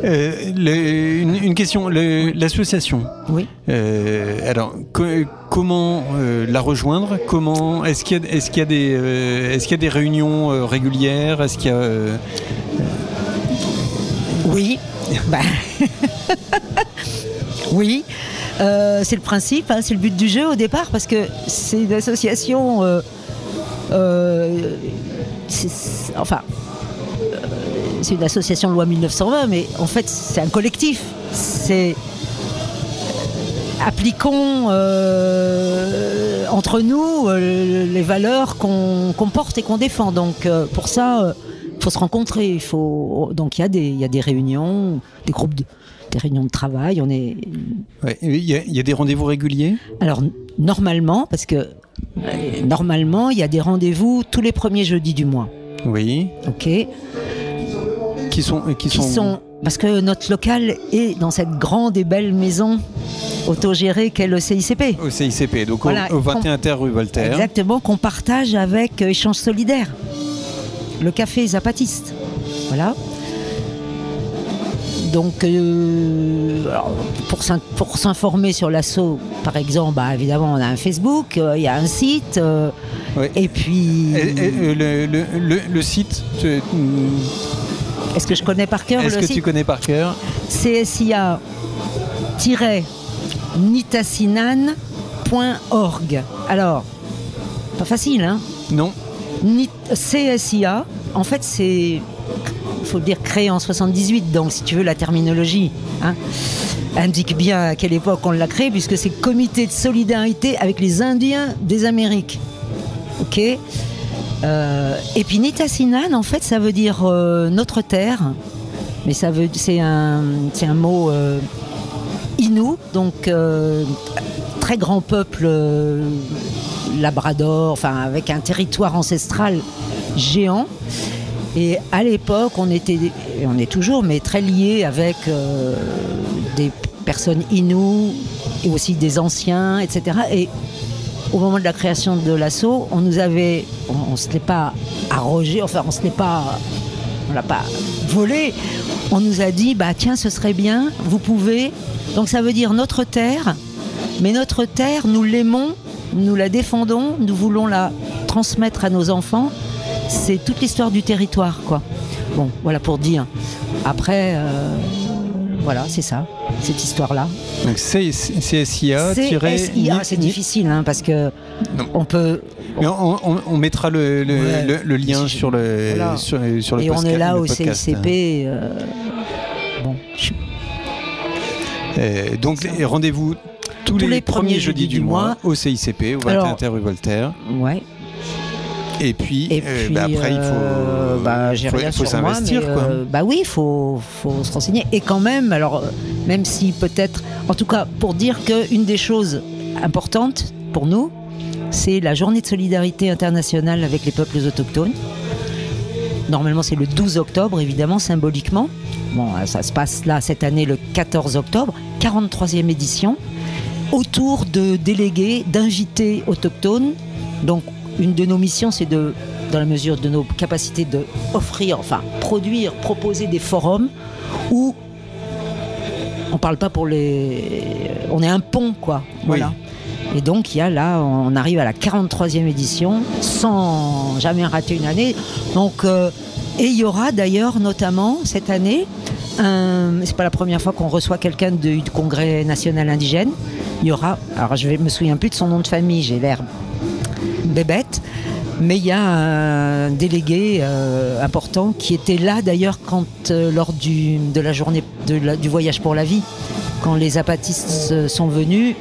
Euh, le- une, une question, l'association. Oui. Euh, alors, co- comment euh, la rejoindre? Comment est-ce qu'il y a, y des, euh, est-ce qu'il y a des réunions euh, régulières? Est-ce qu'il y a euh, Oui. [LAUGHS] Bah. [LAUGHS] oui. Euh, c'est le principe, hein, c'est le but du jeu au départ, parce que c'est une association. Enfin, euh, c'est une association loi 1920, mais en fait, c'est un collectif. C'est appliquons euh, entre nous euh, les valeurs qu'on porte et qu'on défend. Donc euh, pour ça, il faut se rencontrer. Il faut donc il y y a des réunions, des groupes, de, des réunions de travail. On est ouais, il y, a, il y a des rendez-vous réguliers? Alors normalement parce que euh, normalement il y a des rendez-vous tous les premiers jeudis du mois. Oui. Ok. Qui sont, qui, qui sont parce que notre local est dans cette grande et belle maison autogérée qu'est le CICP. au CICP, donc au- Voilà, au, qu'on- 21 terre rue Voltaire. Exactement, qu'on partage avec euh, Échange Solidaire, le café Zapatiste. Voilà. Donc, euh, alors, pour s'in- pour s'informer sur l'assaut, par exemple, bah, évidemment, on a un Facebook, euh, il y a un site, euh, et puis. Et- et, le, le- le- le site, tu- Est-ce que je connais par cœur est-ce que site tu connais par cœur CSIA-nitasinan.org. Alors, pas facile, hein? Non. CSIA, en fait, c'est, il faut le dire, créé en 78, donc si tu veux la terminologie, hein, indique bien à quelle époque on l'a créé, puisque c'est Comité de solidarité avec les Indiens des Amériques. Ok Euh, Et puis Nitasinan, en fait, ça veut dire euh, notre terre, mais ça veut, c'est un, c'est un mot euh, Innu, donc euh, très grand peuple euh, labrador, enfin avec un territoire ancestral géant. Et à l'époque, on était, on est toujours, mais très liés avec euh, des personnes Innu et aussi des anciens, etc. Et au moment de la création de l'assaut, on nous avait, on, on se l'est pas arrogé, enfin on se l'est pas, on l'a pas volé. On nous a dit, bah tiens, ce serait bien, vous pouvez. Donc ça veut dire notre terre, mais notre terre, nous l'aimons, nous la défendons, nous voulons la transmettre à nos enfants. C'est toute l'histoire du territoire, quoi. Bon, voilà pour dire. Après, euh, voilà, c'est ça, cette histoire-là. Donc c'est CSIA. CSIA, c'est difficile, hein, parce que on peut. Mais on, on- on mettra le, le- Ouais. le- le lien sur le, Voilà. sur, sur le Et on est là au. CICP. euh, bon, je- Euh, donc rendez-vous tous, les, premiers jeudis du mois au CICP, au 21 Alors- terre rue Voltaire. Ouais. Et puis, Et euh, puis, bah, après, il euh, faut, bah, j'ai faut, rien faut sur moi, s'investir. mais, quoi. euh, bah oui, il faut, faut se renseigner. Et quand même, alors, euh, même si peut-être, en tout cas, pour dire qu'une des choses importantes pour nous, c'est la journée de solidarité internationale avec les peuples autochtones. Normalement, c'est le 12 octobre, évidemment, symboliquement. Bon, euh, ça se passe là, cette année, le 14 octobre, 43e édition, autour de délégués, d'invités autochtones. Donc, une de nos missions, c'est de, dans la mesure de nos capacités, de offrir, enfin, produire, proposer des forums où on parle pas pour les. On est un pont, quoi. Voilà. Et donc, il y a là, on arrive à la 43e édition, sans jamais rater une année. Donc, euh, et il y aura d'ailleurs, notamment cette année, un- c'est pas la première fois qu'on reçoit quelqu'un du Congrès national indigène. Il y aura, alors je vais- me souviens plus de son nom de famille, j'ai l'air bébête, mais il y a un délégué euh, important qui était là d'ailleurs quand euh, lors du, de la journée de la- du voyage pour la vie, quand les apatistes euh, sont venus,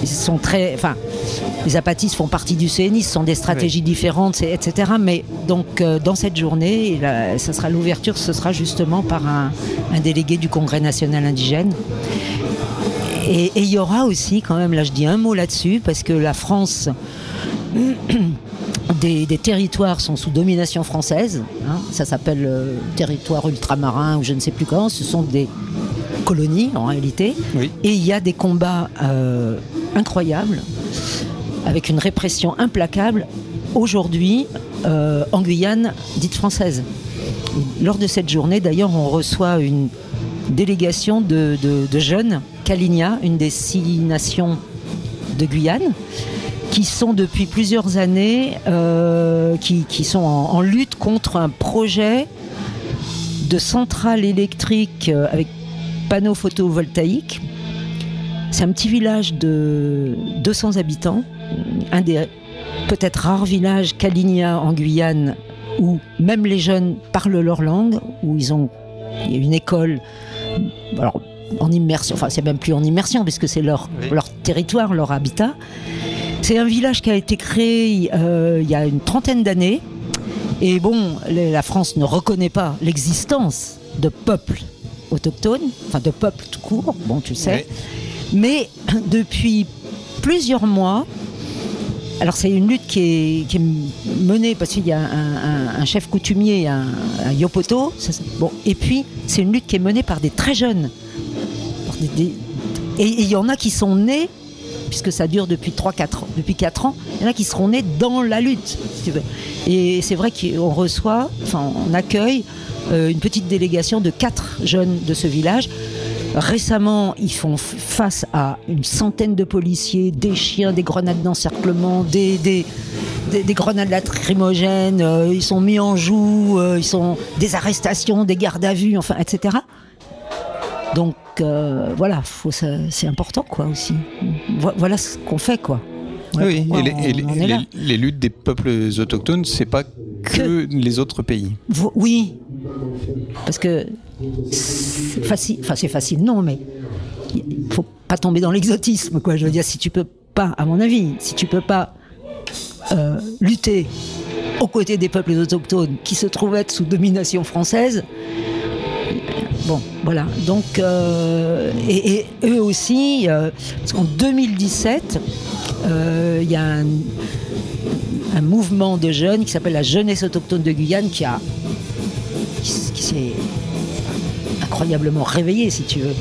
ils sont très, enfin, les apatistes font partie du CNI, ce sont des stratégies différentes, etc. Mais donc euh, dans cette journée, là, ça sera l'ouverture, ce sera justement par un, un délégué du Congrès national indigène. Et il y aura aussi, quand même, là je dis un mot là-dessus, parce que la France, [COUGHS] des, des territoires sont sous domination française, hein, ça s'appelle euh, territoire ultramarin ou je ne sais plus comment, ce sont des colonies en réalité, et il y a des combats euh, incroyables, avec une répression implacable. Aujourd'hui, euh, en Guyane dite française. Lors de cette journée, d'ailleurs, on reçoit une délégation de, de- de jeunes, Kalinia, une des six nations de Guyane, qui sont depuis plusieurs années, euh, qui, qui sont en, en lutte contre un projet de centrale électrique euh, avec panneaux photovoltaïques. C'est un petit village de 200 habitants, un des peut-être rares villages Kalinia en Guyane où même les jeunes parlent leur langue, où ils ont il y a une école, alors en immersion, enfin c'est même plus en immersion puisque c'est leur, leur territoire, leur habitat. C'est un village qui a été créé euh, il y a une trentaine d'années. Et bon, la France ne reconnaît pas l'existence de peuples autochtones, enfin de peuples tout court, bon tu sais. Mais [CLEARS THROAT] depuis plusieurs mois, alors c'est une lutte qui est, qui est menée parce qu'il y a un, un- un chef coutumier, un, Yopoto. ça, c'est- bon, et puis c'est une lutte qui est menée par des très jeunes. Par des- des- et et il y en a qui sont nés, puisque ça dure depuis 3-4 ans, depuis 4 ans, il y en a qui seront nés dans la lutte. Et c'est vrai qu'on reçoit, enfin on accueille euh, une petite délégation de 4 jeunes de ce village. Récemment, ils font face à une centaine de policiers, des chiens, des grenades d'encerclement, des grenades lacrymogènes, euh, ils sont mis en joue, euh, ils sont des arrestations, des gardes à vue, enfin, etc. Donc euh, voilà, c'est important quoi aussi. Vo- Voilà ce qu'on fait quoi. Oui, et, les, et luttes des peuples autochtones, c'est pas que les autres pays. Vo- Oui, parce que c'est facile, enfin c'est facile, non, mais il faut pas tomber dans l'exotisme, quoi. Je veux dire, si tu peux pas, à mon avis, si tu peux pas euh, lutter aux côtés des peuples autochtones qui se trouvent être sous domination française, voilà. Donc, euh, et, eux aussi, euh, parce qu'en 2017, euh, il y a un, mouvement de jeunes qui s'appelle la Jeunesse autochtone de Guyane qui qui s'est incroyablement réveillé, si tu veux.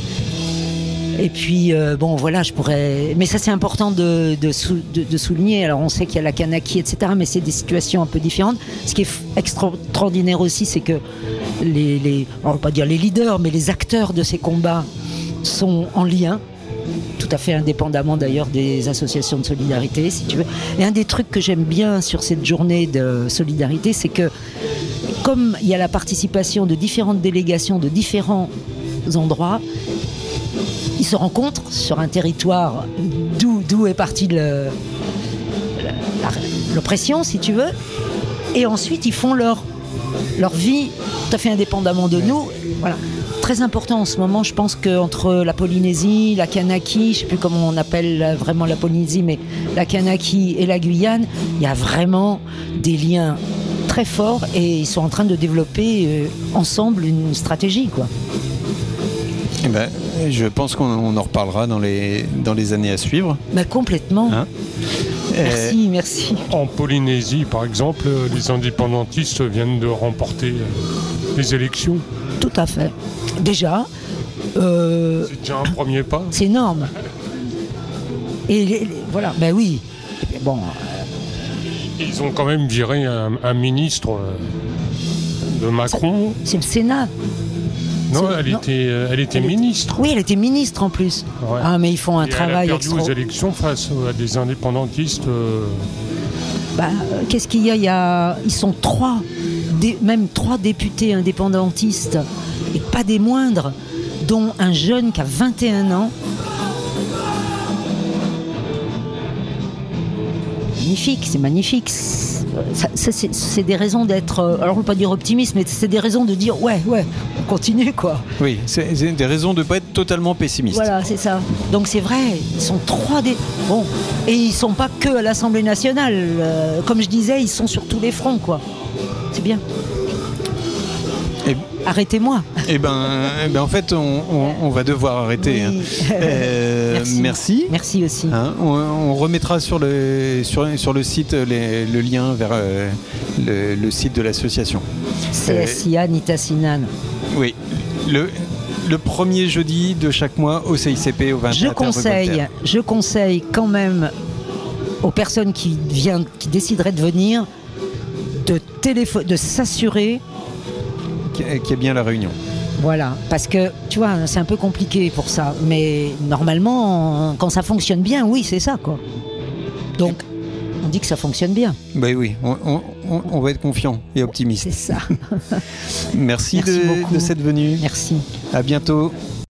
Et puis, euh, bon, voilà, je pourrais. Mais ça, c'est important de, de, sou- de- de souligner. Alors, on sait qu'il y a la Kanaki, etc., mais c'est des situations un peu différentes. Ce qui est extraordinaire aussi, c'est que les, les. On va pas dire les leaders, mais les acteurs de ces combats sont en lien tout à fait indépendamment d'ailleurs des associations de solidarité, si tu veux. Et un des trucs que j'aime bien sur cette journée de solidarité, c'est que comme il y a la participation de différentes délégations de différents endroits, se rencontrent sur un territoire d'où d'où est partie l'oppression, si tu veux, et ensuite ils font leur, leur vie tout à fait indépendamment de nous. Voilà. Très important en ce moment, je pense qu'entre la Polynésie, la Kanaki, je ne sais plus comment on appelle vraiment la Polynésie, mais la Kanaki et la Guyane, il y a vraiment des liens très forts et ils sont en train de développer euh, ensemble une stratégie. Quoi. Eh ben, je pense qu'on on en reparlera dans les, dans les années à suivre. Bah, complètement. Hein Merci, merci. En Polynésie, par exemple, euh, les indépendantistes viennent de remporter euh, les élections. Tout à fait. Déjà, euh, C'est déjà un premier pas. c'est énorme. Et les- les- voilà, ben oui. Bon, Ils ont quand même viré un, un ministre euh, de Macron. c'est le Sénat. Non, c'est- elle non. était, euh, elle était ministre. Oui, elle était ministre en plus. Ouais. Ah, mais ils font un Et travail elle a perdu extra. aux élections face à des indépendantistes. euh, Bah, euh, Qu'est-ce qu'il y a, Il y a Ils sont trois, même trois députés indépendantistes, et pas des moindres, dont un jeune qui a 21 ans. Magnifique, c'est magnifique. Ça- ça, c'est- des raisons d'être, euh, alors on peut pas dire optimiste, mais c'est des raisons de dire ouais, ouais, on continue quoi. Oui, c'est c'est des raisons de ne pas être totalement pessimiste. Voilà, c'est ça. Donc c'est vrai, ils sont trois des. Bon, et ils sont pas que à l'Assemblée nationale. euh, comme je disais, ils sont sur tous les fronts, quoi. C'est bien. Arrêtez-moi. Eh ben, eh ben, en fait, on, on- on va devoir arrêter. hein. [LAUGHS] Euh, Merci. merci. Merci aussi. Hein, on, on remettra sur le, sur, sur le site les- le lien vers euh, le, le site de l'association. Euh, CSIA Nitasinan. oui. Le, le premier jeudi de chaque mois au CICP au 21 Je conseille, je conseille quand même aux personnes qui, viennent, qui décideraient de venir de de s'assurer Qui qui est bien la réunion. Voilà, parce que tu vois, c'est un peu compliqué pour ça. Mais normalement, quand ça fonctionne bien, oui, c'est ça, quoi. Donc, on dit que ça fonctionne bien. Ben oui, on, on- on- on va être confiant et optimiste. C'est ça. [LAUGHS] Merci, Merci de, beaucoup. de cette venue. Merci. À bientôt.